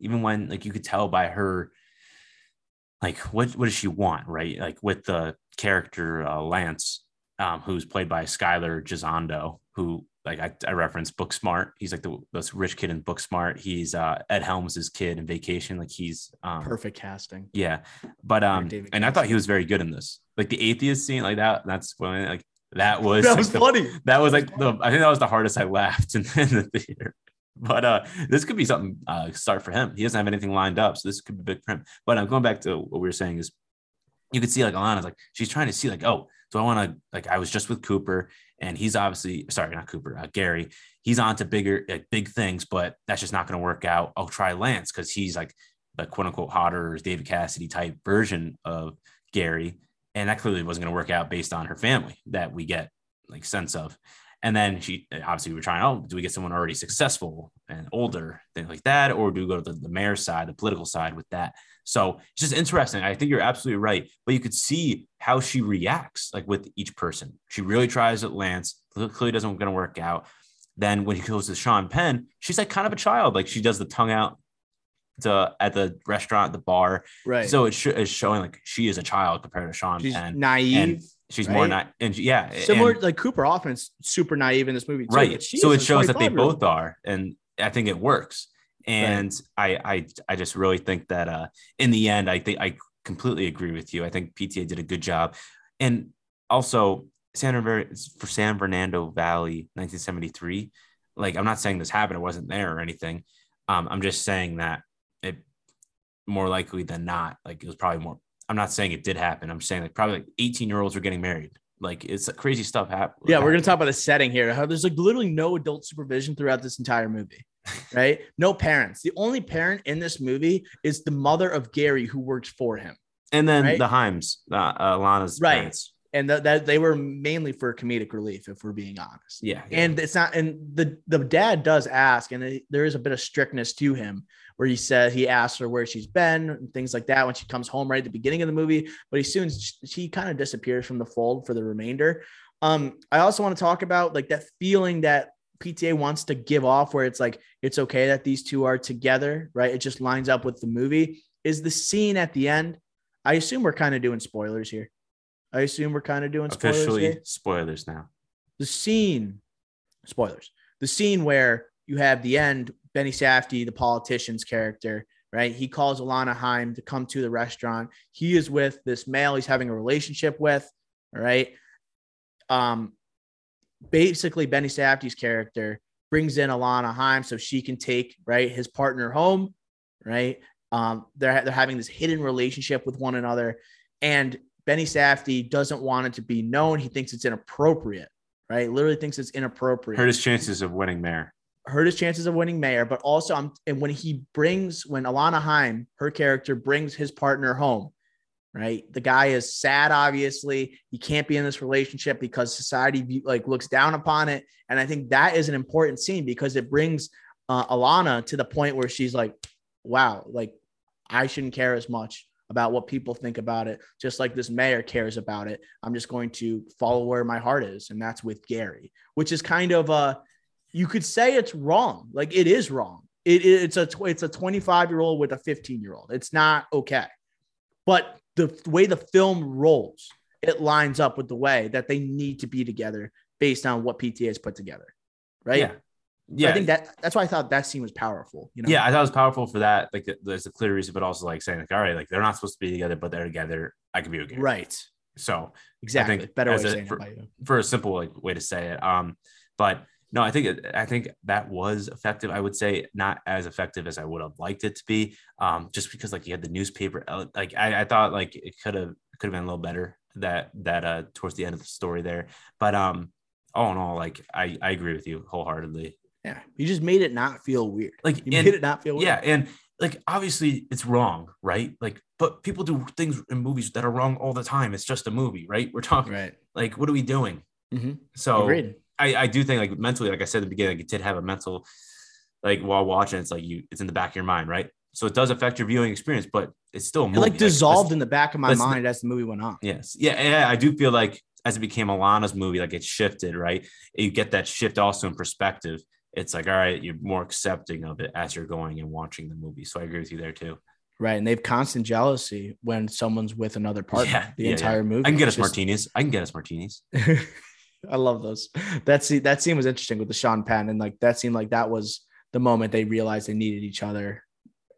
even when like you could tell by her like what what does she want, right? Like with the character uh, Lance, um, who's played by Skylar Gisondo, who like I, I referenced Booksmart. He's like the this rich kid in Booksmart. He's uh, Ed Helms' kid in Vacation. Like he's um, Perfect casting. yeah, but um, and I thought he was very good in this. Like the atheist scene, like that. That's when like That was that like, was the- funny. that was like the I think that was the hardest I laughed in, [laughs] in the theater. But uh this could be something uh start for him. He doesn't have anything lined up, so this could be big for him. But I'm going back to what we were saying is you could see like Alana's like she's trying to see like oh do I want to like I was just with Cooper and he's obviously sorry not Cooper uh, Gary he's on to bigger big things but that's just not going to work out. I'll try Lance because he's like the quote unquote hotter David Cassidy type version of Gary and that clearly wasn't going to work out based on her family that we get like sense of. And then she obviously we were trying, oh, do we get someone already successful and older, things like that, or do we go to the, the mayor's side, the political side with that? So it's just interesting. I think you're absolutely right, but you could see how she reacts, like with each person. She really tries at Lance, clearly doesn't going to work out. Then when he goes to Sean Penn, she's like kind of a child, like she does the tongue out to at the restaurant, the bar. Right. So it sh- is showing like she is a child compared to Sean she's Penn. naive. and she's more right? not, and yeah, Similar and- like Cooper often super naive in this movie. Too, right. So it shows that they 25-year-old. both are, and I think it works. And I, I, I just really think that uh, in the end, I think I completely agree with you. I think PTA did a good job, and also San Ver- for San Fernando Valley, 1973. Like I'm not saying this happened; it wasn't there or anything. Um, I'm just saying that it more likely than not, like it was probably more. I'm not saying it did happen. I'm saying like probably like 18 year olds were getting married. Like it's crazy stuff happened. Yeah, we're gonna talk about the setting here. How there's like literally no adult supervision throughout this entire movie, [laughs] right? no parents. The only parent in this movie is the mother of Gary, who works for him, And then right? the Haims, uh, uh, Lana's Right. parents. and that that they were mainly for comedic relief, if we're being honest. Yeah. And it's not, and the the dad does ask, and it- there is a bit of strictness to him, where he says he asks her where she's been and things like that when she comes home right at the beginning of the movie, but he soon she kind of disappears from the fold for the remainder. Um, I also want to talk about like that feeling that PTA wants to give off, where it's like it's okay that these two are together, right? It just lines up with the movie. Is the scene at the end? I assume we're kind of doing spoilers here. I assume we're kind of doing spoilers officially here spoilers now. the scene spoilers the scene where you have the end benny safdie the politician's character right he calls alana haim to come to the restaurant he is with this male he's having a relationship with right? um basically benny safdie's character brings in alana haim so she can take right his partner home right um they're, they're having this hidden relationship with one another and benny safdie doesn't want it to be known he thinks it's inappropriate right? Literally thinks it's inappropriate. Hurt his chances of winning mayor. Hurt his chances of winning mayor, but also I'm and when he brings when Alana Haim, her character brings his partner home, right? The guy is sad, obviously. He can't be in this relationship because society like looks down upon it. And I think that is an important scene because it brings uh, Alana to the point where she's like, wow, like I shouldn't care as much about what people think about it, just like this mayor cares about it. I'm just going to follow where my heart is, and that's with Gary, which is kind of uh you could say it's wrong. Like it is wrong. It, it- it's a it's a 25 year old with a 15 year old. It's not okay. But the, way the film rolls, it lines up with the way that they need to be together based on what PTA has put together. Right. Yeah. Yeah. I think that that's why I thought that scene was powerful. You know. yeah, I thought it was powerful for that. Like, there's a clear reason, but also like saying, like, all right, like they're not supposed to be together, but they're together. I could be okay. Right. So, Exactly. Better way a- for- it by you. for a simple like way to say it, um, but no, I think it, I think that was effective. I would say not as effective as I would have liked it to be, um, just because like you had the newspaper. Like I, I thought like it could have could have been a little better that that uh towards the end of the story there. But um, all in all, like I I agree with you wholeheartedly. Yeah. You just made it not feel weird. Like You and- made it not feel weird. yeah and like obviously it's wrong right like but people do things in movies that are wrong all the time it's just a movie right we're talking Right. like what are we doing Mhm. so Agreed. I, I do think like mentally like i said at the beginning like it did have a mental like while watching it's like you it's in the back of your mind right so it does affect your viewing experience but it's still a It like dissolved let's- in the back of my mind as the movie went on. yes yeah yeah i do feel like as it became alana's movie like it shifted right you get that shift also in perspective it's like all right you're more accepting of it as you're going and watching the movie so i agree with you there too Right. And they have constant jealousy when someone's with another partner Yeah, the yeah, entire movie. I can get us just- martinis. I can get us martinis. [laughs] I love those. That scene, that scene was interesting with the Sean Penn. And like that seemed like that was the moment they realized they needed each other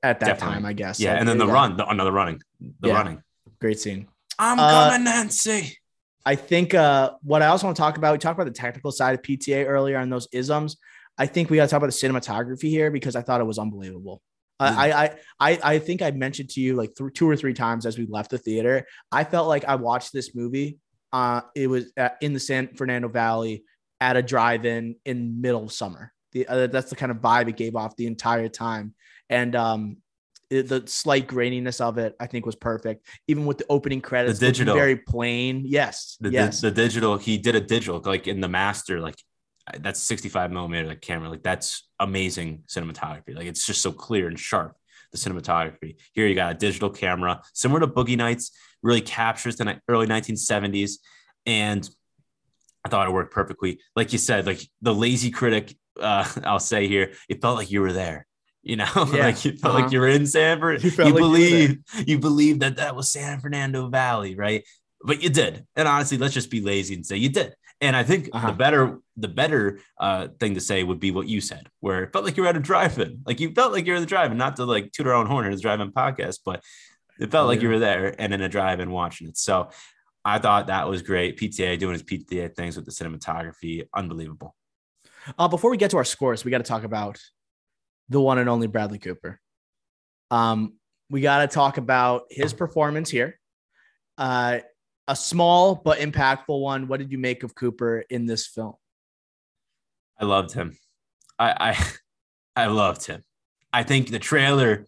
at that Definitely. time, I guess. Yeah, Like, and then the yeah, run, the, another running, the Yeah. running. Great scene. I'm Uh, coming, Nancy. I think uh, what I also want to talk about, we talked about the technical side of PTA earlier on those isms. I think we got to talk about the cinematography here because I thought it was unbelievable. I, I, I, I think I mentioned to you like th- two or three times as we left the theater. I felt like I watched this movie. Uh, it was at, in the San Fernando Valley at a drive-in in middle of summer. The, uh, that's the kind of vibe it gave off the entire time, and um, it, the slight graininess of it, I think, was perfect. Even with the opening credits, The digital. very plain. Yes, The, yes, the, the digital, he did a digital like in the master, like that's 65 millimeter like camera. Like that's amazing cinematography. Like it's just so clear and sharp. The cinematography here, you got a digital camera similar to Boogie Nights, really captures the early 1970s, and I thought it worked perfectly. Like you said, like the lazy critic, uh, I'll say here, it felt like you were there. You know, [laughs] Yeah. like you felt Uh-huh. like you were in San Fernando. You You, like you believe you believe that that was San Fernando Valley, right? But you did. And honestly, let's just be lazy and say you did. And I think Uh-huh. the better the better uh, thing to say would be what you said, where it felt like you were at a drive-in, like you felt like you were at the drive-in, not to like toot our own horn in the drive-in podcast, but it felt Oh, like you were there and in a drive and watching it. So I thought that was great. PTA doing his PTA things with the cinematography, unbelievable. Uh, before we get to our scores, we got to talk about the one and only Bradley Cooper. Um, we got to talk about his performance here. Uh, a small but impactful one. What did you make of Cooper in this film? I loved him. I I [laughs] I loved him. I think the trailer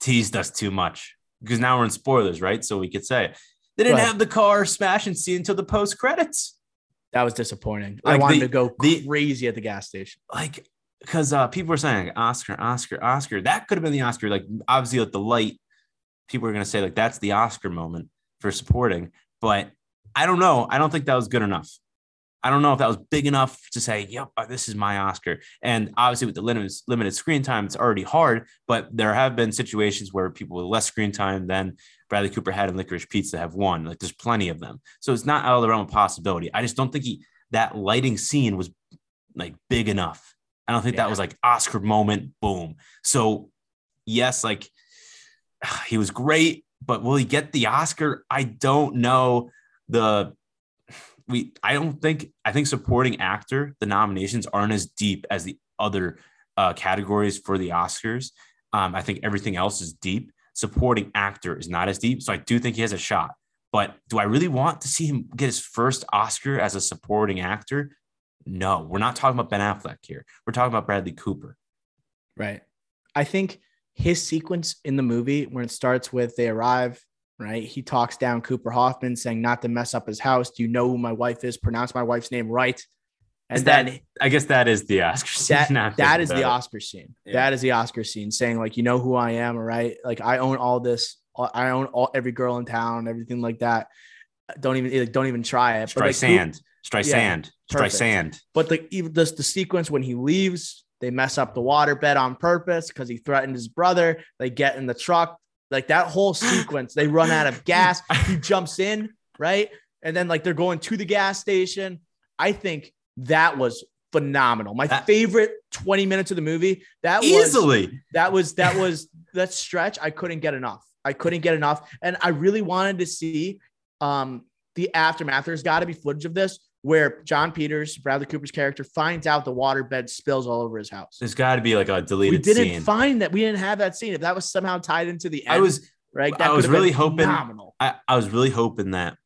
teased us too much because now we're in spoilers, right? So we could say they didn't have the car smashing scene until the post credits. That was disappointing. I wanted the- to go the- crazy at the gas station. Like because uh, people were saying Oscar, Oscar, Oscar. That could have been the Oscar. Like obviously, like the light, people are gonna say like that's the Oscar moment for supporting. But I don't know. I don't think that was good enough. I don't know if that was big enough to say, "Yep, uh, this is my Oscar." And obviously, with the limited limited screen time, it's already hard. But there have been situations where people with less screen time than Bradley Cooper had in Licorice Pizza have won. Like there's plenty of them, so it's not out of the realm of possibility. I just don't think he that lighting scene was like big enough. I don't think Yeah. that was like Oscar moment, boom. So yes, like [sighs] he was great, but will he get the Oscar? I don't know. The we I don't think I think supporting actor the nominations aren't as deep as the other uh, categories for the Oscars. Um, I think everything else is deep. Supporting actor is not as deep, so I do think he has a shot. But do I really want to see him get his first Oscar as a supporting actor? No, we're not talking about Ben Affleck here. We're talking about Bradley Cooper. Right. I think his sequence in the movie when it starts with they arrive, right? He talks down Cooper Hoffman saying not to mess up his house. Do you know who my wife is? Pronounce my wife's name right. And Is that- then I guess that is the Oscar. scene, that [laughs] that is the it. Oscar scene. Yeah. That is the Oscar scene saying like, you know who I am, right? Like I own all this. I own all every girl in town, everything like that. Don't even like, don't even try it. Strike like, sand, strike Yeah, sand, strike sand. But the even the, the sequence when he leaves, they mess up the water bed on purpose because he threatened his brother. They get in the truck, like that whole sequence. they run out of [gasps] gas. He jumps in, right, and then like they're going to the gas station. I think that was phenomenal. My That- favorite twenty minutes of the movie. That was Easily. that was that was that stretch. I couldn't get enough. I couldn't get enough, and I really wanted to see um, the aftermath. There's got to be footage of this where Jon Peters, Bradley Cooper's character, finds out the waterbed spills all over his house. There's got to be like a deleted. We didn't scene. find that. We didn't have that scene. If that was somehow tied into the end, I was right. I was really hoping-. I, I was really hoping that,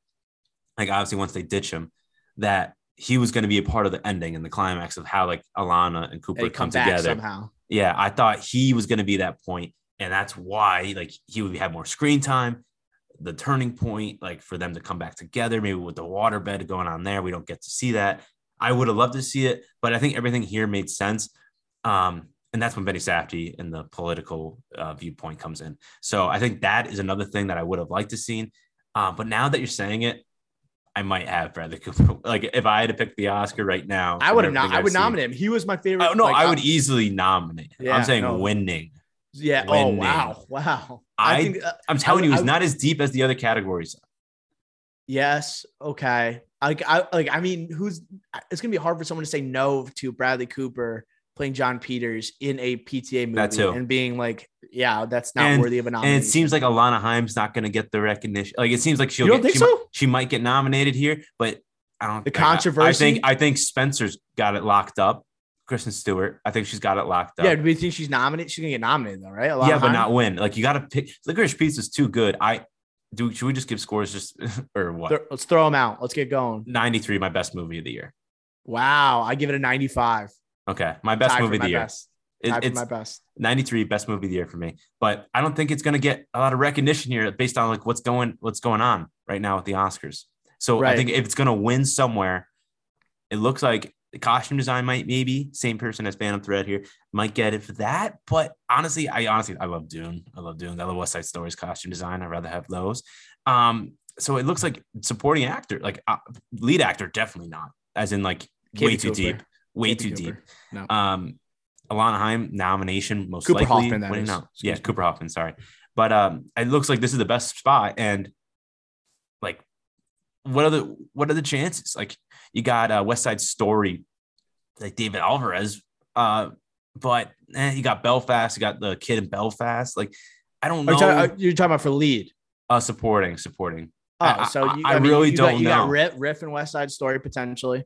like, obviously once they ditch him, that he was going to be a part of the ending and the climax of how like Alana and Cooper They come come together. somehow. Yeah, I thought he was going to be that point, and that's why like he would have more screen time. The turning point, like for them to come back together, maybe with the waterbed going on there, we don't get to see that. I would have loved to see it, but I think everything here made sense. Um, and that's when Benny Safdie and the political uh, viewpoint comes in. So I think that is another thing that I would have liked to seen. Uh, but now that you're saying it, I might have Bradley Cooper. [laughs] Like if I had to pick the Oscar right now, I would have not. I would seen- nominate him. He was my favorite. Oh, no, like, I would easily nominate. him. Yeah, I'm saying no. winning. Yeah. Oh wow, wow. I- think uh, I'm telling would- you, it's would- not as deep as the other categories. Yes. Okay. Like I like I mean, who's it's gonna be hard for someone to say no to Bradley Cooper playing Jon Peters in a PTA movie and being like, yeah, that's not And- worthy of a And it seems like Alana Haim's not going to get the recognition. Like it seems like she'll You don't get, think she, might- so? she might get nominated here, but I don't. The controversy. I- I think I think Spencer's got it locked up. Kristen Stewart. I think she's got it locked up. yeah, do we think she's nominated? She's gonna get nominated though, right? Yeah, but not win. Like you got to pick. Licorice Pizza is too good. I do. Should we just give scores? Just [laughs] or what? Let's throw them out. Let's get going. 93, my best movie of the year. Wow, I give it a 95. Okay, my best Tied movie of the year. best. It- it's my best. 93 best movie of the year for me. But I don't think it's going to get a lot of recognition here based on like what's going what's going on right now with the Oscars. So I think if it's going to win somewhere, it looks like the costume design might maybe same person as Phantom Thread here might get it for that. But honestly, I honestly I love Dune. I love Dune. I love West Side Story's costume design. I'd rather have those. Um, so it looks like supporting actor, like uh, lead actor, definitely not. As in like way too Cooper. deep, way Katie too Cooper. deep. No. Um, Alana Haim nomination most Cooper likely. Hoffman, that winning is. out. Excuse Yeah, me. Cooper Hoffman. Sorry, but um, it looks like this is the best spot. And like, what are the what are the chances? Like, you got uh, West Side Story, like David Alvarez. Uh, but eh, you got Belfast. You got the kid in Belfast. Like, I don't know. you talking, are talking about for lead? uh, supporting, supporting. Oh, I- so you, I I, mean, really you got, don't you got. Riff, Riff and West Side Story potentially.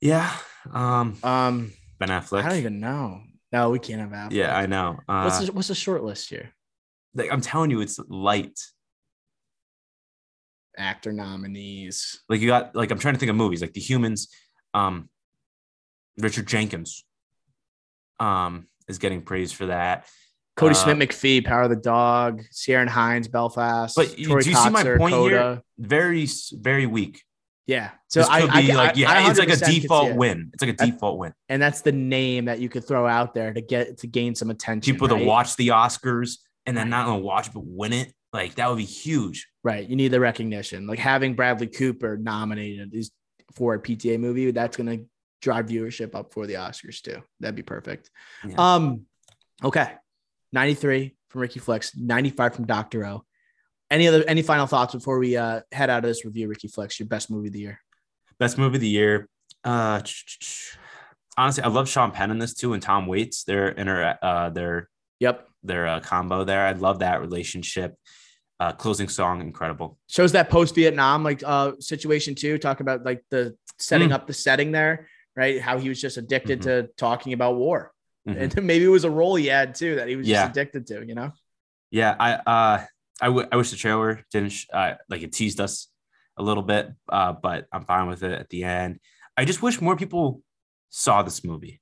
Yeah. Um, Um, Ben Affleck. I don't even know. No, we can't have Affleck. yeah, I know. Uh, What's the, what's the short list here? like, I'm telling you, it's light. Actor nominees. like you got like I'm trying to think of movies like The Humans, um, Richard Jenkins, um, is getting praised for that. Kodi Uh, Smith McPhee, Power of the Dog, Ciarán Hinds, Belfast. But Troy do you see my point here? Very very weak. Yeah. So I, could I, be I, like yeah, I it's like a 100% could see default it. win. It's like a default win. and that's the name that you could throw out there to get to gain some attention. People right? to watch the Oscars and then not only watch but win it, like that would be huge. Right. You need the recognition. Like having Bradley Cooper nominated is for a PTA movie, that's gonna drive viewership up for the Oscars too. That'd be perfect. Yeah. Um, okay. 93 from Ricky Flex, 95 from Dr. O. Any other any final thoughts before we uh head out of this review, Ricky Flex, your best movie of the year? Best movie of the year. Uh, honestly, I love Sean Penn in this too, and Tom Waits. Their inter uh their Yep. their uh, combo there. I love that relationship. Uh, closing song, incredible. Shows that post Vietnam like uh situation too, talk about like the setting Mm. up the setting there, right? How he was just addicted Mhm. to talking about war. Mhm. And [laughs] maybe it was a role he had too that he was Yeah. just addicted to, you know? Yeah, I uh, I, w- I wish the trailer didn't sh- uh, like it teased us a little bit, uh, but I'm fine with it at the end. I just wish more people saw this movie.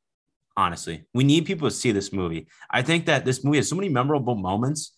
Honestly, we need people to see this movie. I think that this movie has so many memorable moments,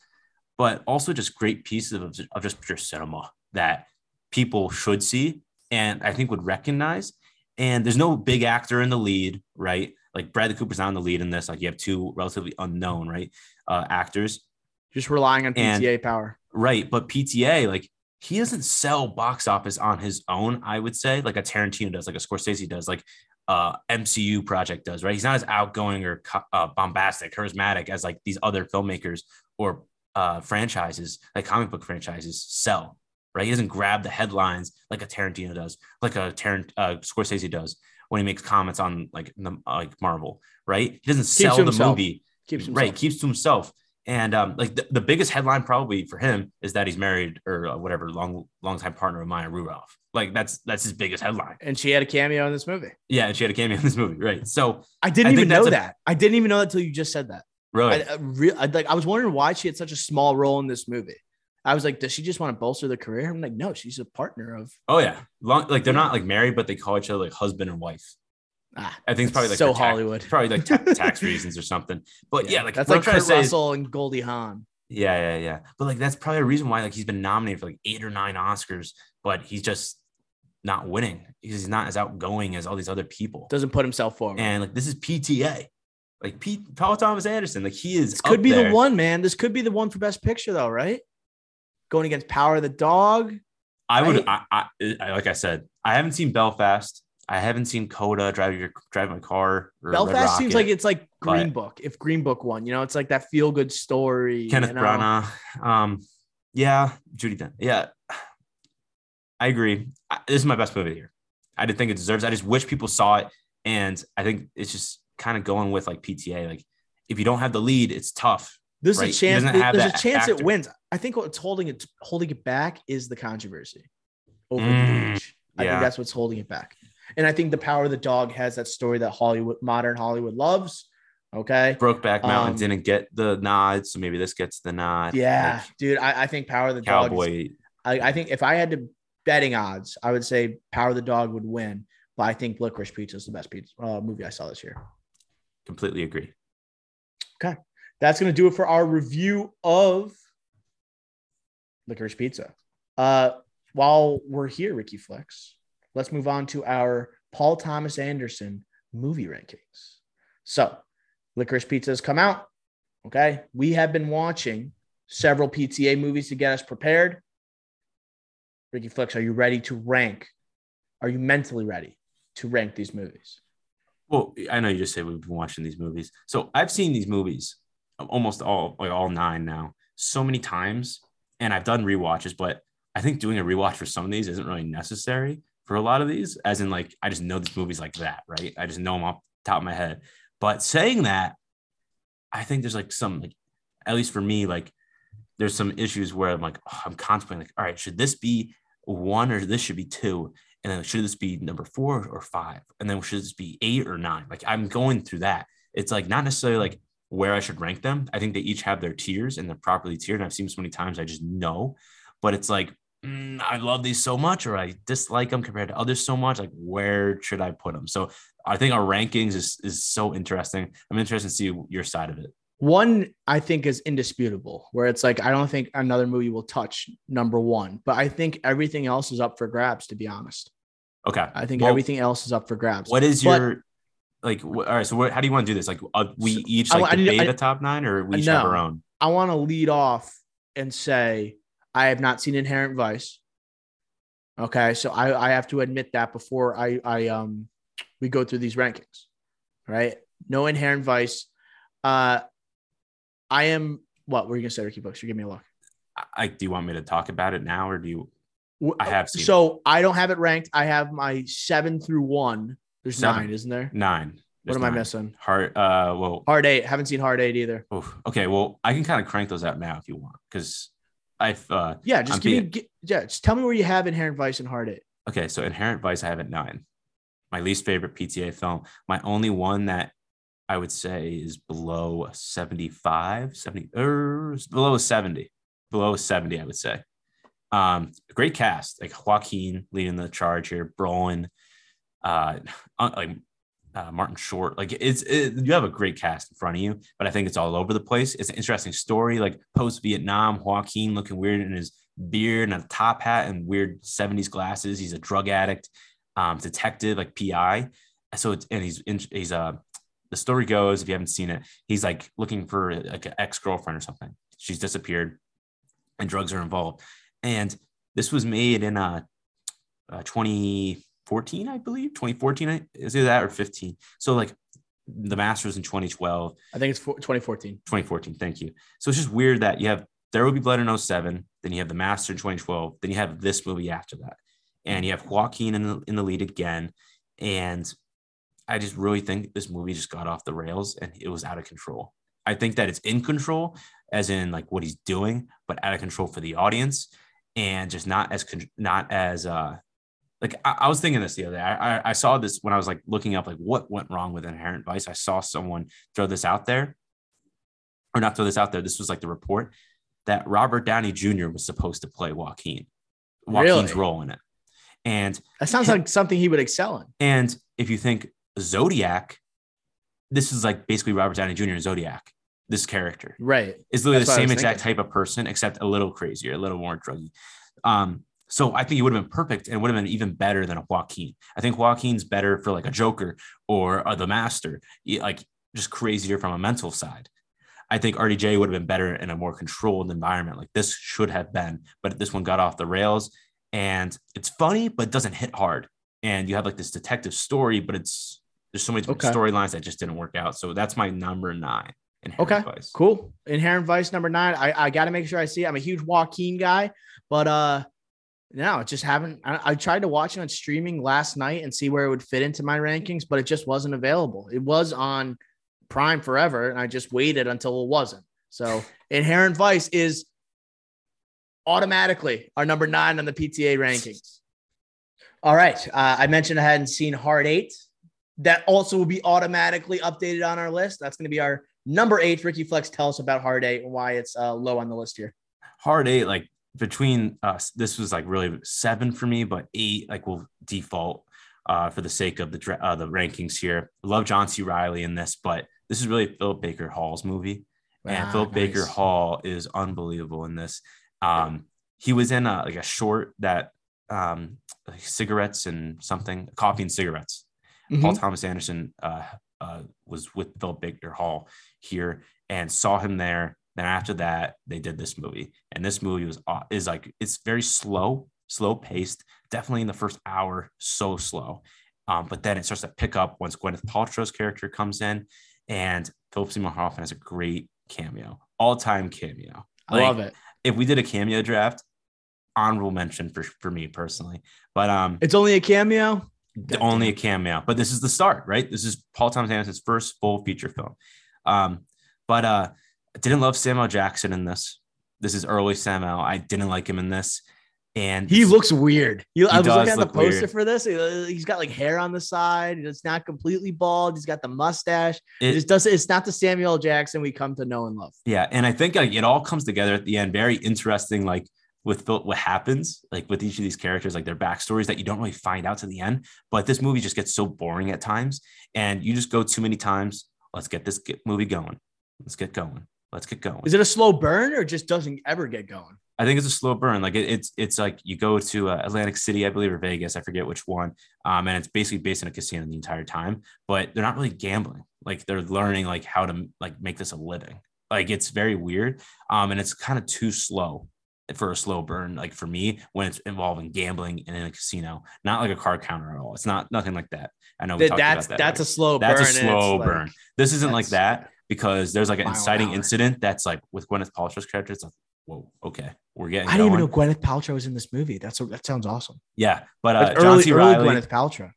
but also just great pieces of, of just pure cinema that people should see and I think would recognize. And there's no big actor in the lead, right? Like Bradley Cooper's not in the lead in this. Like you have two relatively unknown, right, uh, actors. Just relying on And- PTA power. Right. But PTA, like he doesn't sell box office on his own, I would say, like a Tarantino does, like a Scorsese does, like uh MCU project does, right? He's not as outgoing or uh, bombastic, charismatic as like these other filmmakers or uh franchises, like comic book franchises sell, right? He doesn't grab the headlines like a Tarantino does, like a Tarant uh Scorsese does when he makes comments on like the, like Marvel, right? He doesn't sell the himself. movie Keeps himself. right keeps to himself and um like the, the biggest headline probably for him is that he's married or uh, whatever long long time partner of Maya Rudolph like that's that's his biggest headline And she had a cameo in this movie. yeah and she had a cameo in this movie right so I didn't I even know that. I didn't even know that until you just said that. Really I, I, re- I, like, I was wondering why she had such a small role in this movie. I was like, does she just want to bolster the career? I'm like, no, she's a partner of. oh yeah long like they're not like married but they call each other like husband and wife Ah, I think it's probably like so for tax- Hollywood. probably like ta- [laughs] tax reasons or something but yeah, like that's like I'm trying Kurt say is- Russell and Goldie Hawn. Yeah, yeah, yeah. But like that's probably a reason why like he's been nominated for like eight or nine Oscars, but he's just not winning because he's not as outgoing as all these other people. Doesn't put himself forward. And like this is PTA, like Pete Paul Thomas Anderson, like he is. this could be there. the one, man. This could be the one for Best Picture, though, right? Going against Power of the Dog. I would. right? I, I, I like I said, I haven't seen Belfast. I haven't seen Coda drive your drive my car. Belfast seems like it's like Green Book. If Green Book won, you know, it's like that feel good story. Kenneth you know? Branagh. Um, yeah, Judi Dench. Yeah, I agree. I, this is my best movie here. I didn't think it deserves. I just wish people saw it And I think it's just kind of going with like PTA. Like if you don't have the lead, it's tough. There's Right. a chance. There's a chance actor. it wins. I think what's holding it holding it back is the controversy over Mm, Bleach. I yeah. think that's what's holding it back. And I think the power of the dog has that story that Hollywood, modern Hollywood loves. Okay. Brokeback Mountain Um, didn't get the nod, so maybe this gets the nod. Yeah, Like, dude. I, I think Power of the Dog. is- Cowboy. I, I think if I had to betting odds, I would say Power of the Dog would win. But I think Licorice Pizza is the best pizza uh, movie I saw this year. Completely agree. Okay. That's gonna do it for our review of Licorice Pizza. Uh, while we're here, Ricky Flex, let's move on to our Paul Thomas Anderson movie rankings. So, Licorice Pizza has come out. Okay, we have been watching several PTA movies to get us prepared. Ricky Flex, are you ready to rank? Are you mentally ready to rank these movies? Well, I know you just said we've been watching these movies. So I've seen these movies um, almost all like all nine now so many times, and I've done rewatches, but I think doing a rewatch for some of these isn't really necessary for a lot of these, as in like I just know these movies like that, right? I just know them off the top of my head. But saying that, I think there's like some like at least for me, like there's some issues where I'm like, oh, I'm contemplating like, all right, should this be one or this should be two? And then should this be number four or five? And then should this be eight or nine? Like I'm going through that. It's like not necessarily like where I should rank them. I think they each have their tiers and they're properly tiered. And I've seen so many times, I just know. But it's like, mm, I love these so much, or I dislike them compared to others so much. Like, where should I put them? So I think our rankings is is so interesting. I'm interested to see your side of it. One I think is indisputable, where it's like I don't think another movie will touch number one, but I think everything else is up for grabs. To be honest, Okay. I think Well, everything else is up for grabs. What is But- your like? All right. So what, how do you want to do this? Like, uh, we each I like I need- debate I- a top nine, or we each have our own? I want to lead off and say I have not seen Inherent Vice. Okay, so I, I have to admit that before I I um we go through these rankings, right? No Inherent Vice. Uh, I am what were you gonna say, Ricky Books? You give me a look. I, do you want me to talk about it now, or do you? I have seen it. So I don't have it ranked. I have my seven through one. There's Seven. nine, isn't there? Nine. What There's am I missing? Hard. Uh. Well. Hard eight. Haven't seen Hard eight either. oof. Okay. Well, I can kind of crank those out now if you want, because I've. uh Yeah, just I'm give me. being- gi- yeah, just tell me where you have Inherent Vice and Hard eight. Okay. So Inherent Vice, I have at nine. My least favorite PTA film. My only one that I would say is below a 75, 70, or below 70, below 70, I would say. Um, great cast, like Joaquin leading the charge here, Brolin, uh, like uh, Martin Short. Like it's it, you have a great cast in front of you, but I think it's all over the place. It's an interesting story, like post Vietnam, Joaquin looking weird in his beard and a top hat and weird 70s glasses. He's a drug addict, um, detective, like PI. So it's and he's he's uh the story goes if you haven't seen it, he's like looking for like an ex girlfriend or something. She's disappeared, and drugs are involved. And this was made in uh, uh 2014, I believe. 2014 is it that or 15? So like the Masters in 2012. I think it's four- 2014. 2014. Thank you. So it's just weird that you have There Will Be Blood in 07, then you have The Master in 2012, then you have this movie after that, and you have Joaquin in the, in the lead again. And I just really think this movie just got off the rails and it was out of control. I think that it's in control, as in like what he's doing, but out of control for the audience, and just not as con- not as uh like I, I was thinking this the other day. I, I I saw this when I was like looking up like what went wrong with Inherent Vice. I saw someone throw this out there, or not throw this out there. This was like the report that Robert Downey Jr. was supposed to play Joaquin, Joaquin's Really? role in it. And That sounds like something he would excel in. and if you think Zodiac, this is like basically Robert Downey Jr. Zodiac. This character Right. is literally That's the same exact thinking. type of person, except a little crazier, a little more druggy. Um, so I think he would have been perfect and would have been even better than a Joaquin. I think Joaquin's better for like a Joker or uh, the Master, like just crazier from a mental side. I think RDJ would have been better in a more controlled environment, like this should have been, but this one got off the rails. And it's funny, but it doesn't hit hard. And you have like this detective story, but it's there's so many Okay. storylines that just didn't work out. So that's my number nine. Inherent Okay. Vice. Cool. Inherent Vice number nine. I, I got to make sure I see. it. I'm a huge Joaquin guy, but uh, No, it just haven't. I, I tried to watch it on streaming last night and see where it would fit into my rankings, but it just wasn't available. It was on Prime forever, and I just waited until it wasn't. So, Inherent Vice is automatically our number nine on the PTA rankings. All right. Uh, I mentioned I hadn't seen Hard Eight. That also will be automatically updated on our list. That's going to be our number eight. Ricky Flex, tell us about Hard Eight and why it's uh, low on the list here. Hard eight, like between us, this was like really seven for me, but eight, like will default uh, for the sake of the uh, the rankings here. Love John C. Reilly in this, but this is really Philip Baker Hall's movie, and Ah, Philip Baker. Hall is unbelievable in this. Um, he was in a, like a short that um, like cigarettes and something, coffee and cigarettes. Paul Mhm. Thomas Anderson uh, uh, was with Philip Baker Hall here and saw him there. Then after that, they did this movie, and this movie was is like it's very slow, slow paced. Definitely in the first hour, so slow. Um, but then it starts to pick up once Gwyneth Paltrow's character comes in, and Philip Seymour Hoffman has a great cameo, all time cameo. I love it. If we did a cameo draft, honorable mention for for me personally. But um, It's only a cameo. Only a cameo, but this is the start, right? This is Paul Thomas Anderson's first full feature film. Um, but uh, I didn't love Samuel Jackson in this. This is early Samuel. I didn't like him in this, and He looks weird. He, I was looking at the poster weird. for this. He- He's got like hair on the side. It's not completely bald. He's got the mustache. It, It- just doesn't. It's not the Samuel Jackson we come to know and love. yeah, and I think like it all comes together at the end. Very interesting, like with what happens, like with each of these characters, like their backstories that you don't really find out to the end. But this movie just gets so boring at times, and you just go too many times. Let's get this movie going. Let's get going. Let's get going. Is it a slow burn or just doesn't ever get going? I think it's a slow burn. Like it, it's it's like you go to uh, Atlantic City, I believe, or Vegas. I forget which one. Um, and it's basically based in a casino the entire time. But they're not really gambling. Like they're learning like how to like make this a living. Like it's very weird. Um, and it's kind of too slow for a slow burn. Like for me, when it's involving gambling and in a casino, not like a card counter at all. It's not nothing like that. I know we That, that's about that. that's a slow that's burn. a slow it's like- burn. This isn't like that because there's like an inciting hour. incident that's like with Gwyneth Paltrow's character. It's like, whoa, okay, we're getting. I didn't even know Gwyneth Paltrow was in this movie. That's that sounds awesome. Yeah, but uh, Like John early, C. early Reilly, Gwyneth Paltrow.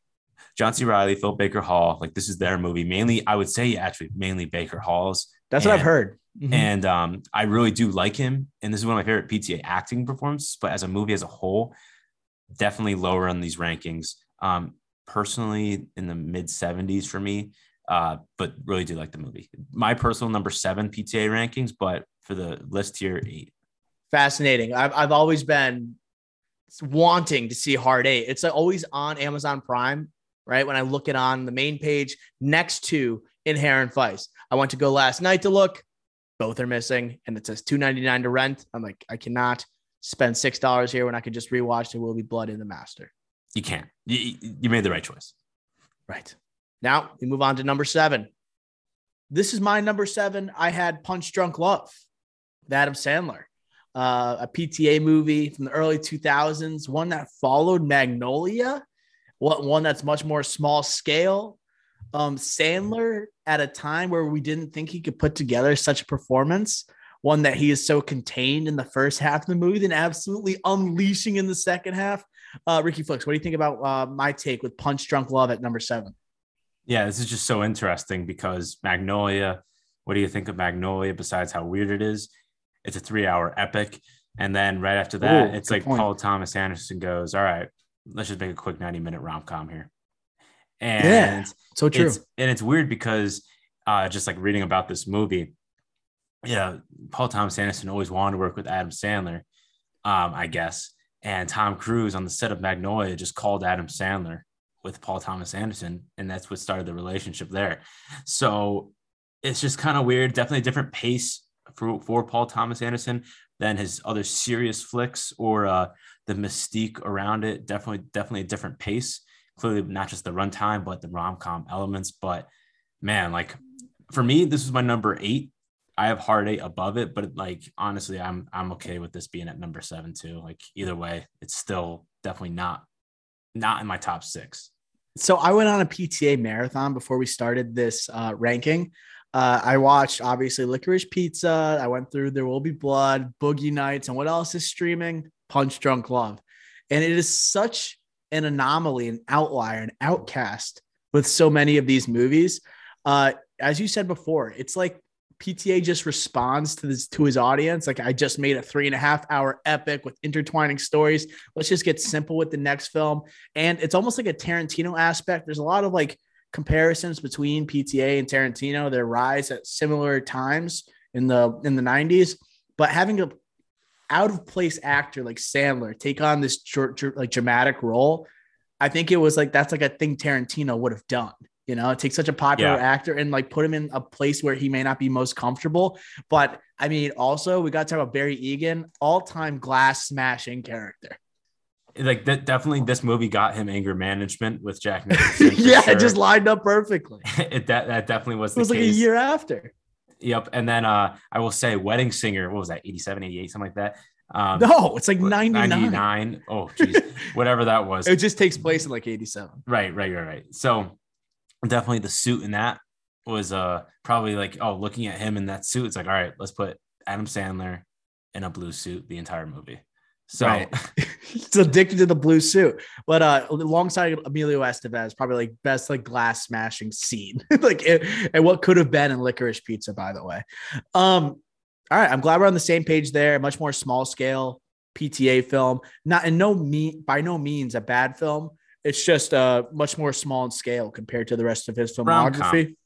John C. Reilly, Phil Baker Hall, like this is their movie. Mainly, I would say actually mainly Baker Hall's, That's what I've heard. Mhm. and um, I really do like him. And this is one of my favorite PTA acting performances. But as a movie as a whole, definitely lower on these rankings. Um, personally, in the mid seventies for me, uh, but really do like the movie. My personal number seven PTA rankings, but for the list here, eight. Fascinating. I've I've always been wanting to see Hard Eight. It's always on Amazon Prime, right? When I look it on the main page next to Inherent Vice. I went to go last night to look. Both are missing, and it says two ninety nine to rent. I'm like, I cannot spend six dollars here when I could just rewatch There Will Be Blood in the Master. You can't. You, you made the right choice. Right. Now we move on to number seven. This is my number seven. I had Punch Drunk Love, with Adam Sandler, uh, a PTA movie from the early 2000s, one that followed Magnolia, what one that's much more small scale. Um, Sandler at a time where we didn't think he could put together such a performance, one that he is so contained in the first half of the movie, then absolutely unleashing in the second half. Uh, Ricky Flicks, what do you think about uh, my take with Punch Drunk Love at number seven? Yeah, this is just so interesting because Magnolia, what do you think of Magnolia besides how weird it is? It's a three hour epic. And then right after that, Ooh, it's like point. Paul Thomas Anderson goes, All right, let's just make a quick 90 minute rom com here. And So true. it's and it's weird because uh just like reading about this movie, yeah, Paul Thomas Anderson always wanted to work with Adam Sandler, um, I guess. And Tom Cruise on the set of Magnolia just called Adam Sandler with Paul Thomas Anderson, and that's what started the relationship there. So it's just kind of weird. Definitely a different pace for, for Paul Thomas Anderson than his other serious flicks or uh, the mystique around it. Definitely, definitely a different pace. Clearly, not just the runtime, but the rom com elements. But man, like for me, this is my number eight. I have Eight above it, but like honestly, I'm I'm okay with this being at number seven too. Like either way, it's still definitely not not in my top six. So I went on a PTA marathon before we started this uh, ranking. Uh, I watched obviously Licorice Pizza. I went through There Will Be Blood, Boogie Nights, and what else is streaming? Punch Drunk Love. And it is such an anomaly, an outlier, an outcast with so many of these movies. Uh, as you said before, it's like PTA just responds to this to his audience. Like I just made a three and a half hour epic with intertwining stories. Let's just get simple with the next film. And it's almost like a Tarantino aspect. There's a lot of like comparisons between PTA and Tarantino, their rise at similar times in the in the 90s. But having a out of place actor like Sandler take on this short, like dramatic role, I think it was like that's like a thing Tarantino would have done. You know, take such a popular Yeah. actor and like put him in a place where he may not be most comfortable. But I mean, also we got to talk about Barry Egan, all time glass smashing character. Like that, definitely, this movie got him anger management with Jack [laughs] Nicholson. yeah, sure. it just lined up perfectly. [laughs] it that, that definitely was It the was like a year after. Yep. And then uh, I will say, Wedding Singer. What was that? 87, 88, something like that. Um, No, it's like what, 99. 99. Oh, geez, [laughs] whatever that was. It just takes place in like 87. Right, right, right, right. So definitely the suit in that was uh probably like oh looking at him in that suit it's like all right let's put Adam Sandler in a blue suit the entire movie. So Right. [laughs] He's addicted to the blue suit. But uh alongside Emilio Estevez, probably like best like glass smashing scene. [laughs] like it, and what could have been in licorice pizza, by the way. Um, all right. I'm glad we're on the same page there. Much more small scale PTA film. Not and no me by no means a bad film. It's just uh much more small in scale compared to the rest of his filmography. Rom-com.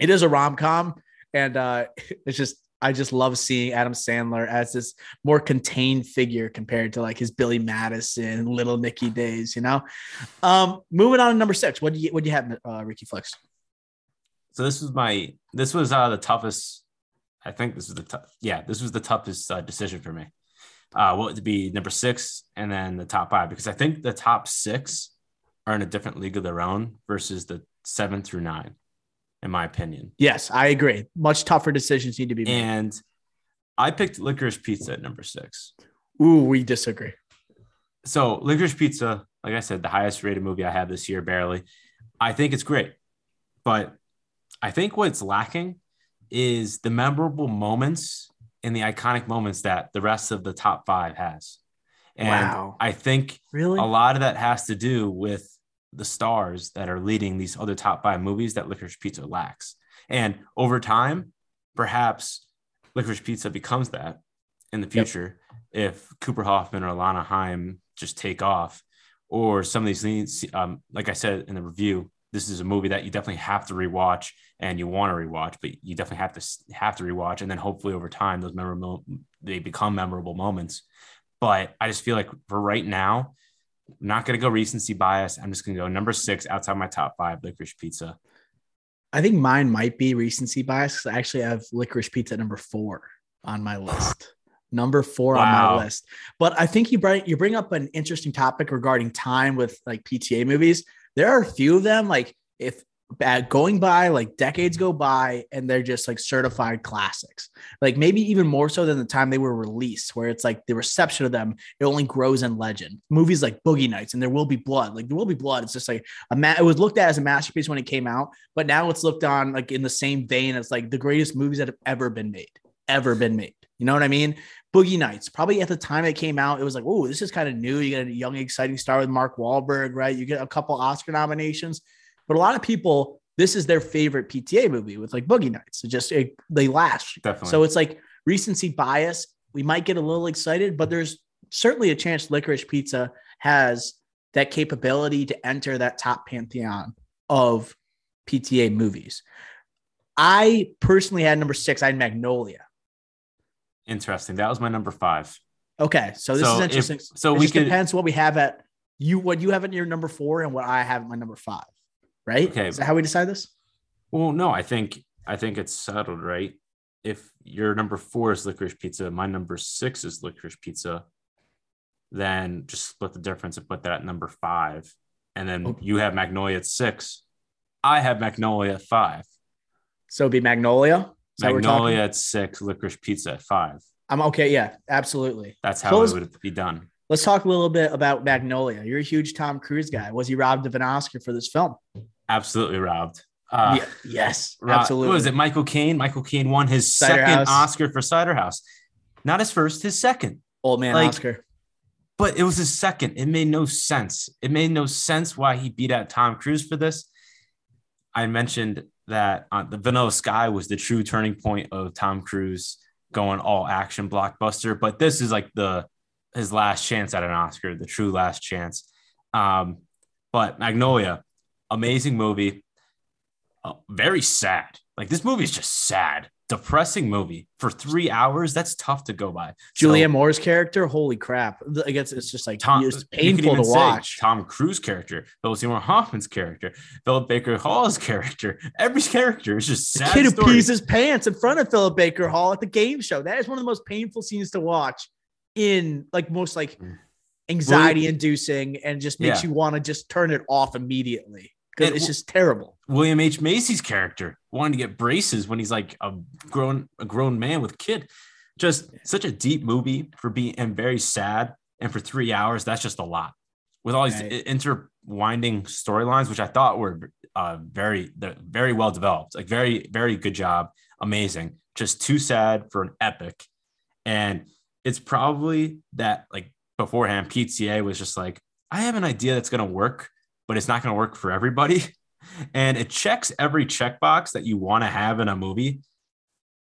It is a rom-com, and uh [laughs] it's just I just love seeing Adam Sandler as this more contained figure compared to like his Billy Madison, Little Nicky days, you know. Um, moving on to number six. What do you what do you have, uh, Ricky Flex? so this was my this was uh the toughest I think this was the tough yeah this was the toughest uh, decision for me. Uh what would be number 6 and then the top 5 because I think the top 6 are in a different league of their own versus the 7 through 9 in my opinion. Yes, I agree. Much tougher decisions need to be made. And I picked Licorice Pizza at number 6. Ooh, we disagree. so licorice pizza like i said the highest rated movie i have this year barely i think it's great but i think what's lacking is the memorable moments and the iconic moments that the rest of the top five has and Wow. i think Really? a lot of that has to do with the stars that are leading these other top five movies that licorice pizza lacks. And over time perhaps licorice pizza becomes that in the Yep. future if cooper hoffman or Alana Haim just take off or some of these things um, like i said in the review this is a movie that you definitely have to rewatch and you want to rewatch but you definitely have to have to rewatch. And then hopefully over time those memorable they become memorable moments. But i just feel like for right now I'm not going to go recency bias. I'm just going to go number six outside my top five, licorice pizza. I think mine might be recency bias I actually have licorice pizza number four on my list. Number four on my list. But I think you bring you bring up an interesting topic regarding time with like PTA movies. There are a few of them, like if bad going by, like decades go by, and they're just like certified classics. Like maybe even more so than the time they were released, where it's like the reception of them, it only grows in legend. Movies like Boogie Nights and There Will Be Blood. Like There Will Be Blood, it's just like a ma- it was looked at as a masterpiece when it came out, but now it's looked on like in the same vein as like the greatest movies that have ever been made, ever been made. You know what I mean? Boogie Nights, probably at the time it came out, it was like, oh, this is kind of new. You get a young, exciting star with Mark Wahlberg, right? You get a couple Oscar nominations, but a lot of people, this is their favorite PTA movie with like Boogie Nights. It just it, they last. Definitely. So it's like recency bias. We might get a little excited, but there's certainly a chance Licorice Pizza has that capability to enter that top pantheon of PTA movies. I personally had number six. I had Magnolia. Interesting. That was my number five. Okay, so this So is if- interesting. so it we just could- depends what we have at you, what you have at your number four, and what I have at my number five. Right? Okay. Is that how we decide this? Well, no, I think I think it's settled, right? If your number four is licorice pizza, my number six is licorice pizza, then just split the difference and put that at number five. And then Oh. you have Magnolia at six. I have Magnolia at five. So it'd be Magnolia. Is that what we're talking? Magnolia at six, licorice pizza at five. I'm okay. Yeah, absolutely. That's how Close- it would be done. Let's talk a little bit about Magnolia. You're a huge Tom Cruise guy. Was he robbed of an Oscar for this film? Absolutely robbed. Uh, Yeah, yes, Ro- absolutely. What was it? Michael Caine. Michael Caine won his Cider second House. Oscar for Cider House. Not his first, his second. Old man like- Oscar. but it was his second. It made no sense. It made no sense why he beat out Tom Cruise for this. I mentioned that uh, the Vanilla Sky was the true turning point of Tom Cruise going all action blockbuster, but this is like the his last chance at an Oscar, the true last chance. Um, but Magnolia, amazing movie, uh, very sad. Like this movie is just sad, depressing movie for three hours. That's tough to go by. So- Moore's character, holy crap! I guess it's just like Tom, it's painful to watch. Tom Cruise character, Philip Seymour Hoffman's character, Philip Baker Hall's character. Every character is just The sad. kid who pees his pants in front of Philip Baker Hall at the game show. That is one of the most painful scenes to watch in like most like Mm. anxiety inducing and just makes Yeah. you want to just turn it off immediately And it's just terrible. William H Macy's character wanting to get braces when he's like a grown a grown man with kid. Just such a deep movie for being and very sad. And for three hours, that's just a lot. With all these Right. interwinding storylines, which I thought were uh, very very well developed, like very very good job, amazing. Just too sad for an epic, and it's probably that like beforehand, PTA was just like, I have an idea that's gonna work, but it's not gonna work for everybody. [laughs] And it checks every checkbox that you want to have in a movie.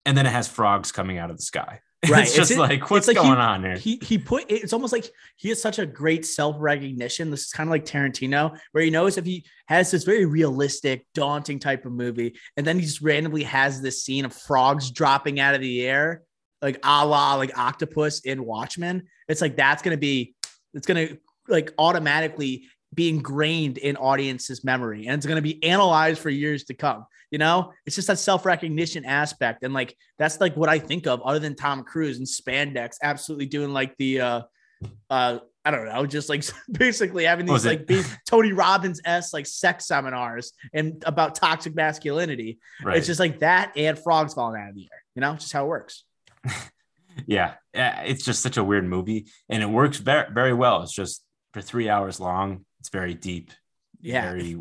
And then it has frogs coming out of the sky. [laughs] Right. It's just It's- like, what's like going he- on here? He he put it's almost like he has such a great self recognition. This is kind of like Tarantino, where he knows if he has this very realistic, daunting type of movie, and then he just randomly has this scene of frogs dropping out of the air, like a la like octopus in Watchmen. It's like that's gonna be, it's gonna like automatically be ingrained in audience's memory, and it's gonna be analyzed for years to come. You know, it's just that self recognition aspect, and like that's like what I think of, other than Tom Cruise and spandex, absolutely doing like the uh uh I don't know, just like [laughs] basically having these like big Tony Robbins s like sex seminars and about toxic masculinity. Right. It's just like that and frogs falling out of the air. You know, just how it works. [laughs] yeah. Yeah, It's just such a weird movie. And it works very, very well. It's just for three hours long. It's very deep, Yeah, very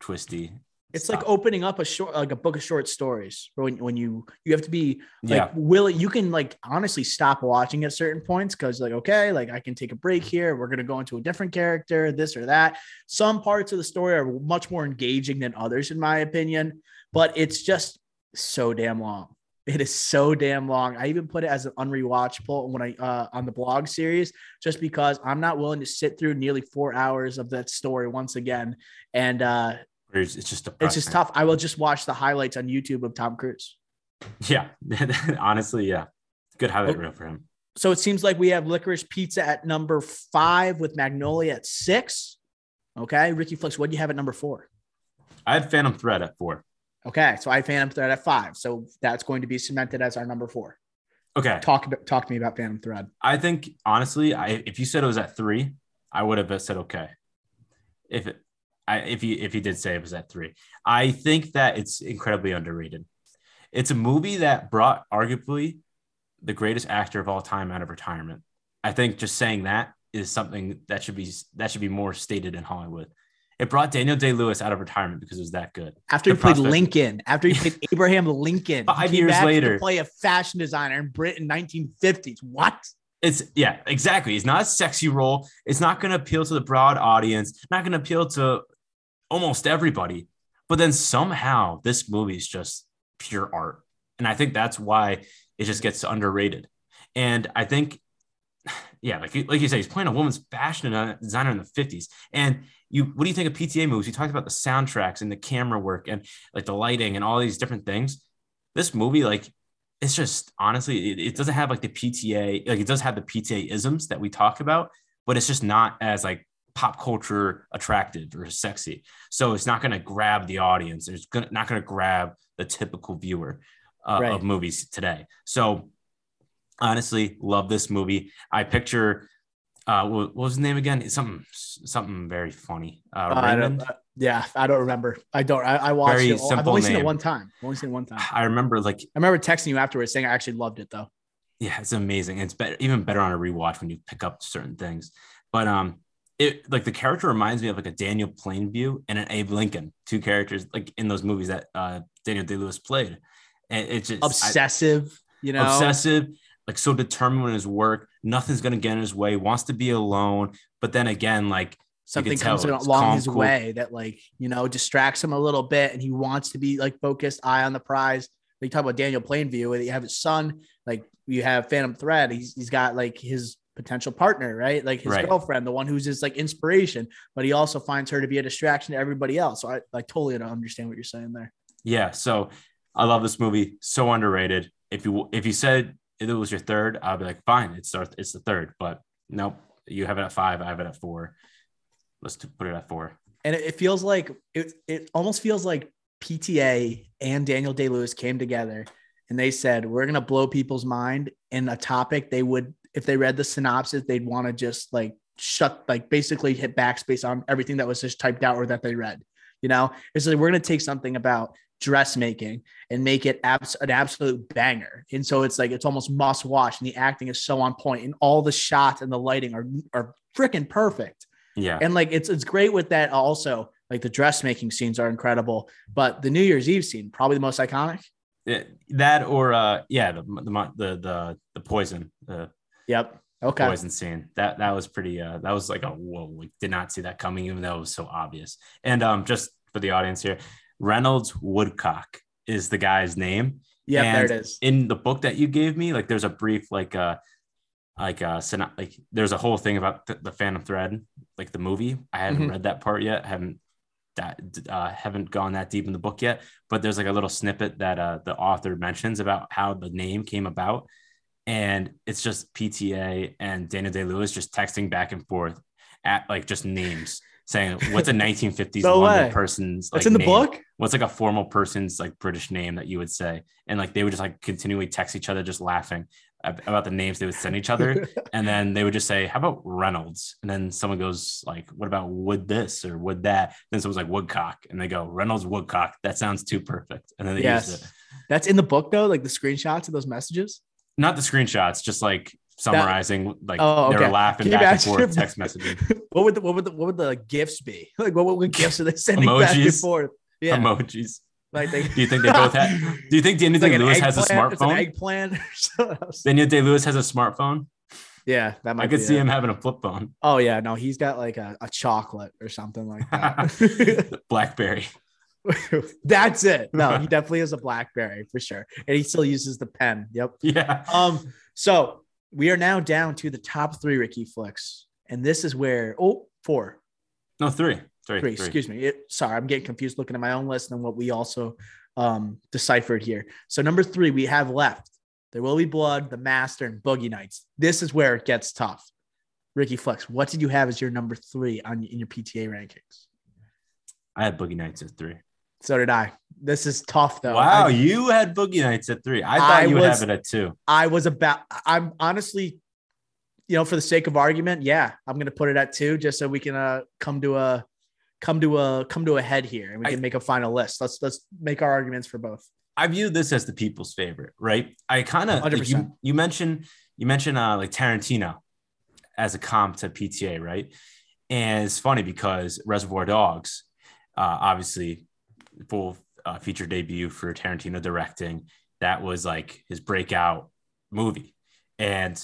twisty. it's like opening up a short like a book of short stories. When when you you have to be like yeah. willing, you can like honestly stop watching at certain points because like okay, like I can take a break here. We're gonna go into a different character, this or that. Some parts of the story are much more engaging than others, in my opinion. But it's just so damn long. It is so damn long. I even put it as an unrewatchable when I uh, on the blog series, just because I'm not willing to sit through nearly four hours of that story once again. And uh, It's it's just it's just tough. I will just watch the highlights on YouTube of Tom Cruise. Yeah. [laughs] Honestly, yeah. Good highlight Oh. reel for him. So it seems like we have Licorice Pizza at number five with Magnolia at six. Okay, Ricky Flex, what do you have at number four? I had Phantom Thread at four. Okay, so I Phantom Thread at five. So that's going to be cemented as our number four. Okay. Talk talk to me about Phantom Thread. I think honestly, I if you said it was at three, I would have said okay. If it, I if you if you did say it was at three, I think that it's incredibly underrated. It's a movie that brought arguably the greatest actor of all time out of retirement. I think just saying that is something that should be that should be more stated in Hollywood. It brought Daniel Day Lewis out of retirement because it was that good. After The he played prospect- Lincoln, after he played [laughs] Abraham Lincoln, Five years back to later. play a fashion designer in Britain, 1950s. What? It's yeah, exactly. It's not a sexy role. It's not going to appeal to the broad audience. Not going to appeal to almost everybody. But then somehow this movie is just pure art, and I think that's why it just gets underrated. And I think, yeah, like you, like you say, he's playing a woman's fashion designer in the fifties. And you, what do you think of PTA movies? You talked about the soundtracks and the camera work and like the lighting and all these different things. This movie, like it's just honestly, it, it doesn't have like the PTA, like it does have the PTA isms that we talk about, but it's just not as like pop culture attractive or sexy. So it's not going to grab the audience. It's gonna, not going to grab the typical viewer uh, Right. of movies today. So honestly, love this movie. I picture, uh, what, was his name again? It's something, something very funny. Uh, Uh, I Raymond. uh, yeah, I don't remember. I don't. I, I watched Very it. all- I've only seen it one time. I've only seen it one time. I remember like I remember texting you afterwards saying I actually loved it though. yeah, it's amazing. It's better, even better on a rewatch when you pick up certain things. But um, it like the character reminds me of like a Daniel Plainview and an Abe Lincoln, two characters like in those movies that uh Daniel Day Lewis played. And it's just I- Obsessive, you know. obsessive, like so determined in his work. Nothing's gonna get in his way. Wants to be alone, but then again, like something comes it's along calm, his cool. way that like you know distracts him a little bit and he wants to be like focused eye on the prize they talk about daniel plainview and you have his son like you have phantom thread he's, he's got like his potential partner right like his Right. girlfriend the one who's his like inspiration but he also finds her to be a distraction to everybody else so i like totally don't understand what you're saying there Yeah, so I love this movie. So underrated. If you if you said it was your third, I'd be like, fine, it's our, it's the third. But nope, you have it at five. I have it at four. Let's put it at four. and it, it feels like it, it almost feels like PTA and Daniel Day Lewis came together and they said, We're to blow people's mind in a topic they would, if they read the synopsis, they'd want to just like shut, like basically hit backspace on everything that was just typed out or that they read. You know, it's like we're to take something about dressmaking and make it abs- an absolute banger. And so it's like it's almost must watch, and the acting is so on point, and all the shots and the lighting are are freaking perfect Yeah, and like it's it's great with that also like the dressmaking scenes are incredible but the new year's eve scene probably the most iconic that or uh, yeah, the the the the, the poison, the yep okay poison scene. That that was pretty. Uh, that was like a whoa. We did not see that coming, even though it was so obvious. And um, just for the audience here, Reynolds Woodcock is the guy's name. yeah there it is. in the book that you gave me like there's a brief like uh like uh like there's a whole thing about the, the phantom thread like the movie. I haven't Mhm. read that part yet. Haven't that uh haven't gone that deep in the book yet. But there's like a little snippet that uh the author mentions about how the name came about. And it's just pta and Daniel day lewis just texting back and forth at like just names saying what's a [laughs] 1950s No London way. person's like, in the name? book what's like a formal person's like British name that you would say? And like they would just like continually text each other, just laughing about the names they would send each other. [laughs] and then they would just say, How about Reynolds? And then someone goes, like, what about would this or would that? Then someone's like Woodcock. And they go, Reynolds Woodcock. That sounds too perfect. And then they yes used it. that's in the book though like the screenshots of those messages Not the screenshots, just like summarizing, like Oh, they okay. were laughing back and forth, text messaging, [laughs] what would the, what would the, what would the gifts be [laughs] like what would gifts are they sending back and forth yeah emojis. like they [laughs] Do you think they both have? Do you think Daniel like Day Lewis has a eggplant- it's an smartphone? eggplant or something else. Daniel Day Lewis has a smartphone. yeah that might I could see it. him having a flip phone. oh yeah no he's got like a, a chocolate or something like that Blackberry. That's it. No, he definitely has a BlackBerry for sure, and he still uses the pen. Yep. Yeah. Um. So we are now down to the top three Ricky flicks, and this is where oh four No, three. Three. three. three. Excuse me. It, sorry, I'm getting confused looking at my own list and what we also um deciphered here. So number three we have left. There will be blood, the master, and boogie nights. This is where it gets tough. Ricky Flex, what did you have as your number three on in your PTA rankings? I had Boogie Nights at three. So did I. This is tough though. wow, I- you had Boogie Nights at three. I thought I you would have it at two. I was about, I'm honestly, you know, for the sake of argument, yeah, I'm going to put it at two just so we can uh, come to a, come to a, come to a head here and we I- can make a final list. Let's, let's make our arguments for both. I view this as the people's favorite, right? I kind of like you. You mentioned you mentioned uh, like Tarantino as a comp to PTA, right? And it's funny because Reservoir Dogs, uh, obviously, full uh, feature debut for Tarantino directing. That was like his breakout movie, and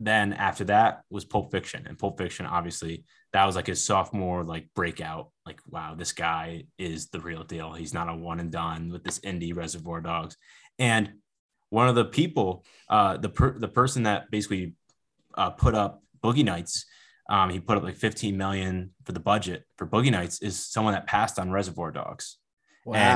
then after that was Pulp Fiction, and Pulp Fiction, obviously, that was like his sophomore like breakout. Like, wow, this guy is the real deal. He's not a one and done with this indie Reservoir Dogs. And one of the people, uh, the per- the person that basically uh, put up Boogie Nights, um, he put up like 15 million for the budget for Boogie Nights, is someone that passed on Reservoir Dogs.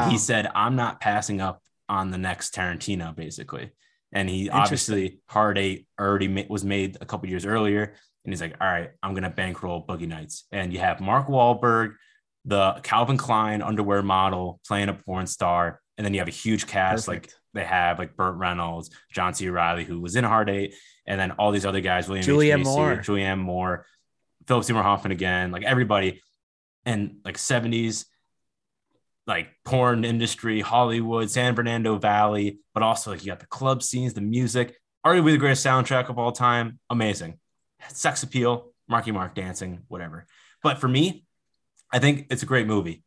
And he said, I'm not passing up on the next Tarantino, basically. And he obviously Hard Eight already ma- was made a couple years earlier. And he's like, all right, I'm gonna bankroll Boogie Nights. And you have Mark Wahlberg, the Calvin Klein underwear model playing a porn star, and then you have a huge cast like they have like Burt Reynolds, John C. Reilly, who was in Hard Eight, and then all these other guys, William. Julianne Macy, Moore. Julianne Moore, Philip Seymour Hoffman again, like everybody, and like 70s, like porn industry, Hollywood, San Fernando Valley, but also like you got the club scenes, the music, arguably the greatest soundtrack of all time. Amazing. Sex appeal, Marky Mark dancing, whatever. But for me, I think it's a great movie,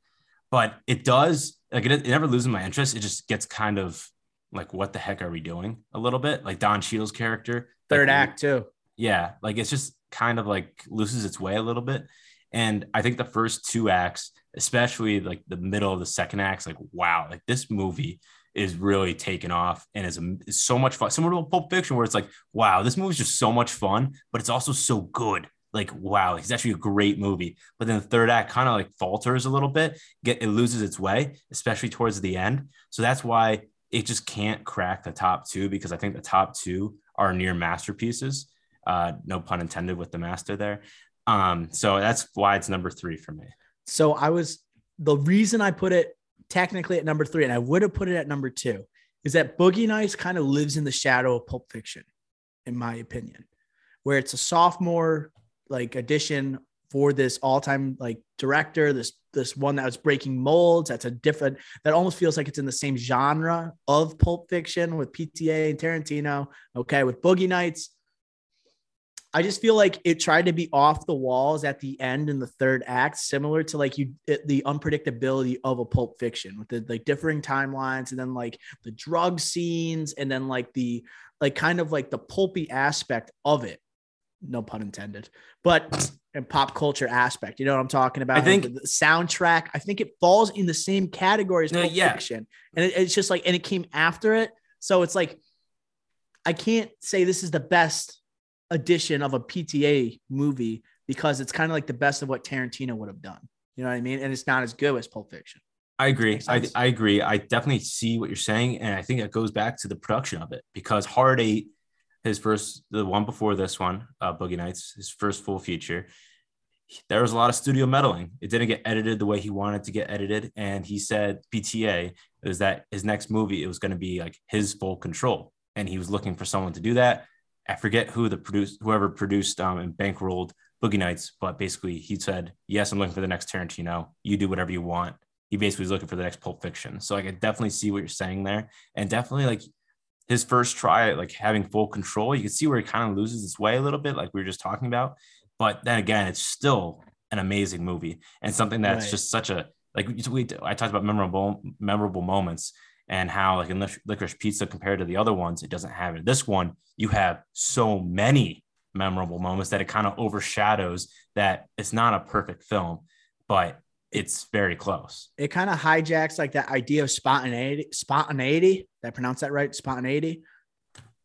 but it does like it, it never loses my interest. It just gets kind of like what the heck are we doing a little bit like Don Cheadle's character Third like, act too. yeah like it's just kind of like loses its way a little bit and I think the first two acts especially like the middle of the second act like wow like this movie is really taken off and is, is so much fun. Similar to Pulp Fiction where it's like wow this movie is just so much fun but it's also so good. Like wow it's actually a great movie. But then the third act kind of like falters a little bit get it loses its way especially towards the end. So that's why it just can't crack the top two because i think the top two are near masterpieces uh no pun intended with the master there um so that's why it's number three for me So I was the reason I put it technically at number three, and I would have put it at number two, is that Boogie Nights kind of lives in the shadow of Pulp Fiction, in my opinion, where it's a sophomore like addition for this all-time like director, this this one that was breaking molds. That's a different that almost feels like it's in the same genre of Pulp Fiction with PTA and Tarantino. Okay, with Boogie Nights. I just feel like it tried to be off the walls at the end in the third act, similar to like you it, the unpredictability of a Pulp Fiction with the like differing timelines and then like the drug scenes and then like the like kind of like the pulpy aspect of it. No pun intended, but and pop culture aspect. You know what I'm talking about? I think- Like, the, soundtrack. I think it falls in the same category as Pulp yeah. Fiction, and it- it's just like and it came after it, so it's like I can't say this is the best edition of a PTA movie because it's kind of like the best of what Tarantino would have done. You know what I mean? And it's not as good as Pulp Fiction. I agree. I. I agree. I definitely see what you're saying. And I think it goes back to the production of it because Hard Eight, his first, the one before this one, uh, Boogie Nights, his first full feature, there was a lot of studio meddling. It didn't get edited the way he wanted to get edited. And he said, PTA, is that his next movie, it was going to be like his full control. And he was looking for someone to do that. I forget who the produced whoever produced um, and bankrolled Boogie Nights, but basically he said, Yes, I'm looking for the next Tarantino. You do whatever you want he basically was looking for the next Pulp Fiction. So I could definitely see what you're saying there, and definitely like his first try at like having full control. You can see where he kind of loses his way a little bit, like we were just talking about. But then again, it's still an amazing movie and something that's Right. just such a like we I talked about memorable memorable moments and how like in Lic- Licorice Pizza compared to the other ones, it doesn't have it. This one, you have so many memorable moments that it kind of overshadows that it's not a perfect film, but it's very close. It kind of hijacks like that idea of spontaneity. Spontaneity. Did I pronounce that right? Spontaneity.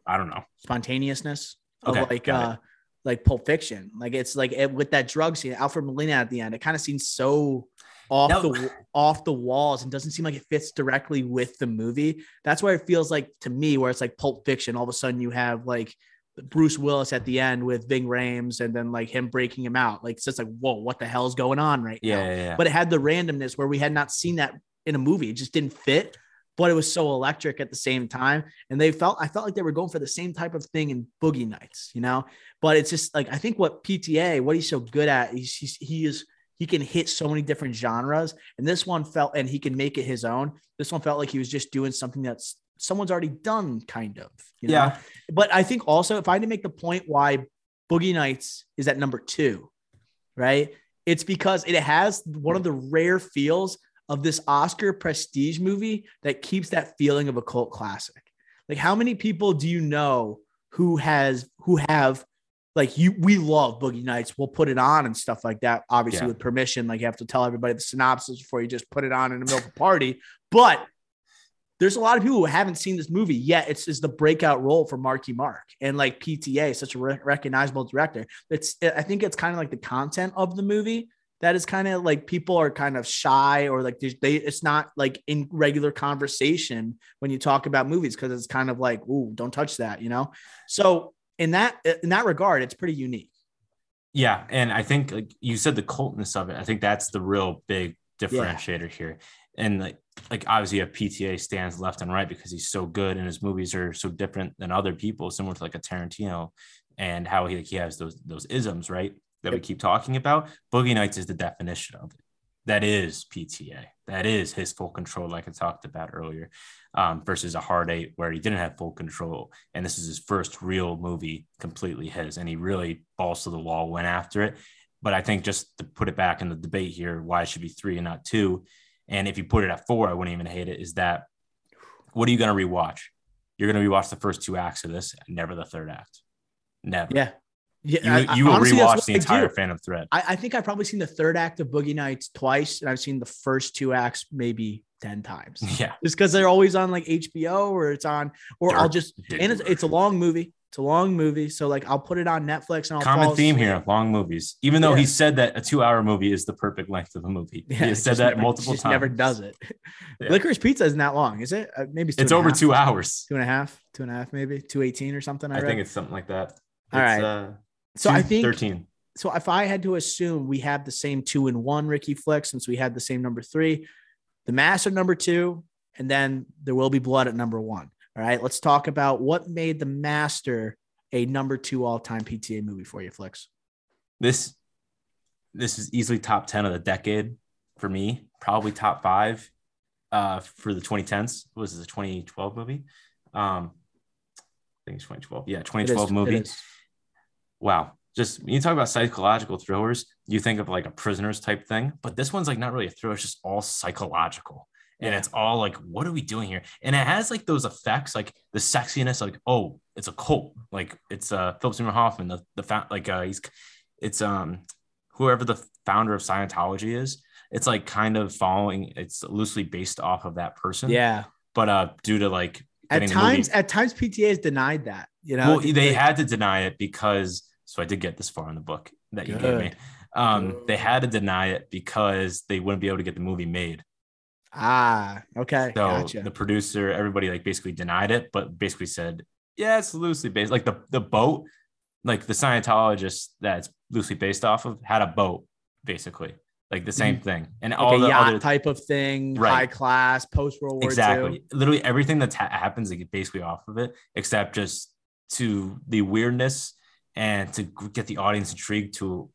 I don't know. Spontaneousness. Of Okay, like uh like Pulp Fiction. Like it's like it, with that drug scene, Alfred Molina at the end. It kind of seems so off No. the off the walls and doesn't seem like it fits directly with the movie. That's where it feels like to me, where it's like Pulp Fiction. All of a sudden, you have like Bruce Willis at the end with Ving Rhames, and then like him breaking him out. Like it's just like, whoa, what the hell's going on right Yeah, now? yeah, yeah. But it had the randomness where we had not seen that in a movie. It just didn't fit. But it was so electric at the same time, and they felt I felt like they were going for the same type of thing in Boogie Nights, you know. But it's just like I think what PTA, what he's so good at, he's, he's he is he can hit so many different genres, and this one felt and he can make it his own. This one felt like he was just doing something that's someone's already done, kind of. You know? yeah, But I think also if I had to make the point why Boogie Nights is at number two, right? It's because it has one of the rare feels of this Oscar prestige movie that keeps that feeling of a cult classic. Like how many people do you know who has who have like you we love Boogie Nights. We'll put it on and stuff like that. Obviously Yeah. with permission. Like you have to tell everybody the synopsis before you just put it on in the middle of a party. But there's a lot of people who haven't seen this movie yet. It's, it's the breakout role for Marky Mark and like PTA, such a re- recognizable director. It's I think it's kind of like the content of the movie that is kind of like people are kind of shy or like they, they it's not like in regular conversation when you talk about movies because it's kind of like ooh don't touch that you know. So in that in that regard, it's pretty unique. yeah. And I think like you said, the cultness of it. I think that's the real big differentiator here. And like, like obviously, you have PTA stands left and right because he's so good, and his movies are so different than other people, similar to like a Tarantino, and how he like, he has those those isms, right? That we keep talking about. Boogie Nights is the definition of it. That is PTA. That is his full control, like I talked about earlier, um, versus a Hard Eight where he didn't have full control, and this is his first real movie completely his, and he really balls to the wall, went after it. But I think just to put it back in the debate here, why it should be three and not two, and if you put it at four, I wouldn't even hate it. Is that what are you going to rewatch? You're going to rewatch the first two acts of this, never the third act. Never. Yeah. Yeah. You, I- you will honestly, rewatch the entire. Phantom Thread. I, I think I've probably seen the third act of Boogie Nights twice, and I've seen the first two acts maybe 10 times. [laughs] Yeah. Just because they're always on like HBO or it's on, or I'll Dirt. just, and it's, it's a long movie. It's a long movie. So like I'll put it on Netflix and I'll Common theme asleep. here: long movies. Even though Yeah. he said that a two-hour movie is the perfect length of a movie, [laughs] Yeah, he has said that never- multiple just times. Never does it. [laughs] Yeah. Licorice Pizza isn't that long, is it? Uh, maybe it's, over half. two hours. two and a half, two and a half, maybe two eighteen or something. I, I think it's something like that. All It's, right. Uh, so. I think 13. so. If I had to assume we have the same two and one Ricky Flick, since we had the same number three, the Master number two, and then there will be blood at number one. All right, let's talk about what made the Master a number two all time PTA movie for you, Flicks. This this is easily top 10 of the decade for me, probably top five uh, for the 2010s. What was this a 2012 movie? Um, I think it's 2012. Yeah, 2012 it movie. Wow. Just when you talk about psychological thrillers, you think of like a prisoners type thing, but this one's like not really a thriller, it's just all psychological. And it's all like, what are we doing here? And it has like those effects, like the sexiness, like, oh, it's a cult. Like it's uh Philip Seymour Hoffman, the the fa- like uh he's it's um whoever the founder of Scientology is, it's like kind of following, it's loosely based off of that person. Yeah. But uh due to like At times, at times, PTA has denied that. You know, well, they Like, had to deny it because so I did get this far in the book that you gave me. Good. Um, they had to deny it because they wouldn't be able to get the movie made. ah, okay, So gotcha. the producer, everybody like basically denied it, but basically said, yeah, it's loosely based. Like the the boat, like the Scientologist that's loosely based off of had a boat, basically. Like the same thing. And Mm-hmm. like all a the yacht other type of thing, Right. high class, post World War exactly II. literally everything that ha- happens like basically off of it except just to the weirdness and to get the audience intrigued to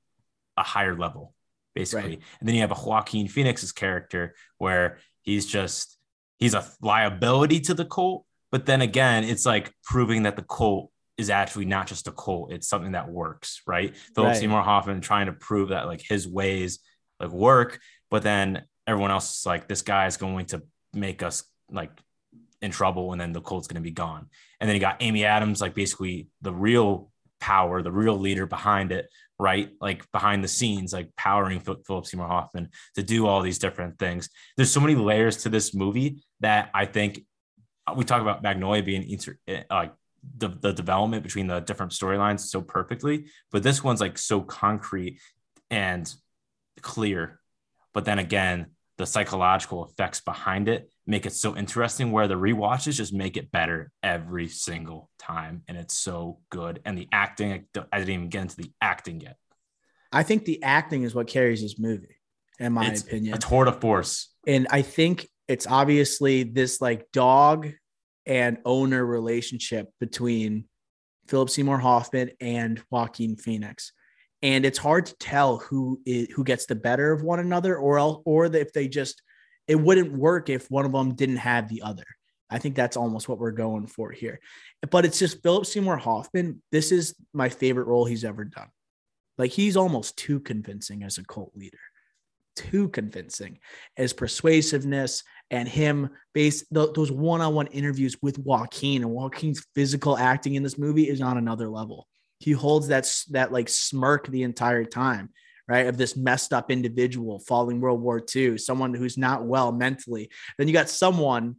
a higher level basically Right. and then you have a joaquin phoenix's character where he's just he's a liability to the cult but then again it's like proving that the cult is actually not just a cult it's something that works right philip Right. seymour hoffman trying to prove that like his ways like work but then everyone else is like this guy is going to make us like in trouble and then the cult's going to be gone and then you got amy adams like basically the real power the real leader behind it right? Like behind the scenes like powering philip seymour hoffman to do all these different things. There's so many layers to this movie that i think uh, we talk about magnolia being inter- uh, like the, the development between the different storylines so perfectly but this one's like so concrete and clear. But then again the psychological effects behind it make it so interesting where the rewatches just make it better every single time and it's so good and the acting I didn't even get into the acting yet I think the acting is what carries this movie, in my opinion. it's opinion. a tour de force and I think it's obviously this like dog and owner relationship between Philip Seymour Hoffman and Joaquin Phoenix. And it's hard to tell who is, who gets the better of one another or else, or if they just it wouldn't work if one of them didn't have the other. I think that's almost what we're going for here. But it's just Philip Seymour Hoffman. This is my favorite role he's ever done. Like he's almost too convincing as a cult leader too convincing as persuasiveness and him based th- those one-on-one interviews with Joaquin and Joaquin's physical acting in this movie is on another level. He holds that that like smirk the entire time, right? Of this messed up individual following World War II, someone who's not well mentally. Then you got someone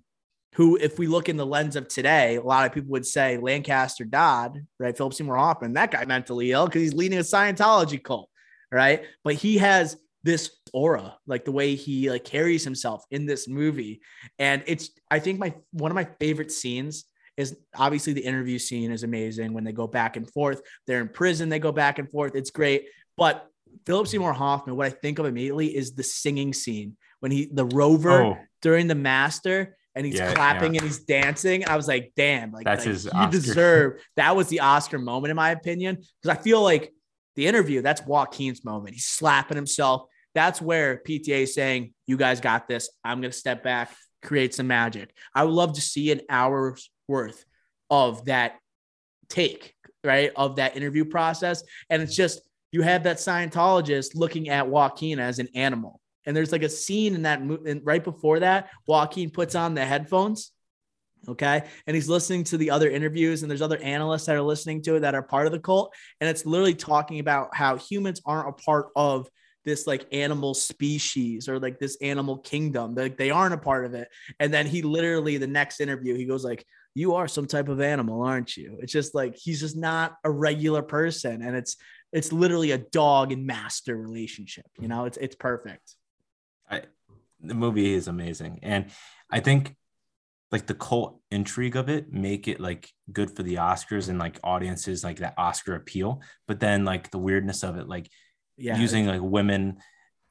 who, if we look in the lens of today, a lot of people would say Lancaster Dodd, right? Philip Seymour Hoffman, that guy mentally ill because he's leading a Scientology cult, right? But he has this aura, like the way he like carries himself in this movie. And it's I think my one of my favorite scenes is obviously the interview scene is amazing when they go back and forth. They're in prison, they go back and forth. It's great. But Philip Seymour Hoffman, what I think of immediately is the singing scene when he the rover oh during the master and he's Yeah, clapping yeah. and he's dancing. I was like, damn, like, That's like, his you Oscar. deserve that was the Oscar moment, in my opinion. Because I feel like the interview, that's Joaquin's moment. He's slapping himself. That's where PTA is saying, You guys got this. I'm gonna step back, create some magic. I would love to see an hour's worth of that take, right? Of that interview process. And it's just you have that Scientologist looking at Joaquin as an animal. And there's like a scene in that mo- and right before that, Joaquin puts on the headphones Okay. And he's listening to the other interviews, and there's other analysts that are listening to it that are part of the cult. And it's literally talking about how humans aren't a part of this like animal species or like this animal kingdom. Like they aren't a part of it. And then he literally the next interview, he goes like, You are some type of animal, aren't you? It's just like he's just not a regular person. And it's it's literally a dog and master relationship. You know, it's it's perfect. I, the movie is amazing, and I think like the cult intrigue of it make it like good for the Oscars and like audiences like that Oscar appeal. But then like the weirdness of it, like Yeah. using like women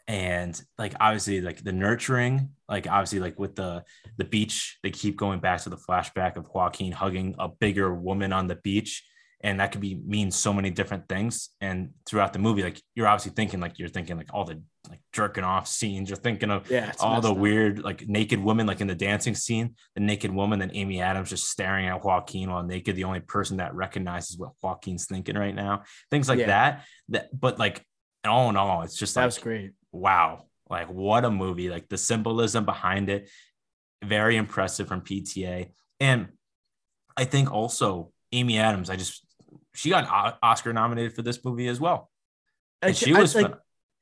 and like obviously like the nurturing like obviously like with the the beach they keep going back to the flashback of joaquin hugging a bigger woman on the beach and that could be mean so many different things and throughout the movie like you're obviously thinking like you're thinking like all the like jerking off scenes you're thinking of yeah, all the up. weird like naked women like in the dancing scene the naked woman then amy adams just staring at joaquin while naked the only person that recognizes what joaquin's thinking right now things like Yeah. that that but like all in all it's just That was great. wow like what a movie like the symbolism behind it very impressive from pta and i think also amy adams i just she got oscar nominated for this movie as well I, and she I- was like,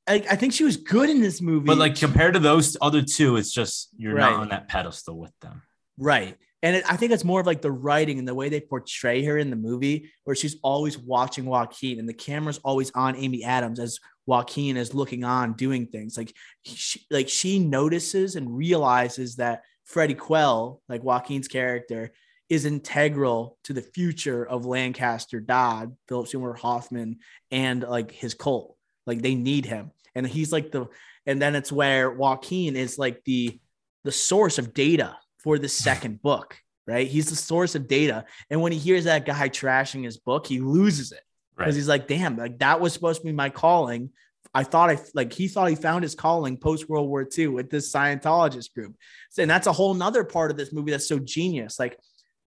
I, I think she was good in this movie. but like compared to those other two it's just you're Right. not on that pedestal with them Right. And it, I think it's more of like the writing and the way they portray her in the movie, where she's always watching Joaquin and the camera's always on Amy Adams as Joaquin is looking on doing things. Like she, like she notices and realizes that Freddie Quell, like Joaquin's character, is integral to the future of Lancaster Dodd, Philip Seymour Hoffman, and like his cult. Like they need him. And he's like the, and then it's where Joaquin is like the, the source of data for the second [sighs] book, right? He's the source of data. And when he hears that guy trashing his book, he loses it because right he's like, damn, like that was supposed to be my calling. I thought I like he thought he found his calling post World War II with this Scientologist group. And that's a whole nother part of this movie that's so genius. Like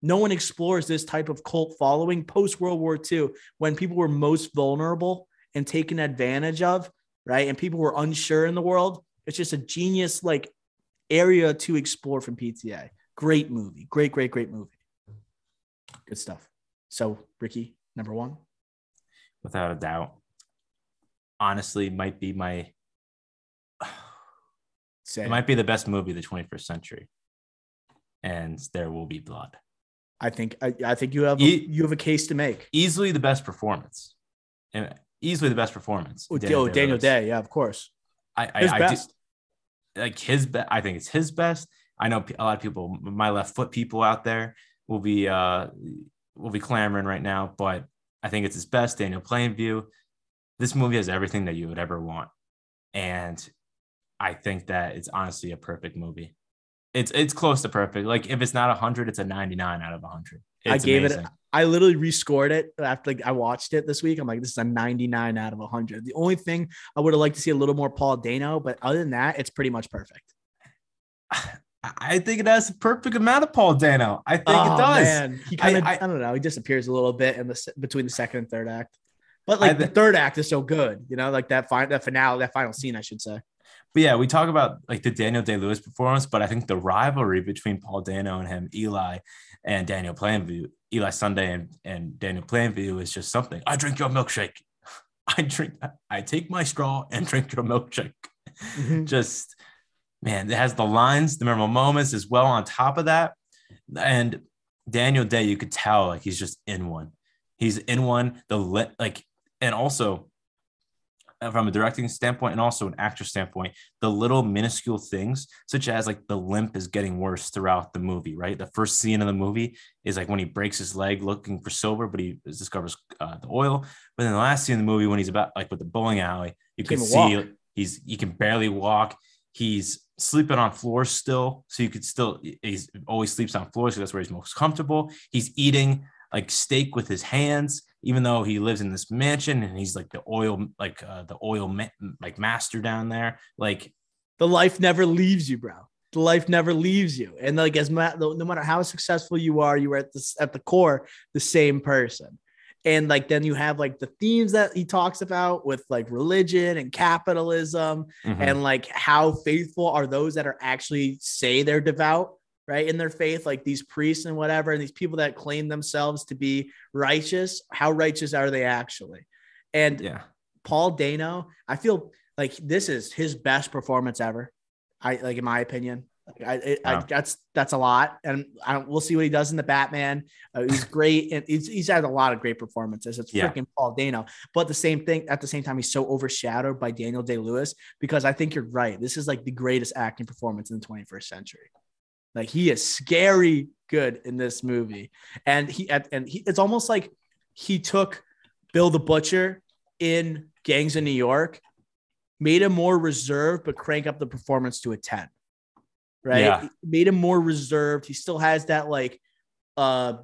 no one explores this type of cult following post World War II when people were most vulnerable and taken advantage of, right? And people were unsure in the world. It's just a genius like area to explore from PTA. Great movie. Great, great, great movie. Good stuff. So, Ricky, number one. without a doubt honestly might be my Say it might be the best movie of the 21st century and there will be blood I think I, I think you have a, E- you have a case to make. easily the best performance and easily the best performance Oh, Daniel, Daniel Day-Lewis. Yeah, of course. I, I, His I do- best. like his best. I think it's his best. I know a lot of people, my left foot people out there will be uh will be clamoring right now, but I think it's his best. Daniel Plainview. This movie has everything that you would ever want, and I think that it's honestly a perfect movie. It's it's close to perfect. Like if it's not hundred, it's a ninety nine out of hundred. I gave it- I literally rescored it after like I watched it this week. I'm like, this is a 99 out of 100. The only thing I would have liked to see a little more Paul Dano, but other than that, it's pretty much perfect. I think it has the perfect amount of Paul Dano. I think Oh, it does. Man. He kind of, I, I- don't know, he disappears a little bit in the between the second and third act. But like I the third act is so good, you know, like that final, that finale, that final scene, I should say. But yeah, we talk about like the Daniel Day Lewis performance, but I think the rivalry between Paul Dano and him, Eli and Daniel Plainview, Eli Sunday and, and Daniel Plainview is just something. I drink your milkshake. [laughs] I drink, I take my straw and drink your milkshake. Mm-hmm. [laughs] Just man, it has the lines, the memorable moments as well on top of that. And Daniel Day, you could tell like he's just in one. He's in one, the lit like, and also from a directing standpoint and also an actor standpoint, the little minuscule things, such as like the limp is getting worse throughout the movie, right? The first scene of the movie is like when he breaks his leg looking for silver, but he discovers uh, the oil. But then the last scene in the movie, when he's about like with the bowling alley, you can see walk. he's he can barely walk. He's sleeping on floors still, so you could still he's always sleeps on floors, so that's where he's most comfortable. He's eating like steak with his hands, even though he lives in this mansion and he's like the oil, like uh, the oil ma- like master down there. Like the life never leaves you, bro. The life never leaves you. And like as ma- no matter how successful you are, you are at this at the core the same person. And like then you have like the themes that he talks about with like religion and capitalism mhm. and like how faithful are those that are actually say they're devout right? In their faith, like these priests and whatever, and these people that claim themselves to be righteous, how righteous are they actually? And Yeah. Paul Dano, I feel like this is his best performance ever. I like, in my opinion. I, it, I that's that's a lot, and I don't, we'll see what he does in the Batman. Uh, he's great, and he's, he's had a lot of great performances. It's Yeah. freaking Paul Dano, but the same thing at the same time, he's so overshadowed by Daniel Day Lewis because I think you're right. This is like the greatest acting performance in the 21st century. Like he is scary good in this movie, and he and he it's almost like he took Bill the Butcher in Gangs in New York, made him more reserved, but crank up the performance to a 10. Right? Yeah. Made him more reserved. He still has that like uh,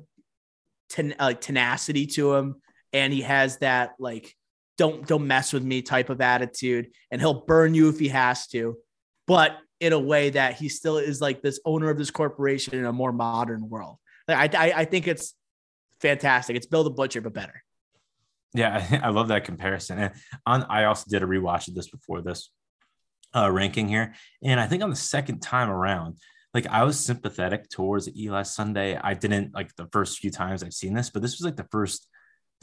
ten, uh tenacity to him, and he has that like don't don't mess with me type of attitude, and he'll burn you if he has to, but in a way that he still is like this owner of this corporation in a more modern world. Like I I, I think it's fantastic. It's Bill the Butcher, but better. Yeah, [laughs] I love that comparison. And on, I also did a rewatch of this before this uh, ranking here, and I think on the second time around, like I was sympathetic towards Eli Sunday. I didn't like the first few times I've seen this, but this was like the first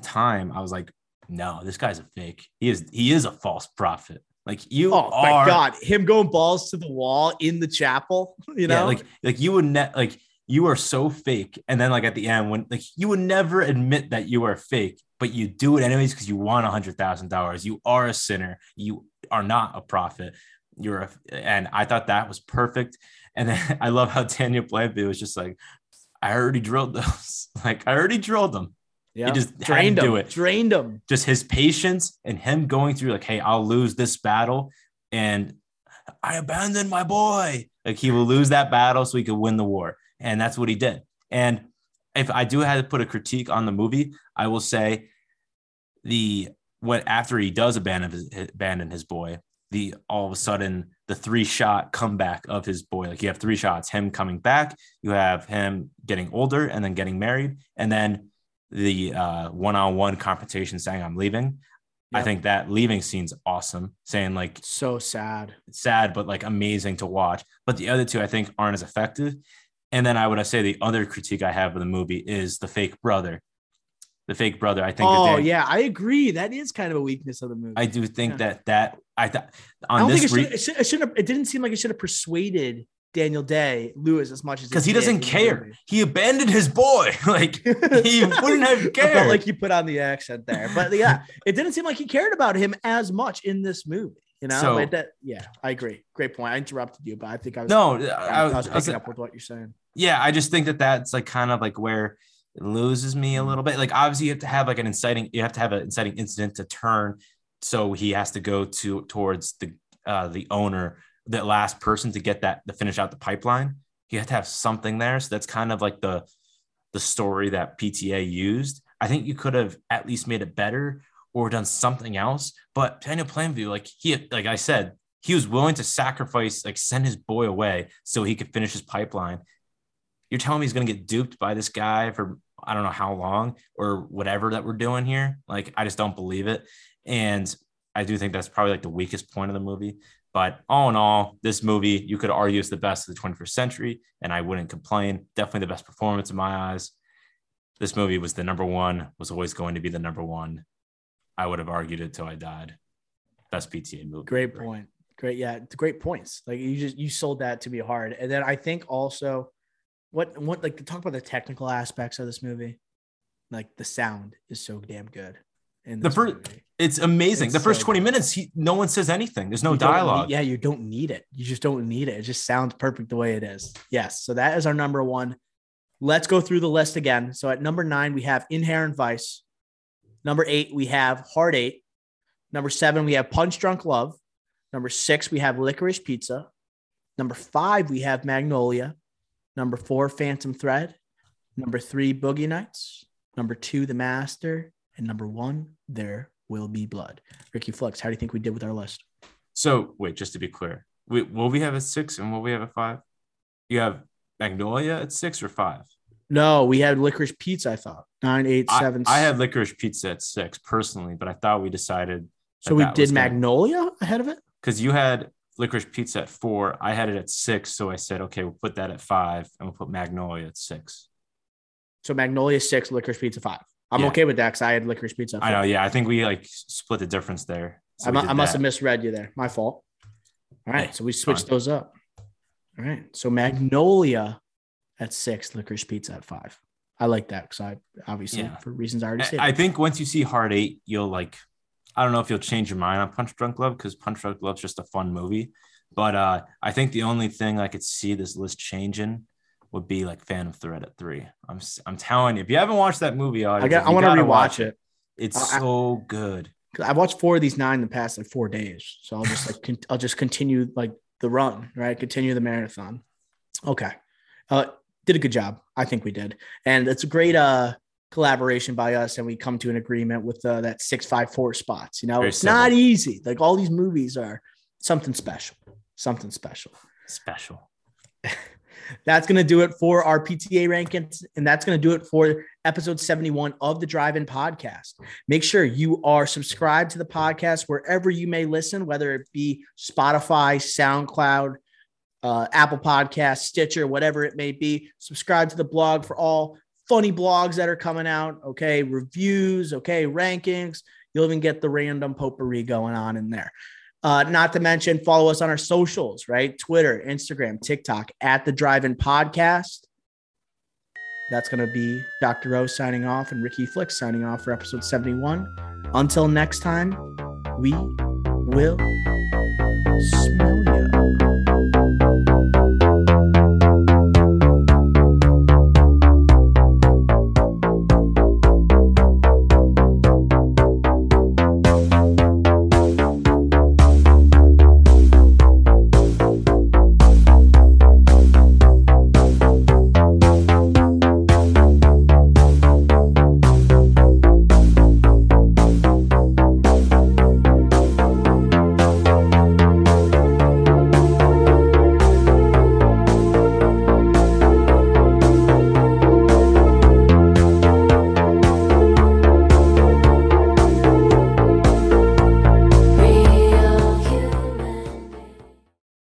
time I was like, no, this guy's a fake. He is he is a false prophet. Like you Oh are, my god, him going balls to the wall in the chapel, [laughs] you know? yeah, like like you would ne- like you are so fake, and then like at the end when like you would never admit that you are fake, but you do it anyways because you want a hundred thousand dollars. You are a sinner. You are not a prophet. You're a, and I thought that was perfect. And then [laughs] I love how Daniel Plainview was just like, I already drilled those. [laughs] like I already drilled them. Yeah. just had to drained him, do it. drained him. Just his patience and him going through like, hey, I'll lose this battle, and I abandoned my boy. Like he will lose that battle so he could win the war, and that's what he did. And if I do have to put a critique on the movie, I will say the what after he does abandon his, abandon his boy, the all of a sudden the three shot comeback of his boy. Like you have three shots: him coming back, you have him getting older, and then getting married, and then the uh, one-on-one confrontation saying "I'm leaving." I think that leaving scene's awesome. Saying like So sad. sad, but like amazing to watch. But the other two I think aren't as effective. And then I would say the other critique I have of the movie is the fake brother. The fake brother. I think. Oh they- yeah, I agree. That is kind of a weakness of the movie. I do think Yeah. that that I thought I on don't think this it re- should, it should. It should have. It didn't seem like it should have persuaded Daniel Day Lewis as much as because he did doesn't care. He abandoned his boy. [laughs] like he [laughs] wouldn't have I cared. like you put on the accent there, but yeah, it didn't seem like he cared about him as much in this movie. You know, So- Like that, yeah, I agree. Great point. I interrupted you, but I think I was no, I, I, was I was- picking up with what you're saying. yeah, I just think that that's like kind of like where it loses me a little bit. Like obviously you have to have like an inciting, you have to have an inciting incident to turn. So he has to go to towards the uh the owner, the last person to get that to finish out the pipeline. You have to have something there. So that's kind of like the the story that PTA used. I think you could have at least made it better or done something else. But Daniel Plainview, like he like I said, he was willing to sacrifice, like send his boy away so he could finish his pipeline you're telling me he's going to get duped by this guy for I don't know how long or whatever that we're doing here. Like, I just don't believe it. And I do think that's probably like the weakest point of the movie. But all in all, this movie, you could argue is the best of the 21st century, and I wouldn't complain. Definitely the best performance in my eyes. This movie was the number one, was always going to be the number one. I would have argued it till I died. Best PTA movie. Great point. Great, yeah, great points. Like you just you sold that to me hard, and then I think also, what what like to talk about the technical aspects of this movie, like the sound is so damn good. In The this fir- movie. It's amazing. It's the first so 20 good. minutes, he, no one says anything. There's no You don't need- dialogue. yeah, you don't need it. You just don't need it. It just sounds perfect the way it is. Yes. So that is our number one. Let's go through the list again. So at number nine, we have Inherent Vice. Number eight, we have Hard Eight. Number seven, we have Punch Drunk Love. Number six, we have Licorice Pizza. Number five, we have Magnolia. Number four, Phantom Thread. Number three, Boogie Nights. Number two, The Master. And number one, There Will Be Blood. Ricky Flux, how do you think we did with our list? So wait, just to be clear, we, will we have a six and will we have a five? You have Magnolia at six or five? No, we had licorice pizza. I thought nine, eight, I. I had licorice pizza at six personally, but I thought we decided so we did. Magnolia ahead of it. because you had licorice pizza at four. I had it at six, so I said, okay, we'll put that at five, and we'll put Magnolia at six. So Magnolia six, licorice pizza five. I'm Yeah. okay with that because I had licorice pizza. I know, yeah. I think we like split the difference there. So I, we mu- did I must have misread you there. My fault. All right, Hey, so we switched those up. All right, so Magnolia at six, licorice pizza at five. I like that because I obviously Yeah. for reasons I already I, said. I think once you see Hard Eight, you'll like. I don't know if you'll change your mind on Punch Drunk Love because Punch Drunk Love's just a fun movie. But uh, I think the only thing I could see this list changing would be like Phantom Thread at three. I'm I'm telling you, if you haven't watched that movie, I got. I want to rewatch watch it. It's I- so good. I've watched four of these nine in the past like four days, so I'll just like [laughs] con- I'll just continue like the run, right? Continue the marathon. Okay, uh, did a good job. I think we did, and it's a great uh collaboration by us, and we come to an agreement with uh, that six five four spots. You know, Very it's not easy. Like all these movies are something special, something special. Special. [laughs] That's going to do it for our PTA rankings. And that's going to do it for episode 71 of the Drive In podcast. Make sure you are subscribed to the podcast wherever you may listen, whether it be Spotify, SoundCloud, uh, Apple Podcast, Stitcher, whatever it may be. Subscribe to the blog for all funny blogs that are coming out. Okay. Reviews. Okay. Rankings. You'll even get the random potpourri going on in there. Uh, not to mention, follow us on our socials, right? Twitter, Instagram, TikTok at the Drive In Podcast. That's going to be Dr. O signing off and Ricky Flick signing off for episode 71. Until next time, we will smell.